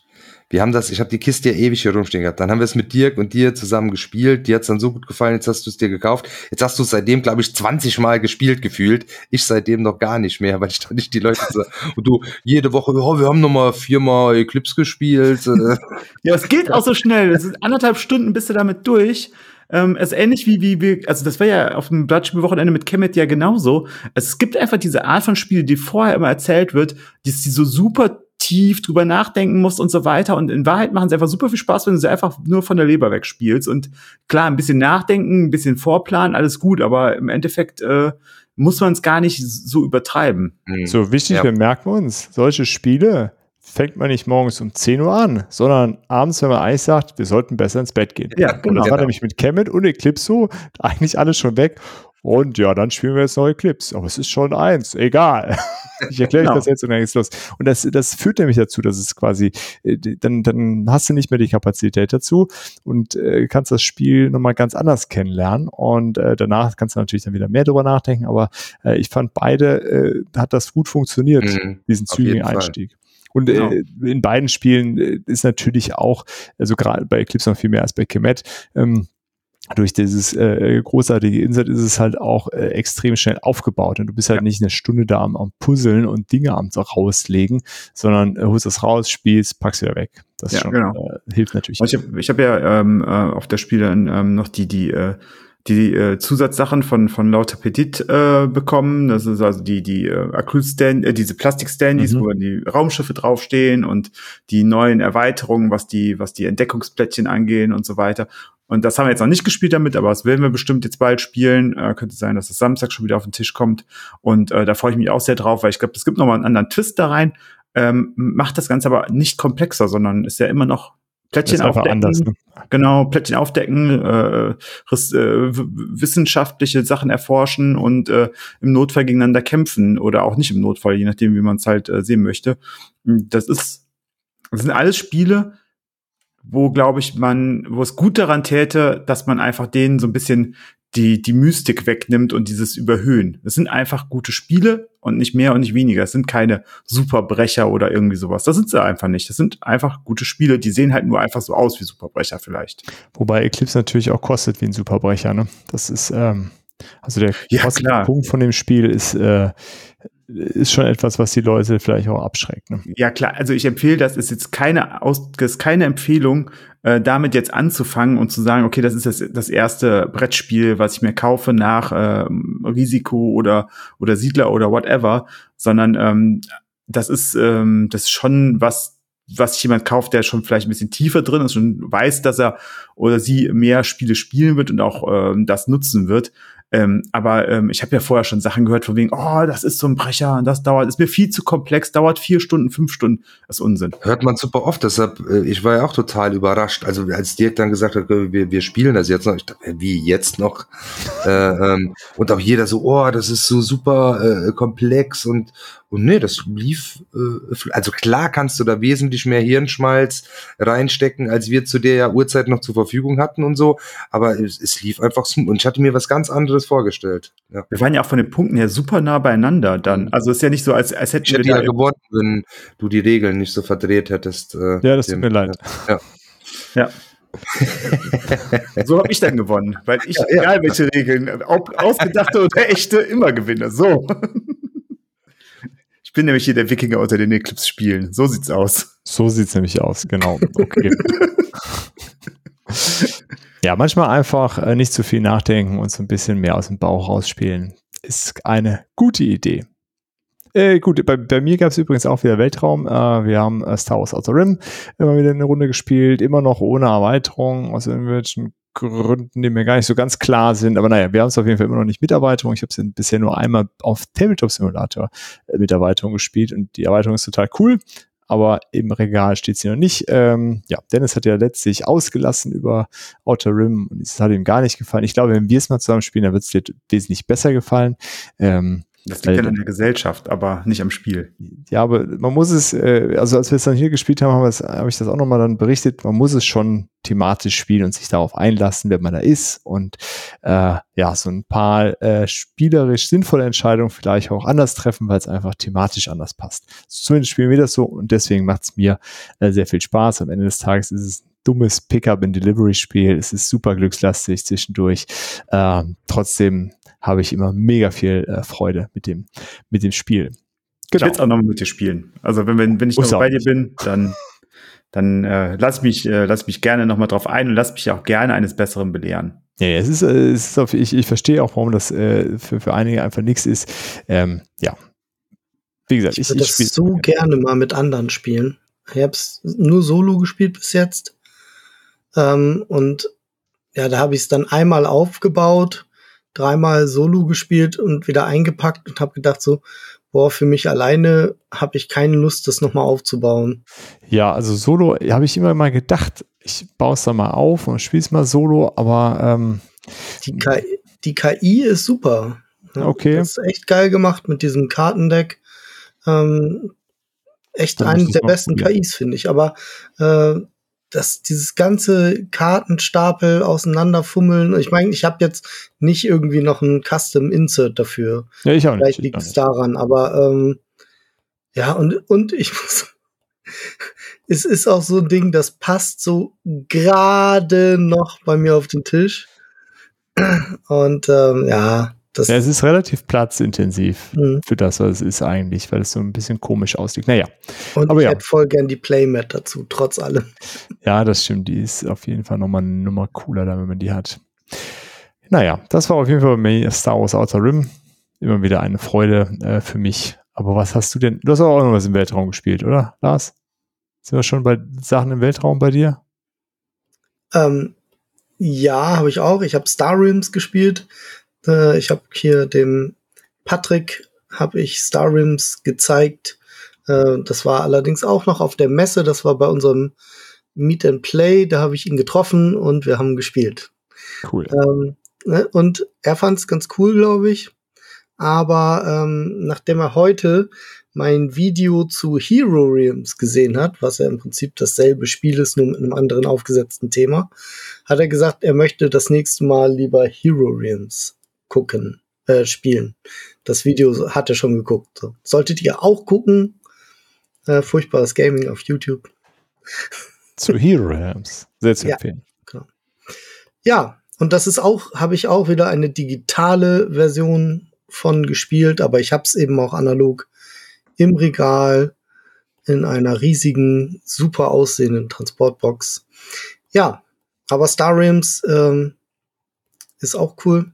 E: wir haben das, ich habe die Kiste ja ewig hier rumstehen gehabt. Dann haben wir es mit Dirk und dir zusammen gespielt. Dir hat's dann so gut gefallen, jetzt hast du es dir gekauft. Jetzt hast du es seitdem, glaube ich, 20 Mal gespielt gefühlt. Ich seitdem noch gar nicht mehr, weil ich da nicht die Leute so, und du jede Woche, oh, wir haben noch mal viermal Eclipse gespielt. Äh.
C: ja, es geht auch so schnell. Es sind anderthalb Stunden bist du damit durch. Ähm, es ist ähnlich wie, wie, wie, also das war ja auf dem Blattspielwochenende mit Kemet ja genauso. Es gibt einfach diese Art von Spiele, die vorher immer erzählt wird, die, die so super tief drüber nachdenken musst und so weiter. Und in Wahrheit machen sie einfach super viel Spaß, wenn du sie einfach nur von der Leber wegspielst. Und klar, ein bisschen nachdenken, ein bisschen Vorplan, alles gut, aber im Endeffekt äh, muss man es gar nicht so übertreiben.
B: Mhm. So wichtig, ja. wir merken uns, solche Spiele fängt man nicht morgens um 10 Uhr an, sondern abends, wenn man eigentlich sagt, wir sollten besser ins Bett gehen.
C: Ja, genau.
B: Und das war nämlich mit Kemet und Eclipse so eigentlich alles schon weg. Und ja, dann spielen wir jetzt neue Clips. Aber es ist schon eins, egal. ich erkläre genau. euch das jetzt und dann geht's los. Und das, das führt nämlich dazu, dass es quasi, äh, dann, dann hast du nicht mehr die Kapazität dazu und äh, kannst das Spiel nochmal ganz anders kennenlernen. Und äh, danach kannst du natürlich dann wieder mehr drüber nachdenken. Aber äh, ich fand beide, äh, hat das gut funktioniert, mhm, diesen zügigen Einstieg. Und äh, genau. äh, in beiden Spielen ist natürlich auch, also gerade bei Eclipse noch viel mehr als bei Kemet, ähm, durch dieses äh, großartige Insert ist es halt auch äh, extrem schnell aufgebaut und du bist halt ja. nicht eine Stunde da am, am Puzzeln und Dinge am rauslegen, sondern äh, holst das raus, spielst, packst wieder weg. Das ja, schon, genau. äh, hilft natürlich.
C: Ich habe ich hab ja ähm, äh, auf der Spiele ähm, noch die die äh, die äh, Zusatzsachen von von Lauter Petit äh, bekommen. Das ist also die die äh, Acrylstand, äh, diese Plastikstandies, mhm. wo dann die Raumschiffe draufstehen und die neuen Erweiterungen, was die was die Entdeckungsplättchen angehen und so weiter. Und das haben wir jetzt noch nicht gespielt damit, aber das werden wir bestimmt jetzt bald spielen. Äh, könnte sein, dass das Samstag schon wieder auf den Tisch kommt. Und äh, da freue ich mich auch sehr drauf, weil ich glaube, es gibt noch mal einen anderen Twist da rein. Ähm, macht das Ganze aber nicht komplexer, sondern ist ja immer noch Plättchen aufdecken. Anders, ne? Genau, Plättchen aufdecken, äh, riss, äh, wissenschaftliche Sachen erforschen und äh, im Notfall gegeneinander kämpfen oder auch nicht im Notfall, je nachdem, wie man es halt äh, sehen möchte. Das ist, das sind alles Spiele, wo, glaube ich, man, wo es gut daran täte, dass man einfach denen so ein bisschen die, die Mystik wegnimmt und dieses Überhöhen. Es sind einfach gute Spiele und nicht mehr und nicht weniger. Es sind keine Superbrecher oder irgendwie sowas. Das sind sie einfach nicht. Das sind einfach gute Spiele, die sehen halt nur einfach so aus wie Superbrecher vielleicht.
B: Wobei Eclipse natürlich auch kostet wie ein Superbrecher, ne? Das ist, ähm, also der ja, Punkt von dem Spiel ist, äh, ist schon etwas, was die Leute vielleicht auch abschreckt. Ne?
C: Ja, klar. Also ich empfehle, das ist jetzt keine, Aus das ist keine Empfehlung, äh, damit jetzt anzufangen und zu sagen, okay, das ist das, das erste Brettspiel, was ich mir kaufe nach ähm, Risiko oder, oder Siedler oder whatever, sondern ähm, das ist, ähm, das ist schon was, was sich jemand kauft, der schon vielleicht ein bisschen tiefer drin ist und weiß, dass er oder sie mehr Spiele spielen wird und auch ähm, das nutzen wird. Ähm, aber ähm, ich habe ja vorher schon Sachen gehört von wegen, oh, das ist so ein Brecher und das dauert, ist mir viel zu komplex, dauert vier Stunden, fünf Stunden. Das ist Unsinn.
E: Hört man super oft, deshalb, äh, ich war ja auch total überrascht. Also als Dirk dann gesagt hat, wir, wir spielen das jetzt noch, ich dachte, wie jetzt noch? äh, ähm, und auch jeder so, oh, das ist so super äh, komplex und und nee, das lief, äh, also klar kannst du da wesentlich mehr Hirnschmalz reinstecken, als wir zu der Uhrzeit noch zur Verfügung hatten und so, aber es, es lief einfach smooth und ich hatte mir was ganz anderes vorgestellt.
C: Ja. Wir waren ja auch von den Punkten her super nah beieinander dann. Also es ist ja nicht so, als, als hätten
E: ich hätte wir ja gewonnen, wenn du die Regeln nicht so verdreht hättest.
B: Äh, ja, das tut mir leid.
C: Ja. ja. so habe ich dann gewonnen, weil ich, ja, egal ja. welche Regeln, ob ausgedachte oder echte, immer gewinne. So. Ich bin nämlich hier der Wikinger unter den Eclipse spielen. So sieht's aus.
B: So sieht's nämlich aus, genau. Okay. ja, manchmal einfach äh, nicht zu viel nachdenken und so ein bisschen mehr aus dem Bauch rausspielen. Ist eine gute Idee. Äh, gut, bei, bei mir gab es übrigens auch wieder Weltraum. Äh, wir haben äh, Star Wars Outer Rim immer wieder eine Runde gespielt, immer noch ohne Erweiterung, aus irgendwelchen Gründen, die mir gar nicht so ganz klar sind. Aber naja, wir haben es auf jeden Fall immer noch nicht mit Erweiterung. Ich habe es bisher nur einmal auf Tabletop Simulator äh, mit Erweiterung gespielt und die Erweiterung ist total cool. Aber im Regal steht sie noch nicht. Ähm, ja, Dennis hat ja letztlich ausgelassen über Outer Rim und es hat ihm gar nicht gefallen. Ich glaube, wenn wir es mal zusammen spielen, dann wird es dir wesentlich besser gefallen. Ähm,
C: das liegt ja an der Gesellschaft, aber nicht am Spiel.
B: Ja, aber man muss es, äh, also als wir es dann hier gespielt haben, habe hab ich das auch nochmal dann berichtet, man muss es schon thematisch spielen und sich darauf einlassen, wenn man da ist und äh, ja, so ein paar äh, spielerisch sinnvolle Entscheidungen vielleicht auch anders treffen, weil es einfach thematisch anders passt. Zumindest spielen wir das so und deswegen macht es mir äh, sehr viel Spaß. Am Ende des Tages ist es dummes Pickup-and-Delivery-Spiel. Es ist super glückslastig zwischendurch. Ähm, trotzdem habe ich immer mega viel äh, Freude mit dem, mit dem Spiel.
C: Genau. Ich will auch noch mit dir spielen. Also wenn, wenn, wenn ich noch bei dir bin, dann, dann äh, lass mich, äh, lass mich gerne noch mal drauf ein und lass mich auch gerne eines Besseren belehren.
B: Ja, es ist, äh, es ist auf, ich, ich verstehe auch, warum das äh, für, für einige einfach nichts ist. Ähm, ja.
D: Wie gesagt, ich, ich würde das so gerne mal mit anderen spielen. Ich habe es nur solo gespielt bis jetzt. Ähm, und ja, da habe ich es dann einmal aufgebaut dreimal Solo gespielt und wieder eingepackt und habe gedacht so, boah, für mich alleine habe ich keine Lust, das nochmal aufzubauen.
B: Ja, also Solo habe ich immer mal gedacht, ich baue es da mal auf und spiele es mal Solo, aber ähm,
D: die, KI, die KI ist super.
B: Okay.
D: Das ist echt geil gemacht mit diesem Kartendeck. Ähm, echt einen der besten KIs, finde ich. Aber äh, dass dieses ganze Kartenstapel auseinanderfummeln. Ich meine, ich habe jetzt nicht irgendwie noch ein Custom Insert dafür.
B: Ja, ich auch
D: nicht. Vielleicht liegt es daran, aber ähm, ja, und, und ich muss. es ist auch so ein Ding, das passt so gerade noch bei mir auf den Tisch. Und ähm, ja,
B: ja, es ist relativ platzintensiv mhm. für das, was es ist eigentlich, weil es so ein bisschen komisch aussieht. Naja.
D: Und aber ich ja. hätte voll gern die Playmat dazu, trotz allem.
B: Ja, das stimmt. Die ist auf jeden Fall nochmal eine Nummer cooler, da, wenn man die hat. Naja, das war auf jeden Fall bei mir Star Wars Outer Rim. Immer wieder eine Freude äh, für mich. Aber was hast du denn? Du hast auch noch was im Weltraum gespielt, oder, Lars? Sind wir schon bei Sachen im Weltraum bei dir?
D: Ähm, ja, habe ich auch. Ich habe Star Rims gespielt. Äh, ich habe hier dem Patrick habe ich Star Rims gezeigt. Äh, das war allerdings auch noch auf der Messe. Das war bei unserem Meet and Play. Da habe ich ihn getroffen und wir haben gespielt.
B: Cool.
D: Ähm, ne? Und er fand es ganz cool, glaube ich. Aber ähm, nachdem er heute mein Video zu Hero Realms gesehen hat, was ja im Prinzip dasselbe Spiel ist, nur mit einem anderen aufgesetzten Thema, hat er gesagt, er möchte das nächste Mal lieber Hero Realms gucken, äh, spielen. Das Video hat er schon geguckt. So. Solltet ihr auch gucken. Äh, furchtbares Gaming auf YouTube.
B: Zu Hero Realms. Sehr zu empfehlen. Ja,
D: ja, und das ist auch, habe ich auch wieder eine digitale Version von gespielt, aber ich habe es eben auch analog im Regal in einer riesigen, super aussehenden Transportbox. Ja, aber Star Realms ähm, ist auch cool.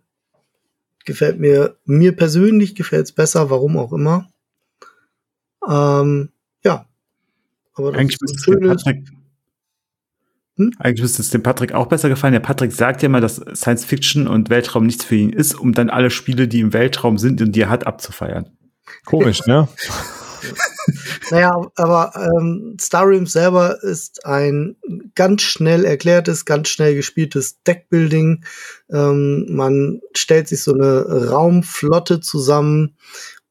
D: Gefällt mir, mir persönlich gefällt es besser, warum auch immer. Ähm, ja.
C: Aber das Eigentlich ist ein schönes, hm? Eigentlich müsste es dem Patrick auch besser gefallen. Der Patrick sagt ja immer, dass Science Fiction und Weltraum nichts für ihn ist, um dann alle Spiele, die im Weltraum sind und die er hat, abzufeiern.
B: Komisch, ne?
D: naja, aber ähm, Star Realms selber ist ein ganz schnell erklärtes, ganz schnell gespieltes Deckbuilding. Ähm, man stellt sich so eine Raumflotte zusammen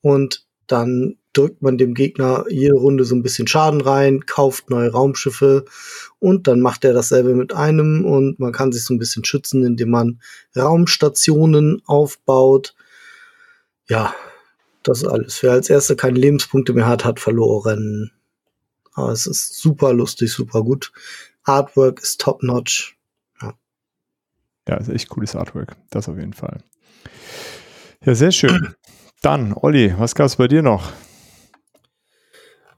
D: und dann drückt man dem Gegner jede Runde so ein bisschen Schaden rein, kauft neue Raumschiffe und dann macht er dasselbe mit einem und man kann sich so ein bisschen schützen, indem man Raumstationen aufbaut. Ja, das ist alles. Wer als Erster keine Lebenspunkte mehr hat, hat verloren. Aber es ist super lustig, super gut. Artwork ist top-notch. Ja.
B: ja, ist echt cooles Artwork. Das auf jeden Fall. Ja, sehr schön. Dann, Olli, was gab es bei dir noch?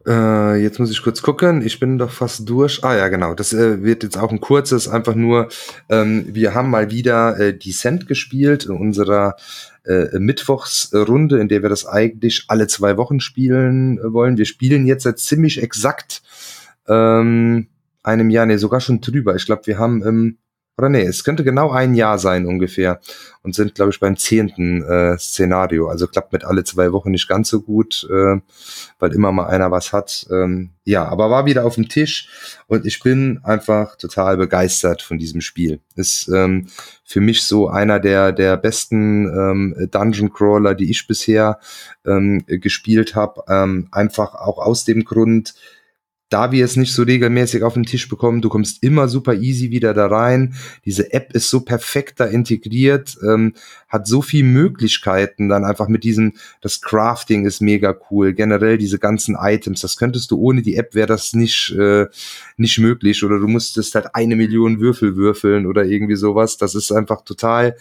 E: Äh, jetzt muss ich kurz gucken. Ich bin doch fast durch. Ah ja, genau. Das äh, wird jetzt auch ein kurzes. Einfach nur, ähm, wir haben mal wieder äh, Descent gespielt in unserer äh, Mittwochsrunde, in der wir das eigentlich alle zwei Wochen spielen äh, wollen. Wir spielen jetzt seit ziemlich exakt ähm, einem Jahr, nee, sogar schon drüber. Ich glaube, wir haben im oder nee, es könnte genau ein Jahr sein ungefähr und sind, glaube ich, beim zehnten äh, Szenario. Also klappt mit alle zwei Wochen nicht ganz so gut, äh, weil immer mal einer was hat. Ähm, ja, aber war wieder auf dem Tisch und ich bin einfach total begeistert von diesem Spiel. Ist ähm, für mich so einer der, der besten ähm, Dungeon Crawler, die ich bisher ähm, gespielt habe. Ähm, einfach auch aus dem Grund, da wir es nicht so regelmäßig auf den Tisch bekommen, du kommst immer super easy wieder da rein. Diese App ist so perfekt da integriert, ähm, hat so viel Möglichkeiten dann einfach mit diesem, das Crafting ist mega cool, generell diese ganzen Items, das könntest du ohne die App wäre das nicht, äh, nicht möglich oder du musstest halt eine Million Würfel würfeln oder irgendwie sowas. Das ist einfach total,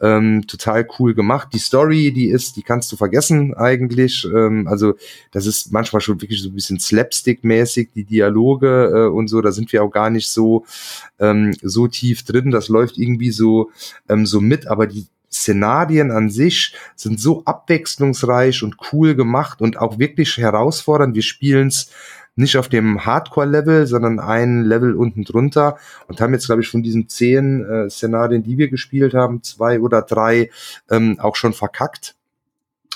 E: ähm, total cool gemacht. Die Story, die ist, die kannst du vergessen eigentlich. Ähm, also das ist manchmal schon wirklich so ein bisschen Slapstick-mäßig Slapstick, die Dialoge äh, und so, da sind wir auch gar nicht so, ähm, so tief drin. Das läuft irgendwie so, ähm, so mit, aber die Szenarien an sich sind so abwechslungsreich und cool gemacht und auch wirklich herausfordernd. Wir spielen es nicht auf dem Hardcore-Level, sondern ein Level unten drunter und haben jetzt, glaube ich, von diesen zehn äh, Szenarien, die wir gespielt haben, zwei oder drei ähm, auch schon verkackt.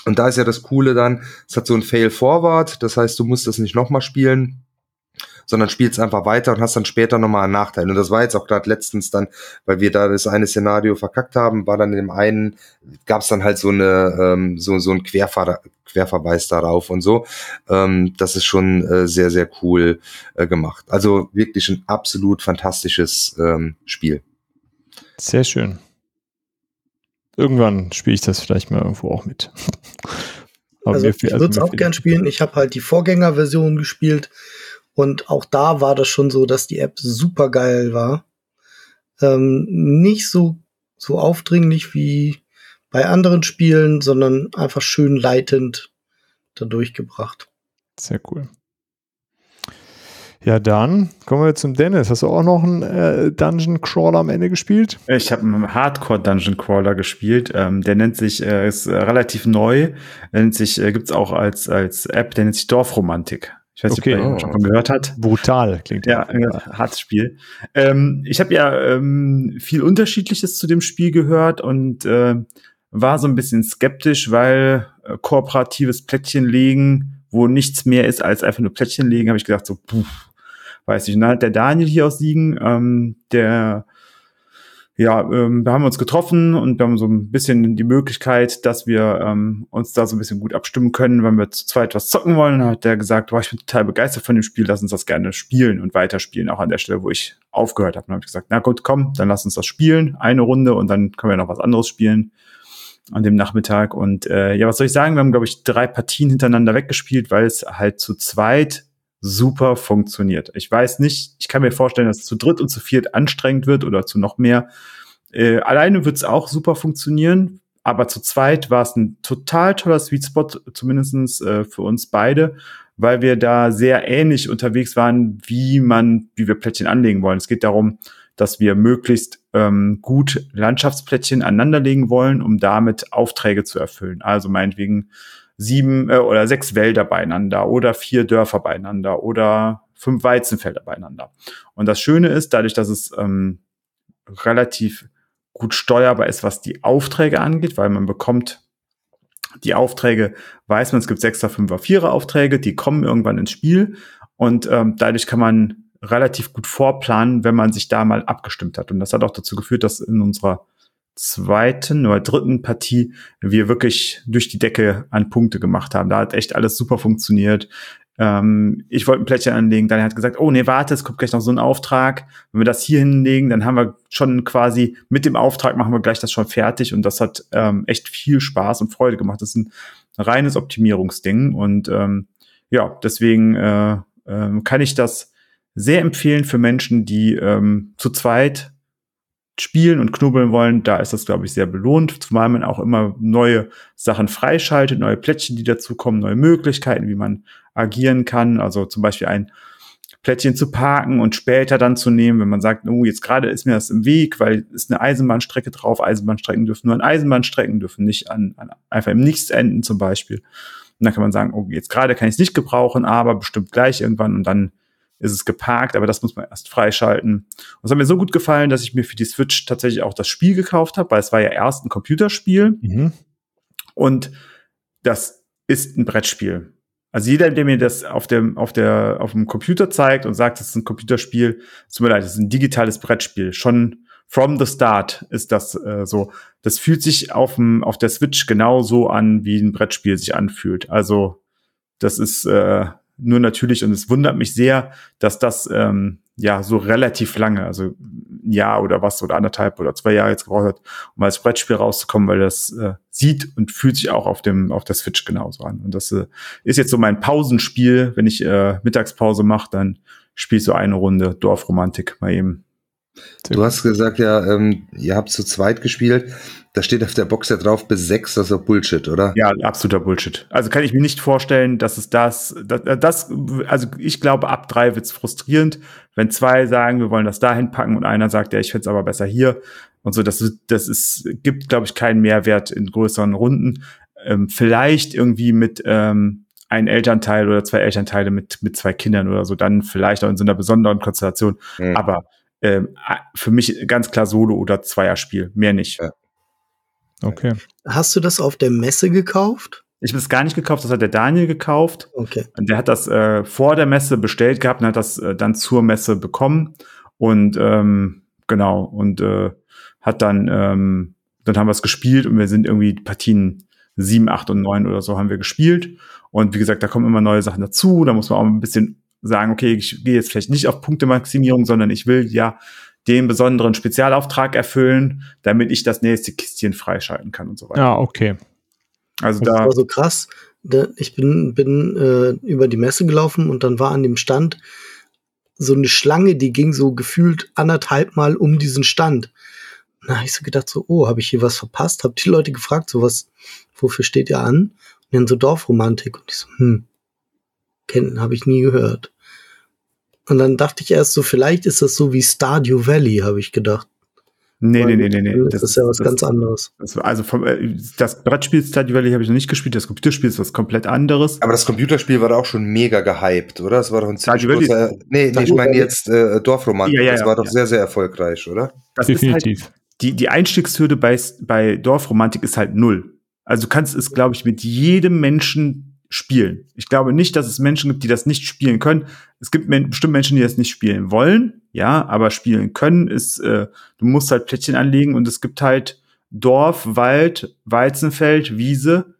E: Und da ist ja das Coole dann, es hat so ein Fail-Forward, das heißt, du musst das nicht nochmal spielen sondern spielst einfach weiter und hast dann später nochmal einen Nachteil. Und das war jetzt auch gerade letztens dann, weil wir da das eine Szenario verkackt haben, war dann in dem einen, gab es dann halt so eine, ähm, so, so ein Querver Querverweis darauf und so. Ähm, das ist schon äh, sehr, sehr cool äh, gemacht. Also wirklich ein absolut fantastisches ähm, Spiel.
B: Sehr schön. Irgendwann spiele ich das vielleicht mal irgendwo auch mit.
D: also ich würde es auch gern spielen. Ich habe halt die Vorgängerversion gespielt. Und auch da war das schon so, dass die App super geil war. Ähm, nicht so, so aufdringlich wie bei anderen Spielen, sondern einfach schön leitend da durchgebracht.
B: Sehr cool. Ja, dann kommen wir zum Dennis. Hast du auch noch einen äh, Dungeon Crawler am Ende gespielt?
C: Ich habe einen Hardcore Dungeon Crawler gespielt. Ähm, der nennt sich, äh, ist äh, relativ neu, nennt sich, äh, gibt's auch als als App. Der nennt sich Dorfromantik.
B: Ich weiß okay. nicht, ob ihr schon mal gehört hat. Brutal klingt
C: ja. Ja, hartes Spiel. Ähm, ich habe ja ähm, viel Unterschiedliches zu dem Spiel gehört und äh, war so ein bisschen skeptisch, weil äh, kooperatives Plättchen legen, wo nichts mehr ist als einfach nur Plättchen legen, habe ich gedacht so, puh, weiß nicht. Und dann hat der Daniel hier aus Siegen, ähm, der ja, ähm, wir haben uns getroffen und wir haben so ein bisschen die Möglichkeit, dass wir ähm, uns da so ein bisschen gut abstimmen können, wenn wir zu zweit was zocken wollen. Dann hat der gesagt, boah, ich bin total begeistert von dem Spiel, lass uns das gerne spielen und weiterspielen, auch an der Stelle, wo ich aufgehört habe. Dann habe ich gesagt, na gut, komm, dann lass uns das spielen, eine Runde und dann können wir noch was anderes spielen an dem Nachmittag. Und äh, ja, was soll ich sagen? Wir haben, glaube ich, drei Partien hintereinander weggespielt, weil es halt zu zweit super funktioniert. Ich weiß nicht, ich kann mir vorstellen, dass es zu dritt und zu viert anstrengend wird oder zu noch mehr. Äh, alleine wird es auch super funktionieren, aber zu zweit war es ein total toller Sweet Spot, zumindestens äh, für uns beide, weil wir da sehr ähnlich unterwegs waren, wie man, wie wir Plättchen anlegen wollen. Es geht darum, dass wir möglichst ähm, gut Landschaftsplättchen aneinanderlegen wollen, um damit Aufträge zu erfüllen. Also meinetwegen sieben äh, oder sechs Wälder beieinander oder vier Dörfer beieinander oder fünf Weizenfelder beieinander. Und das Schöne ist, dadurch, dass es ähm, relativ gut steuerbar ist, was die Aufträge angeht, weil man bekommt die Aufträge, weiß man, es gibt Sechser, Fünfer, Vierer Aufträge, die kommen irgendwann ins Spiel und ähm, dadurch kann man relativ gut vorplanen, wenn man sich da mal abgestimmt hat. Und das hat auch dazu geführt, dass in unserer zweiten oder dritten Partie wir wirklich durch die Decke an Punkte gemacht haben. Da hat echt alles super funktioniert. Ähm, ich wollte ein Plättchen anlegen, dann hat gesagt, oh nee, warte, es kommt gleich noch so ein Auftrag. Wenn wir das hier hinlegen, dann haben wir schon quasi mit dem Auftrag machen wir gleich das schon fertig und das hat ähm, echt viel Spaß und Freude gemacht. Das ist ein reines Optimierungsding und ähm, ja, deswegen äh, äh, kann ich das sehr empfehlen für Menschen, die ähm, zu zweit spielen und knubbeln wollen, da ist das, glaube ich, sehr belohnt, zumal man auch immer neue Sachen freischaltet, neue Plättchen, die dazukommen, neue Möglichkeiten, wie man agieren kann. Also zum Beispiel ein Plättchen zu parken und später dann zu nehmen, wenn man sagt, oh, jetzt gerade ist mir das im Weg, weil ist eine Eisenbahnstrecke drauf. Eisenbahnstrecken dürfen nur an Eisenbahnstrecken, dürfen nicht an, an einfach im Nichts enden zum Beispiel. Und dann kann man sagen, oh, jetzt gerade kann ich es nicht gebrauchen, aber bestimmt gleich irgendwann und dann ist es geparkt, aber das muss man erst freischalten. Und es hat mir so gut gefallen, dass ich mir für die Switch tatsächlich auch das Spiel gekauft habe, weil es war ja erst ein Computerspiel
B: Mhm.
C: und das ist ein Brettspiel. Also jeder, der mir das auf dem, auf der, auf dem Computer zeigt und sagt, es ist ein Computerspiel, es tut mir leid, es ist ein digitales Brettspiel. Schon from the start ist das äh, so. Das fühlt sich auf, dem, auf der Switch genauso an, wie ein Brettspiel sich anfühlt. Also das ist äh, nur natürlich und es wundert mich sehr, dass das ähm, ja so relativ lange, also ein Jahr oder was oder anderthalb oder zwei Jahre jetzt gebraucht hat, um als Brettspiel rauszukommen, weil das äh, sieht und fühlt sich auch auf dem auf der Switch genauso an. Und das äh, ist jetzt so mein Pausenspiel, wenn ich äh, Mittagspause mache, dann spiele ich so eine Runde Dorfromantik mal eben.
E: Du hast gesagt, ja, ähm, ihr habt zu zweit gespielt. Da steht auf der Box ja drauf bis sechs, das ist doch Bullshit, oder?
C: Ja, absoluter Bullshit. Also kann ich mir nicht vorstellen, dass es das, das, das also ich glaube, ab drei wird's frustrierend, wenn zwei sagen, wir wollen das dahin packen und einer sagt, ja, ich find's aber besser hier und so. Das, das ist, gibt, glaube ich, keinen Mehrwert in größeren Runden. Ähm, vielleicht irgendwie mit ähm, ein Elternteil oder zwei Elternteile mit, mit zwei Kindern oder so, dann vielleicht auch in so einer besonderen Konstellation.
E: Mhm.
C: Aber ähm, für mich ganz klar Solo- oder Zweierspiel, mehr nicht.
E: Ja.
B: Okay.
D: Hast du das auf der Messe gekauft?
C: Ich habe es gar nicht gekauft, das hat der Daniel gekauft.
D: Okay.
C: Der hat das äh, vor der Messe bestellt gehabt und hat das äh, dann zur Messe bekommen. Und ähm, genau, und äh, hat dann, ähm, dann haben wir es gespielt und wir sind irgendwie Partien sieben, acht und neun oder so haben wir gespielt. Und wie gesagt, da kommen immer neue Sachen dazu. Da muss man auch ein bisschen sagen, okay, ich gehe jetzt vielleicht nicht auf Punktemaximierung, sondern ich will ja den besonderen Spezialauftrag erfüllen, damit ich das nächste Kistchen freischalten kann und so weiter.
B: Ja, okay.
C: Also
D: Das
C: da,
D: war so krass. Ich bin, bin äh, über die Messe gelaufen und dann war an dem Stand so eine Schlange, die ging so gefühlt anderthalb Mal um diesen Stand. Na, hab ich so gedacht, so, oh, habe ich hier was verpasst? Hab die Leute gefragt, so was, wofür steht ihr an? Und dann so Dorfromantik. Und ich so, hm, kennen, habe ich nie gehört. Und dann dachte ich erst so, vielleicht ist das so wie Stardew Valley, habe ich gedacht.
C: nee, nee, nee, nee, nee.
D: Das, ist ja was ganz anderes.
C: Das, also vom, äh, das Brettspiel Stardew Valley habe ich noch nicht gespielt, das Computerspiel ist was komplett anderes.
E: Aber das Computerspiel war doch auch schon mega gehypt, oder? Das war doch ein ziemlich
C: Stardew Valley-
E: großer, nee, nee, ich meine jetzt äh, Dorfromantik.
C: Ja, ja,
E: das
C: ja,
E: war doch
C: ja.
E: sehr, sehr erfolgreich, oder?
C: Das ist halt,
B: Definitiv.
C: die, die Einstiegshürde bei, bei Dorfromantik ist halt null. Also du kannst es, glaube ich, mit jedem Menschen spielen. Ich glaube nicht, dass es Menschen gibt, die das nicht spielen können. Es gibt men bestimmt Menschen, die das nicht spielen wollen, ja, aber spielen können ist, äh, du musst halt Plättchen anlegen und es gibt halt Dorf, Wald, Weizenfeld, Wiese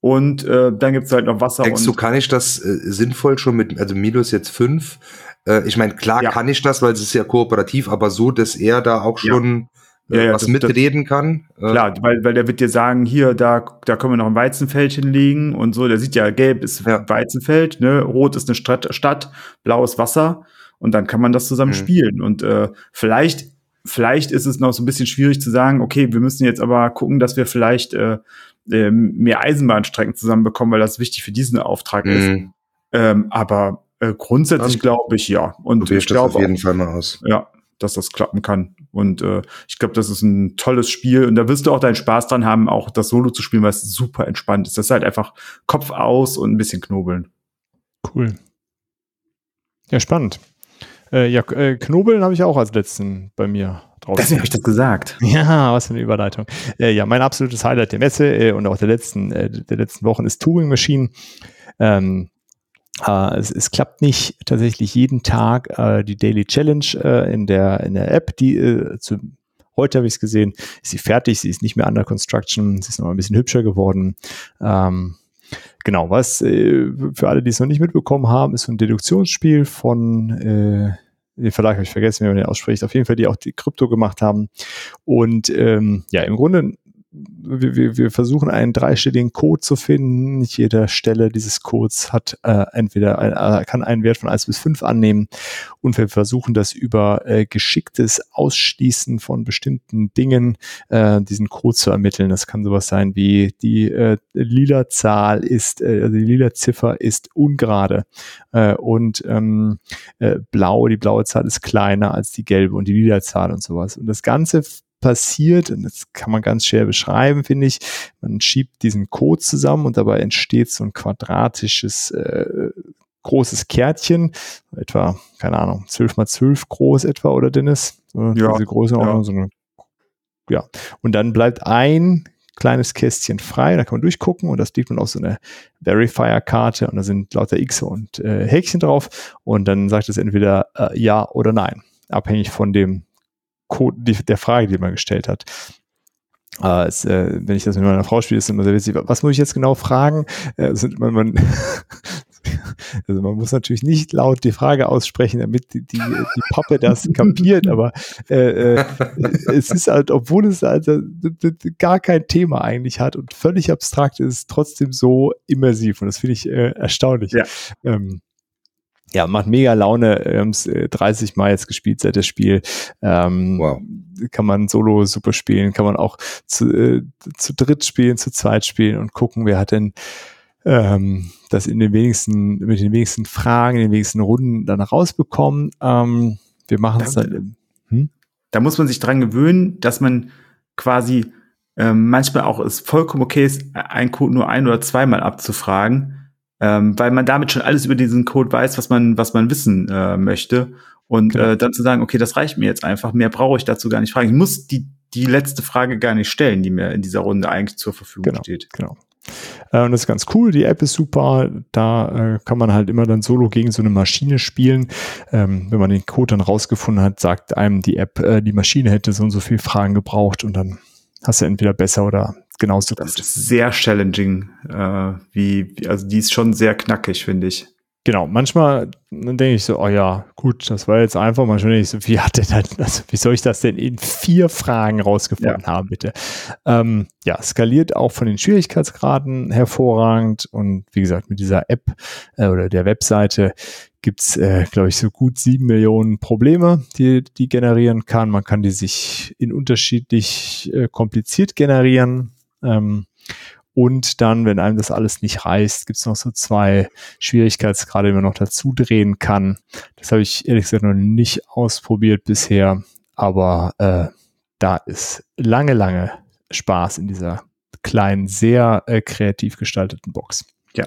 C: und äh, dann gibt's halt noch Wasser
E: Denkst du, kann ich das äh, sinnvoll schon mit, also Milo ist jetzt fünf. Äh, ich meine, klar
C: Ja.
E: kann ich das, weil es ist ja kooperativ, aber so, dass er da auch
C: Ja.
E: schon äh,
C: Ja, ja,
E: was
C: das-
E: mitreden kann. Äh,
C: Klar, weil, weil der wird dir sagen, hier, da, da können wir noch ein Weizenfeld hinlegen und so. Der sieht ja, gelb ist
E: Ja.
C: Weizenfeld, ne, rot ist eine Stadt, Stadt, blaues Wasser und dann kann man das zusammen
E: Mhm.
C: spielen. Und äh, vielleicht vielleicht ist es noch so ein bisschen schwierig zu sagen, okay, wir müssen jetzt aber gucken, dass wir vielleicht äh, äh, mehr Eisenbahnstrecken zusammenbekommen, weil das wichtig für diesen Auftrag
E: Mhm.
C: ist. Ähm, aber äh, grundsätzlich glaube ich ja. Und ich
E: das auf
C: glaube
E: jeden Fall mal aus.
C: ja, dass das klappen kann. Und äh, ich glaube, das ist ein tolles Spiel. Und da wirst du auch deinen Spaß dran haben, auch das Solo zu spielen, weil es super entspannt ist. Das ist halt einfach Kopf aus und ein bisschen knobeln.
B: Cool. Ja, spannend. Äh, ja, äh, Knobeln habe ich auch als letzten bei mir drauf.
C: Deswegen habe ich das gesagt.
B: Ja, was für eine Überleitung. Äh, ja, mein absolutes Highlight der Messe äh, und auch der letzten, äh, der letzten Wochen ist Turing Machine. Ähm, äh, es, es klappt nicht tatsächlich jeden Tag äh, die Daily Challenge äh, in, der, in der App, die äh, zu, heute habe ich es gesehen, ist sie fertig, sie ist nicht mehr under construction, sie ist noch ein bisschen hübscher geworden. Ähm, genau, was äh, für alle, die es noch nicht mitbekommen haben, ist so ein Deduktionsspiel von äh, den Verlag habe ich vergessen, wie man den ausspricht, auf jeden Fall, die auch die Krypto gemacht haben. Und ähm, ja, im Grunde, wir, wir, wir versuchen einen dreistelligen Code zu finden. Nicht jede Stelle dieses Codes hat äh, entweder ein, äh, kann einen Wert von 1 bis 5 annehmen. Und wir versuchen das über äh, geschicktes Ausschließen von bestimmten Dingen, äh, diesen Code zu ermitteln. Das kann sowas sein wie die äh, lila Zahl ist, äh, also die lila Ziffer ist ungerade äh, und ähm, äh, blau, die blaue Zahl ist kleiner als die gelbe und die lila Zahl und sowas. Und das Ganze passiert, und das kann man ganz schwer beschreiben, finde ich, man schiebt diesen Code zusammen und dabei entsteht so ein quadratisches äh, großes Kärtchen, etwa, keine Ahnung, 12 mal 12 groß etwa, oder Dennis? So,
C: Ja,
B: diese Größenordnung,
C: ja.
B: so eine, ja. Und dann bleibt ein kleines Kästchen frei, da kann man durchgucken und das legt man auf so eine Verifier-Karte und da sind lauter X und äh, Häkchen drauf und dann sagt es entweder äh, ja oder nein, abhängig von dem die, der Frage, die man gestellt hat. Äh, es, äh, wenn ich das mit meiner Frau spiele, ist immer sehr witzig. Was muss ich jetzt genau fragen? Äh, sind, man, man, also man muss natürlich nicht laut die Frage aussprechen, damit die, die, die Pappe das kapiert, aber äh, äh, es ist halt, obwohl es also gar kein Thema eigentlich hat und völlig abstrakt ist, trotzdem so immersiv und das finde ich äh, erstaunlich.
C: Ja.
B: Ähm, ja, macht mega Laune. Wir haben es äh, 30 Mal jetzt gespielt seit das Spiel. Ähm,
E: Wow.
B: Kann man solo super spielen, kann man auch zu, äh, zu dritt spielen, zu zweit spielen und gucken, wer hat denn ähm, das in den wenigsten, mit den wenigsten Fragen, in den wenigsten Runden dann rausbekommen. Ähm, wir machen es dann.
C: Da muss man sich dran gewöhnen, dass man quasi ähm, manchmal auch es vollkommen okay ist, einen Code nur ein- oder zweimal abzufragen, ähm, weil man damit schon alles über diesen Code weiß, was man, was man wissen äh, möchte. Und
B: Genau.
C: äh, dann zu sagen, okay, das reicht mir jetzt einfach, mehr brauche ich dazu gar nicht fragen. Ich muss die, die letzte Frage gar nicht stellen, die mir in dieser Runde eigentlich zur Verfügung
B: Genau.
C: steht.
B: Genau. Äh, und das ist ganz cool. Die App ist super. Da äh, kann man halt immer dann solo gegen so eine Maschine spielen. Ähm, wenn man den Code dann rausgefunden hat, sagt einem die App, äh, die Maschine hätte so und so viele Fragen gebraucht und dann hast du entweder besser oder genauso
C: Das
B: gut.
C: ist sehr challenging, äh, wie, wie, also die ist schon sehr knackig, finde ich.
B: Genau, manchmal denke ich so, oh ja, gut, das war jetzt einfach. Manchmal denke ich so, wie hat denn das, also wie soll ich das denn in vier Fragen rausgefunden haben, bitte? Ähm, ja, skaliert auch von den Schwierigkeitsgraden hervorragend und wie gesagt, mit dieser App äh, oder der Webseite gibt's, äh, glaube ich, so gut sieben Millionen Probleme, die die generieren kann. Man kann die sich in unterschiedlich äh, kompliziert generieren. Ähm, und dann, wenn einem das alles nicht reißt, gibt's noch so zwei Schwierigkeitsgrade, die man noch dazu drehen kann. Das habe ich ehrlich gesagt noch nicht ausprobiert bisher, aber äh, da ist lange, lange Spaß in dieser kleinen, sehr äh, kreativ gestalteten Box.
C: Ja,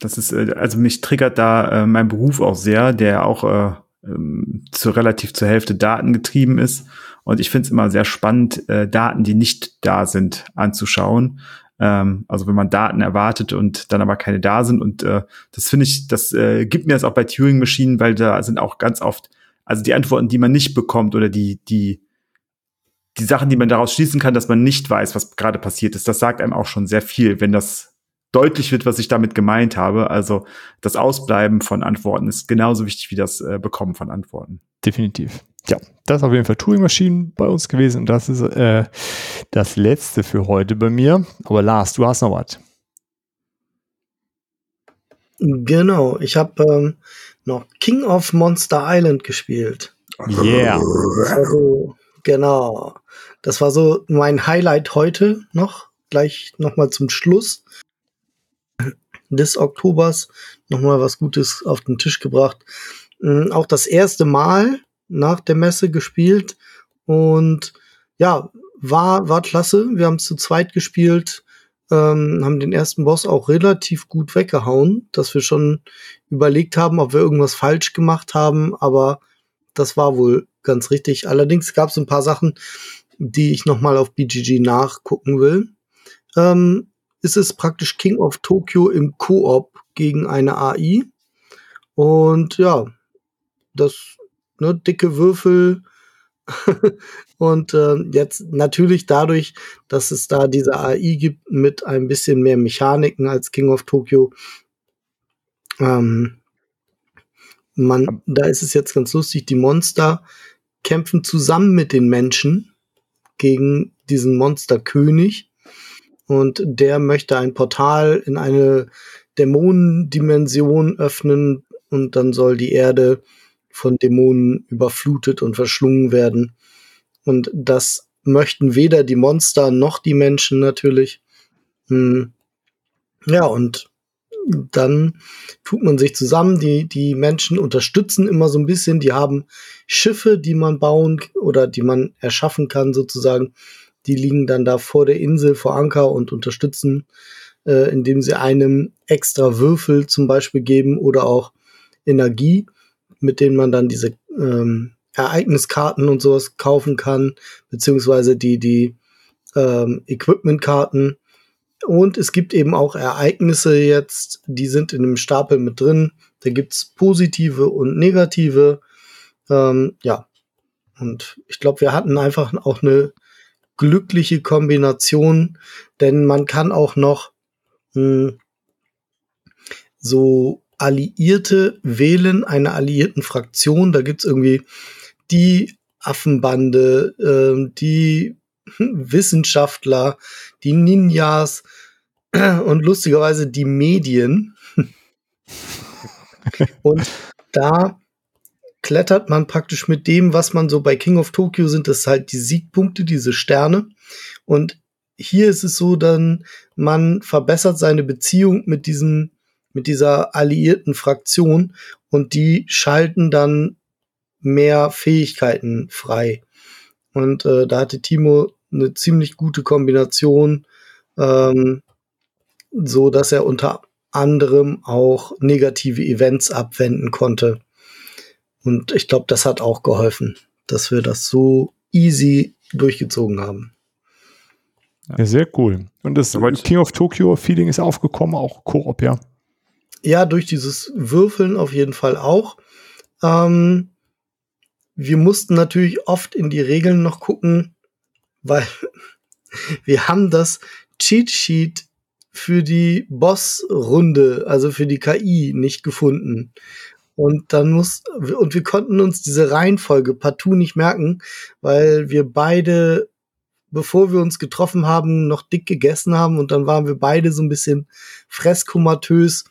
C: das ist, äh, also mich triggert da äh, mein Beruf auch sehr, der auch äh, ähm, zu relativ zur Hälfte datengetrieben ist. Und ich finde es immer sehr spannend, äh, Daten, die nicht da sind, anzuschauen. Ähm, also wenn man Daten erwartet und dann aber keine da sind. Und äh, das finde ich, das äh, gibt mir das auch bei Turing-Maschinen, weil da sind auch ganz oft, also die Antworten, die man nicht bekommt oder die, die, die Sachen, die man daraus schließen kann, dass man nicht weiß, was gerade passiert ist, das sagt einem auch schon sehr viel, wenn das deutlich wird, was ich damit gemeint habe. Also das Ausbleiben von Antworten ist genauso wichtig wie das äh, Bekommen von Antworten.
B: Definitiv. Ja, das ist auf jeden Fall Turing-Maschinen bei uns gewesen und das ist äh, das letzte für heute bei mir. Aber Lars, du hast noch was.
D: Genau, ich habe ähm, noch King of Monster Island gespielt.
B: Yeah.
D: Also Genau. Das war so mein Highlight heute noch. Gleich nochmal zum Schluss des Oktobers nochmal was Gutes auf den Tisch gebracht. Ähm, auch das erste Mal nach der Messe gespielt und ja, war, war klasse. Wir haben zu zweit gespielt, ähm, haben den ersten Boss auch relativ gut weggehauen, dass wir schon überlegt haben, ob wir irgendwas falsch gemacht haben, aber das war wohl ganz richtig. Allerdings gab es ein paar Sachen, die ich nochmal auf BGG nachgucken will. Ähm, ist es praktisch King of Tokyo im Koop gegen eine AI. Und ja, das ne, dicke Würfel und äh, jetzt natürlich dadurch, dass es da diese AI gibt mit ein bisschen mehr Mechaniken als King of Tokyo. Ähm, man, da ist es jetzt ganz lustig, die Monster kämpfen zusammen mit den Menschen gegen diesen Monsterkönig und der möchte ein Portal in eine Dämonendimension öffnen und dann soll die Erde von Dämonen überflutet und verschlungen werden. Und das möchten weder die Monster noch die Menschen natürlich. Hm. Ja, und dann tut man sich zusammen. Die, die Menschen unterstützen immer so ein bisschen. Die haben Schiffe, die man bauen oder die man erschaffen kann, sozusagen. Die liegen dann da vor der Insel vor Anker und unterstützen, äh, indem sie einem extra Würfel zum Beispiel geben oder auch Energie, mit denen man dann diese ähm, Ereigniskarten und sowas kaufen kann, beziehungsweise die, die ähm, Equipmentkarten. Und es gibt eben auch Ereignisse jetzt, die sind in dem Stapel mit drin. Da gibt's positive und negative. Ähm, ja. Und ich glaube, wir hatten einfach auch eine glückliche Kombination, denn man kann auch noch mh, hm, so Alliierte wählen, einer alliierten Fraktion. Da gibt's irgendwie die Affenbande, äh, die Wissenschaftler, die Ninjas und lustigerweise die Medien. und da klettert man praktisch mit dem, was man so bei King of Tokyo sind, das halt die Siegpunkte, diese Sterne. Und hier ist es so, dann man verbessert seine Beziehung mit diesem, mit dieser alliierten Fraktion und die schalten dann mehr Fähigkeiten frei. Und äh, da hatte Timo eine ziemlich gute Kombination, ähm, so dass er unter anderem auch negative Events abwenden konnte. Und ich glaube, das hat auch geholfen, dass wir das so easy durchgezogen haben.
B: Ja, sehr cool. Und das King of Tokyo Feeling ist aufgekommen, auch Koop, ja.
D: Ja, durch dieses Würfeln auf jeden Fall auch. Ähm, wir mussten natürlich oft in die Regeln noch gucken, weil wir haben das Cheat Sheet für die Boss-Runde, also für die KI, nicht gefunden. Und dann muss, und wir konnten uns diese Reihenfolge partout nicht merken, weil wir beide, bevor wir uns getroffen haben, noch dick gegessen haben und dann waren wir beide so ein bisschen fresskomatös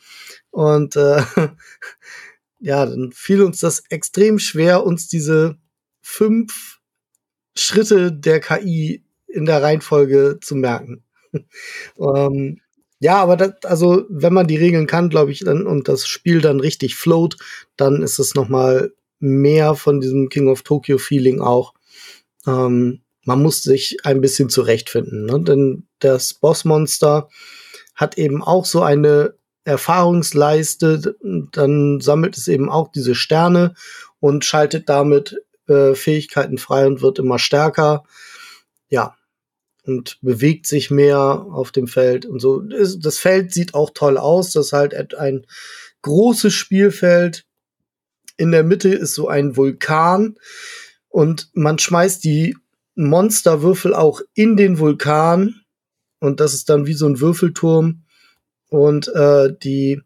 D: und äh, ja, dann fiel uns das extrem schwer, uns diese fünf Schritte der KI in der Reihenfolge zu merken. ähm, ja, aber das, also wenn man die Regeln kann, glaube ich, dann und das Spiel dann richtig float, dann ist es noch mal mehr von diesem King of Tokyo Feeling auch. Ähm, man muss sich ein bisschen zurechtfinden, ne? denn das Bossmonster hat eben auch so eine Erfahrungsleiste, dann sammelt es eben auch diese Sterne und schaltet damit äh, Fähigkeiten frei und wird immer stärker. Ja, und bewegt sich mehr auf dem Feld und so. Das Feld sieht auch toll aus. Das ist halt ein großes Spielfeld. In der Mitte ist so ein Vulkan und man schmeißt die Monsterwürfel auch in den Vulkan und das ist dann wie so ein Würfelturm und äh, die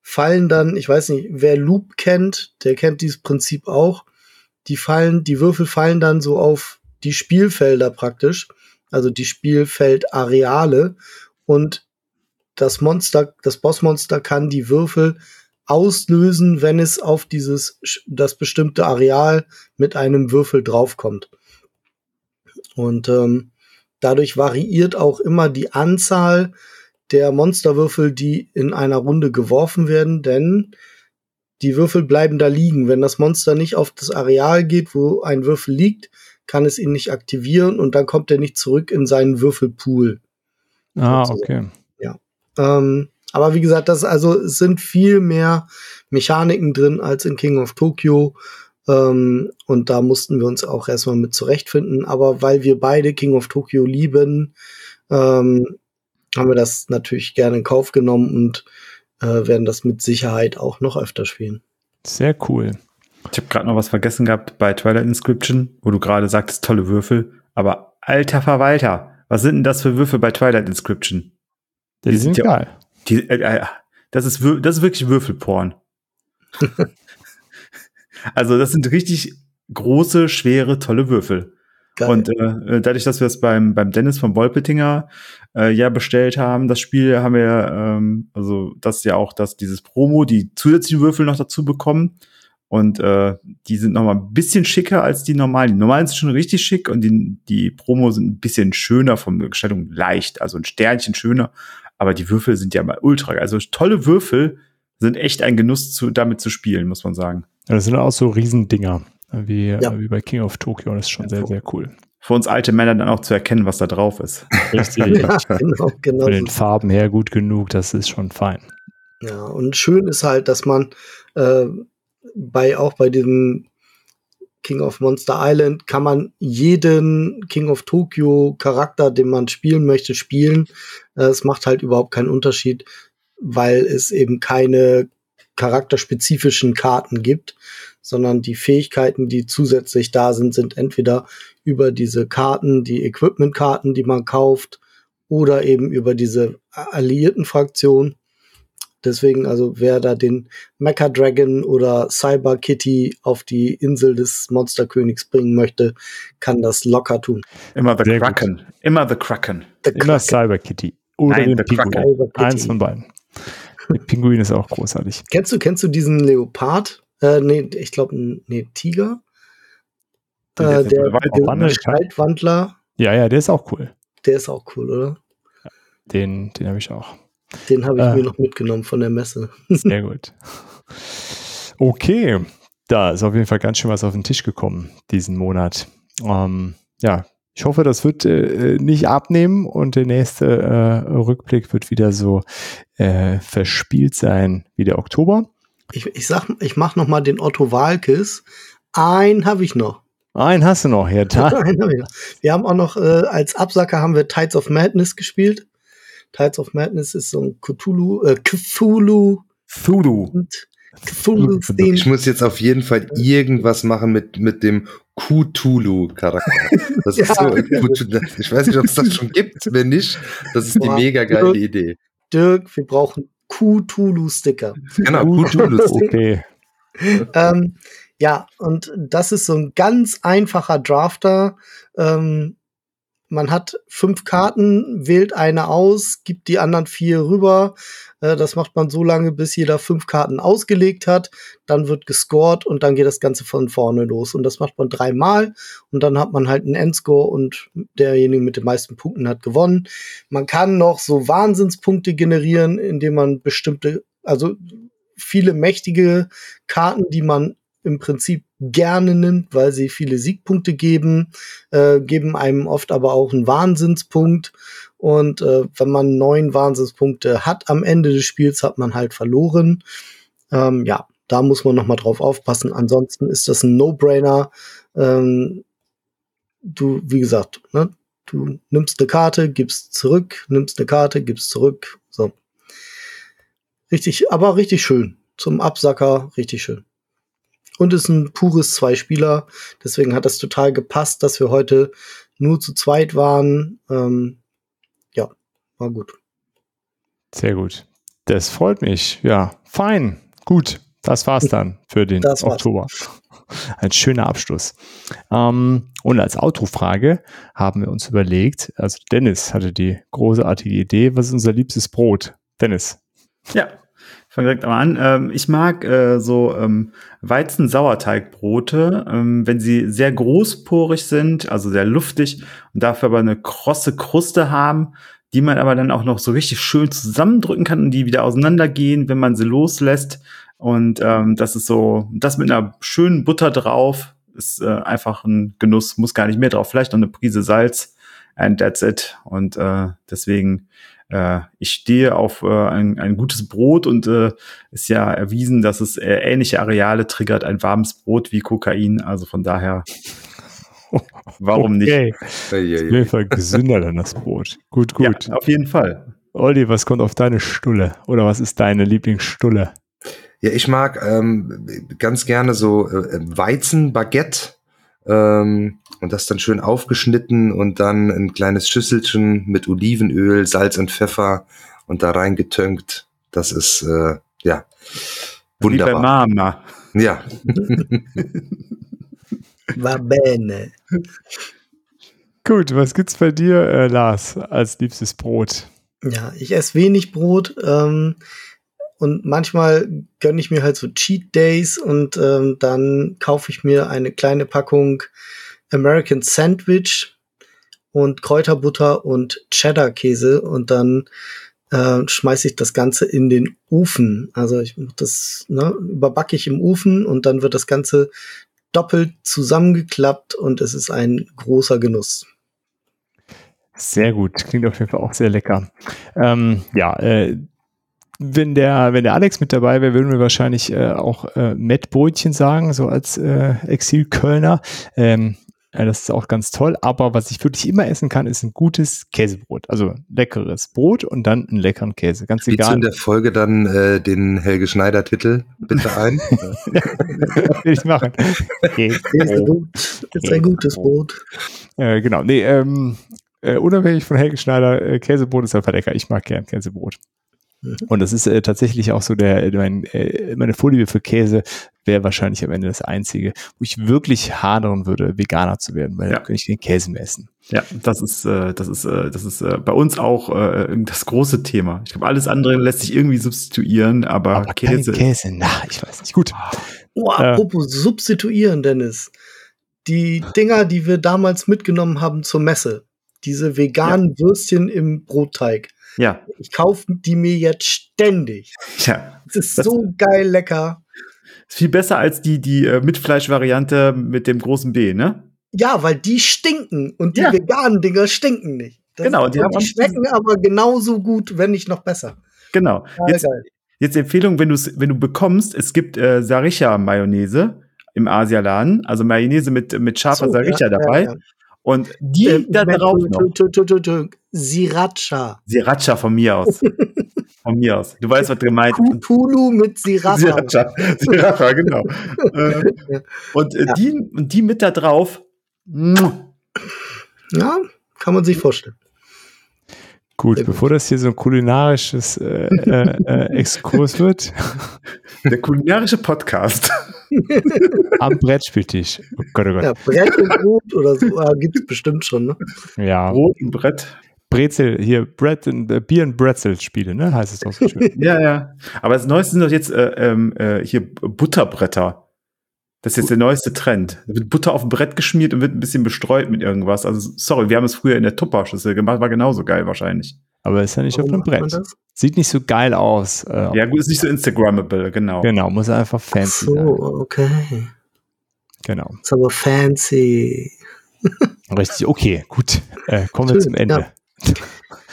D: fallen dann, ich weiß nicht, wer Loop kennt, der kennt dieses Prinzip auch. Die fallen, die Würfel fallen dann so auf die Spielfelder praktisch also die Spielfeldareale und das Monster, das Bossmonster kann die Würfel auslösen, wenn es auf dieses das bestimmte Areal mit einem Würfel draufkommt. Und ähm, dadurch variiert auch immer die Anzahl der Monsterwürfel, die in einer Runde geworfen werden, denn die Würfel bleiben da liegen. Wenn das Monster nicht auf das Areal geht, wo ein Würfel liegt, kann es ihn nicht aktivieren und dann kommt er nicht zurück in seinen Würfelpool.
B: Ah, okay.
D: Ja. Ähm, aber wie gesagt, das also es sind viel mehr Mechaniken drin als in King of Tokyo. Ähm, und da mussten wir uns auch erstmal mit zurechtfinden. Aber weil wir beide King of Tokyo lieben, ähm, haben wir das natürlich gerne in Kauf genommen und äh, werden das mit Sicherheit auch noch öfter spielen.
B: Sehr cool.
C: Ich habe gerade noch was vergessen gehabt bei Twilight Inscription, wo du gerade sagtest, tolle Würfel. Aber alter Verwalter, was sind denn das für Würfel bei Twilight Inscription?
B: Die, die sind, sind geil.
C: Die, äh, äh, das, ist, das ist wirklich Würfelporn. also das sind richtig große, schwere, tolle Würfel. Geil. Und äh, dadurch, dass wir es beim, beim Dennis von Wolpetinger äh, ja bestellt haben, das Spiel haben wir, ähm, also das ist ja auch das, dieses Promo, die zusätzlichen Würfel noch dazu bekommen. Und äh, die sind noch mal ein bisschen schicker als die normalen. Die normalen sind schon richtig schick und die, die Promo sind ein bisschen schöner von der Gestaltung, leicht, also ein Sternchen schöner. Aber die Würfel sind ja mal ultra. Also tolle Würfel sind echt ein Genuss, zu, damit zu spielen, muss man sagen.
B: Ja, das sind auch so Riesendinger, wie, ja. wie bei King of Tokyo. Das ist schon sehr, sehr cool.
C: Für uns alte Männer dann auch zu erkennen, was da drauf ist.
B: Richtig. ja, genau, genau. Von den Farben her gut genug, das ist schon fein.
D: Ja, und schön ist halt, dass man äh, bei auch bei diesem King of Monster Island kann man jeden King of Tokyo Charakter, den man spielen möchte, spielen. Es macht halt überhaupt keinen Unterschied, weil es eben keine charakterspezifischen Karten gibt, sondern die Fähigkeiten, die zusätzlich da sind, sind entweder über diese Karten, die Equipment-Karten, die man kauft, oder eben über diese alliierten Fraktionen. Deswegen, also wer da den Mecha Dragon oder Cyber Kitty auf die Insel des Monsterkönigs bringen möchte, kann das locker tun.
C: Immer the Kraken. Immer the Kraken.
B: The Immer Cyber Kitty. Oder Nein, den Pinguin. Eins von beiden. Der Pinguin ist auch großartig.
D: Kennst du, kennst du diesen Leopard? Äh, nee, ich glaube, nee, Tiger. Äh, der, der,
B: der Ja, ja, der ist auch cool.
D: Der ist auch cool, oder?
B: Den, den habe ich auch.
D: Den habe ich äh, mir noch mitgenommen von der Messe.
B: Sehr gut. Okay, da ist auf jeden Fall ganz schön was auf den Tisch gekommen diesen Monat. Ähm, ja, ich hoffe, das wird äh, nicht abnehmen und der nächste äh, Rückblick wird wieder so äh, verspielt sein wie der Oktober.
D: Ich, ich sag, ich mache noch mal den Otto Walkes. Einen habe ich noch.
B: Einen hast du noch, ja. Da.
D: wir haben auch noch äh, als Absacker haben wir Tides of Madness gespielt. Tides of Madness ist so ein Cthulhu, äh, Cthulhu.
B: Cthulhu.
E: Cthulhu ich muss jetzt auf jeden Fall irgendwas machen mit, mit dem Cthulhu-Charakter. Das ist ja. so, ich weiß nicht, ob es das schon gibt. Wenn nicht, das ist die mega geile
D: Dirk,
E: Idee.
D: Dirk, wir brauchen Cthulhu-Sticker.
E: Genau, Cthulhu-Sticker. Okay.
D: ähm, ja, und das ist so ein ganz einfacher Drafter. Ähm, man hat fünf Karten, wählt eine aus, gibt die anderen vier rüber. Äh, das macht man so lange, bis jeder fünf Karten ausgelegt hat. Dann wird gescored und dann geht das Ganze von vorne los. Und das macht man dreimal und dann hat man halt einen Endscore und derjenige mit den meisten Punkten hat gewonnen. Man kann noch so Wahnsinnspunkte generieren, indem man bestimmte, also viele mächtige Karten, die man im Prinzip gerne nimmt, weil sie viele Siegpunkte geben, äh, geben einem oft aber auch einen Wahnsinnspunkt. Und äh, wenn man neun Wahnsinnspunkte hat am Ende des Spiels, hat man halt verloren. Ähm, ja, da muss man noch mal drauf aufpassen. Ansonsten ist das ein No-Brainer. Ähm, du, wie gesagt, ne, du nimmst eine Karte, gibst zurück, nimmst eine Karte, gibst zurück. So. Richtig, aber richtig schön. Zum Absacker, richtig schön und ist ein pures Zwei-Spieler. Deswegen hat das total gepasst, dass wir heute nur zu zweit waren. Ähm, war gut.
B: Sehr gut. Das freut mich. Ja, fein. Gut. Das war's dann für den das Oktober. Ein schöner Abschluss. Ähm, und als Autofrage haben wir uns überlegt, also Dennis hatte die großartige Idee, was ist unser liebstes Brot? Dennis.
C: Ja, fange direkt mal an. Ähm, ich mag äh, so ähm, Weizen-Sauerteigbrote, ähm, wenn sie sehr großporig sind, also sehr luftig und dafür aber eine krosse Kruste haben, die man aber dann auch noch so richtig schön zusammendrücken kann und die wieder auseinandergehen, wenn man sie loslässt. Und ähm, das ist so, das mit einer schönen Butter drauf, ist äh, einfach ein Genuss, muss gar nicht mehr drauf, vielleicht noch eine Prise Salz and that's it. Und äh, deswegen äh, ich stehe auf äh, ein, ein gutes Brot und äh, ist ja erwiesen, dass es äh, ähnliche Areale triggert, ein warmes Brot wie Kokain. Also von daher, warum
B: okay.
C: nicht?
B: Auf jeden Fall gesünder dann das Brot. Gut, gut.
C: Ja, auf jeden Fall.
B: Olli, was kommt auf deine Stulle? Oder was ist deine Lieblingsstulle?
E: Ja, ich mag ähm, ganz gerne so äh, Weizenbaguette ähm, und das dann schön aufgeschnitten und dann ein kleines Schüsselchen mit Olivenöl, Salz und Pfeffer und da reingetönkt. Das ist äh, ja wunderbar.
C: Wie bei Mama.
E: Ja.
D: Va bene.
B: Gut, was gibt's bei dir, äh, Lars, als liebstes Brot?
D: Ja, ich esse wenig Brot ähm, und manchmal gönne ich mir halt so Cheat Days und ähm, dann kaufe ich mir eine kleine Packung American Sandwich und Kräuterbutter und Cheddar-Käse und dann äh, schmeiße ich das Ganze in den Ofen. Also ich das ne, überbacke ich im Ofen und dann wird das Ganze doppelt zusammengeklappt und es ist ein großer Genuss.
B: Sehr gut, klingt auf jeden Fall auch sehr lecker. Ähm, ja, äh, wenn der, wenn der Alex mit dabei wäre, würden wir wahrscheinlich äh, auch äh, Mettbrötchen sagen, so als äh, Exil-Kölner. Ähm, das ist auch ganz toll. Aber was ich wirklich immer essen kann, ist ein gutes Käsebrot. Also leckeres Brot und dann einen leckeren Käse. Ganz
E: Spielst
B: egal.
E: du in der Folge dann äh, den Helge Schneider-Titel bitte ein?
B: will ich machen.
D: Gut, ist ein gutes Brot.
B: Äh, genau. Nee, ähm, äh, unabhängig von Helge Schneider, äh, Käsebrot ist einfach lecker. Ich mag gern Käsebrot. Und das ist äh, tatsächlich auch so der, mein, äh, meine Vorliebe für Käse wäre wahrscheinlich am Ende das einzige, wo ich wirklich hadern würde, Veganer zu werden, weil
C: Ja.
B: dann könnte ich den Käse mehr essen.
C: Ja, das ist, äh, das ist, äh, das ist äh, bei uns auch äh, das große Thema. Ich glaube, alles andere lässt sich irgendwie substituieren, aber,
B: Aber
C: Käse.
B: Käse, na, ich weiß nicht. Gut.
D: Oh,
B: Äh.
D: apropos substituieren, Dennis. Die Dinger, die wir damals mitgenommen haben zur Messe, diese veganen Würstchen im Brotteig.
C: Ja,
D: Ich kaufe die mir jetzt ständig.
C: ja.
D: Es ist
C: Das-
D: so geil lecker.
C: Ist viel besser als die, die äh, Mitfleisch-Variante mit dem großen B, ne?
D: Ja, weil die stinken und die
C: Ja.
D: veganen Dinger stinken nicht. Das,
C: Genau, die
D: die schmecken aber genauso gut, wenn nicht noch besser.
C: Genau.
D: Total
C: Jetzt,
D: geil.
C: jetzt Empfehlung, wenn du wenn du bekommst, es gibt äh, Saricha-Mayonnaise im Asialaden, also Mayonnaise mit, mit scharfer
D: So,
C: Saricha
D: ja, ja,
C: dabei. Und die
D: Äh,
C: da drauf
D: Sriracha.
C: Sriracha von mir aus. von mir aus. Du weißt, was gemeint ist.
D: Kulu mit Sriracha.
C: Sriracha, Sriracha, genau. äh,
D: Ja.
C: und, äh,
D: Ja.
C: die, und die mit da drauf.
D: Ja, kann man sich vorstellen.
B: Gut,
D: Sehr gut.
B: bevor das hier so ein kulinarisches äh, äh, äh, Exkurs wird,
C: Der kulinarische Podcast.
B: Am Brettspieltisch. Oh Gott, oh Gott.
D: Ja, Brett und Brot oder so ah, gibt's bestimmt schon. Ne?
B: Ja,
C: Brot und Brett.
B: Brezel, hier, Bread and, äh, Bier and Brezel Spiele, ne? Heißt es doch so schön.
C: Ja, ja. Aber das Neueste sind doch jetzt äh, ähm, äh, hier Butterbretter. Das ist jetzt der neueste Trend. Da wird Butter auf ein Brett geschmiert und wird ein bisschen bestreut mit irgendwas. Also, sorry, wir haben es früher in der Tupperschüssel gemacht, war genauso geil wahrscheinlich.
B: Aber ist ja nicht auf
D: Warum
B: einem
D: macht man
B: Brett. Sieht nicht so geil aus. Äh,
C: Ja, gut, ist nicht so Instagrammable, genau.
B: Genau, muss einfach
D: Ach
B: fancy
D: so,
B: sein.
D: okay.
B: Genau.
D: Ist aber fancy.
B: Richtig, okay, gut. Äh, kommen wir zum Ende.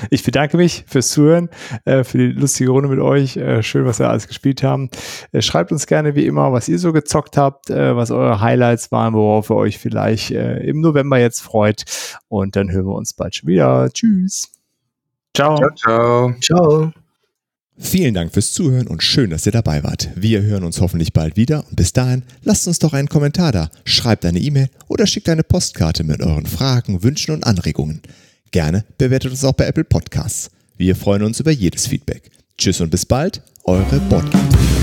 B: Ich bedanke mich fürs Zuhören, äh, für die lustige Runde mit euch. Äh, schön, was wir alles gespielt haben. Äh, schreibt uns gerne wie immer, was ihr so gezockt habt, äh, was eure Highlights waren, worauf ihr euch vielleicht äh, im November jetzt freut. Und dann hören wir uns bald schon wieder. Tschüss.
C: Ciao.
E: ciao, ciao.
D: Ciao.
F: Vielen Dank fürs Zuhören und schön, dass ihr dabei wart. Wir hören uns hoffentlich bald wieder und bis dahin lasst uns doch einen Kommentar da, schreibt eine E-Mail oder schickt eine Postkarte mit euren Fragen, Wünschen und Anregungen. Gerne bewertet uns auch bei Apple Podcasts. Wir freuen uns über jedes Feedback. Tschüss und bis bald, eure Boardgame.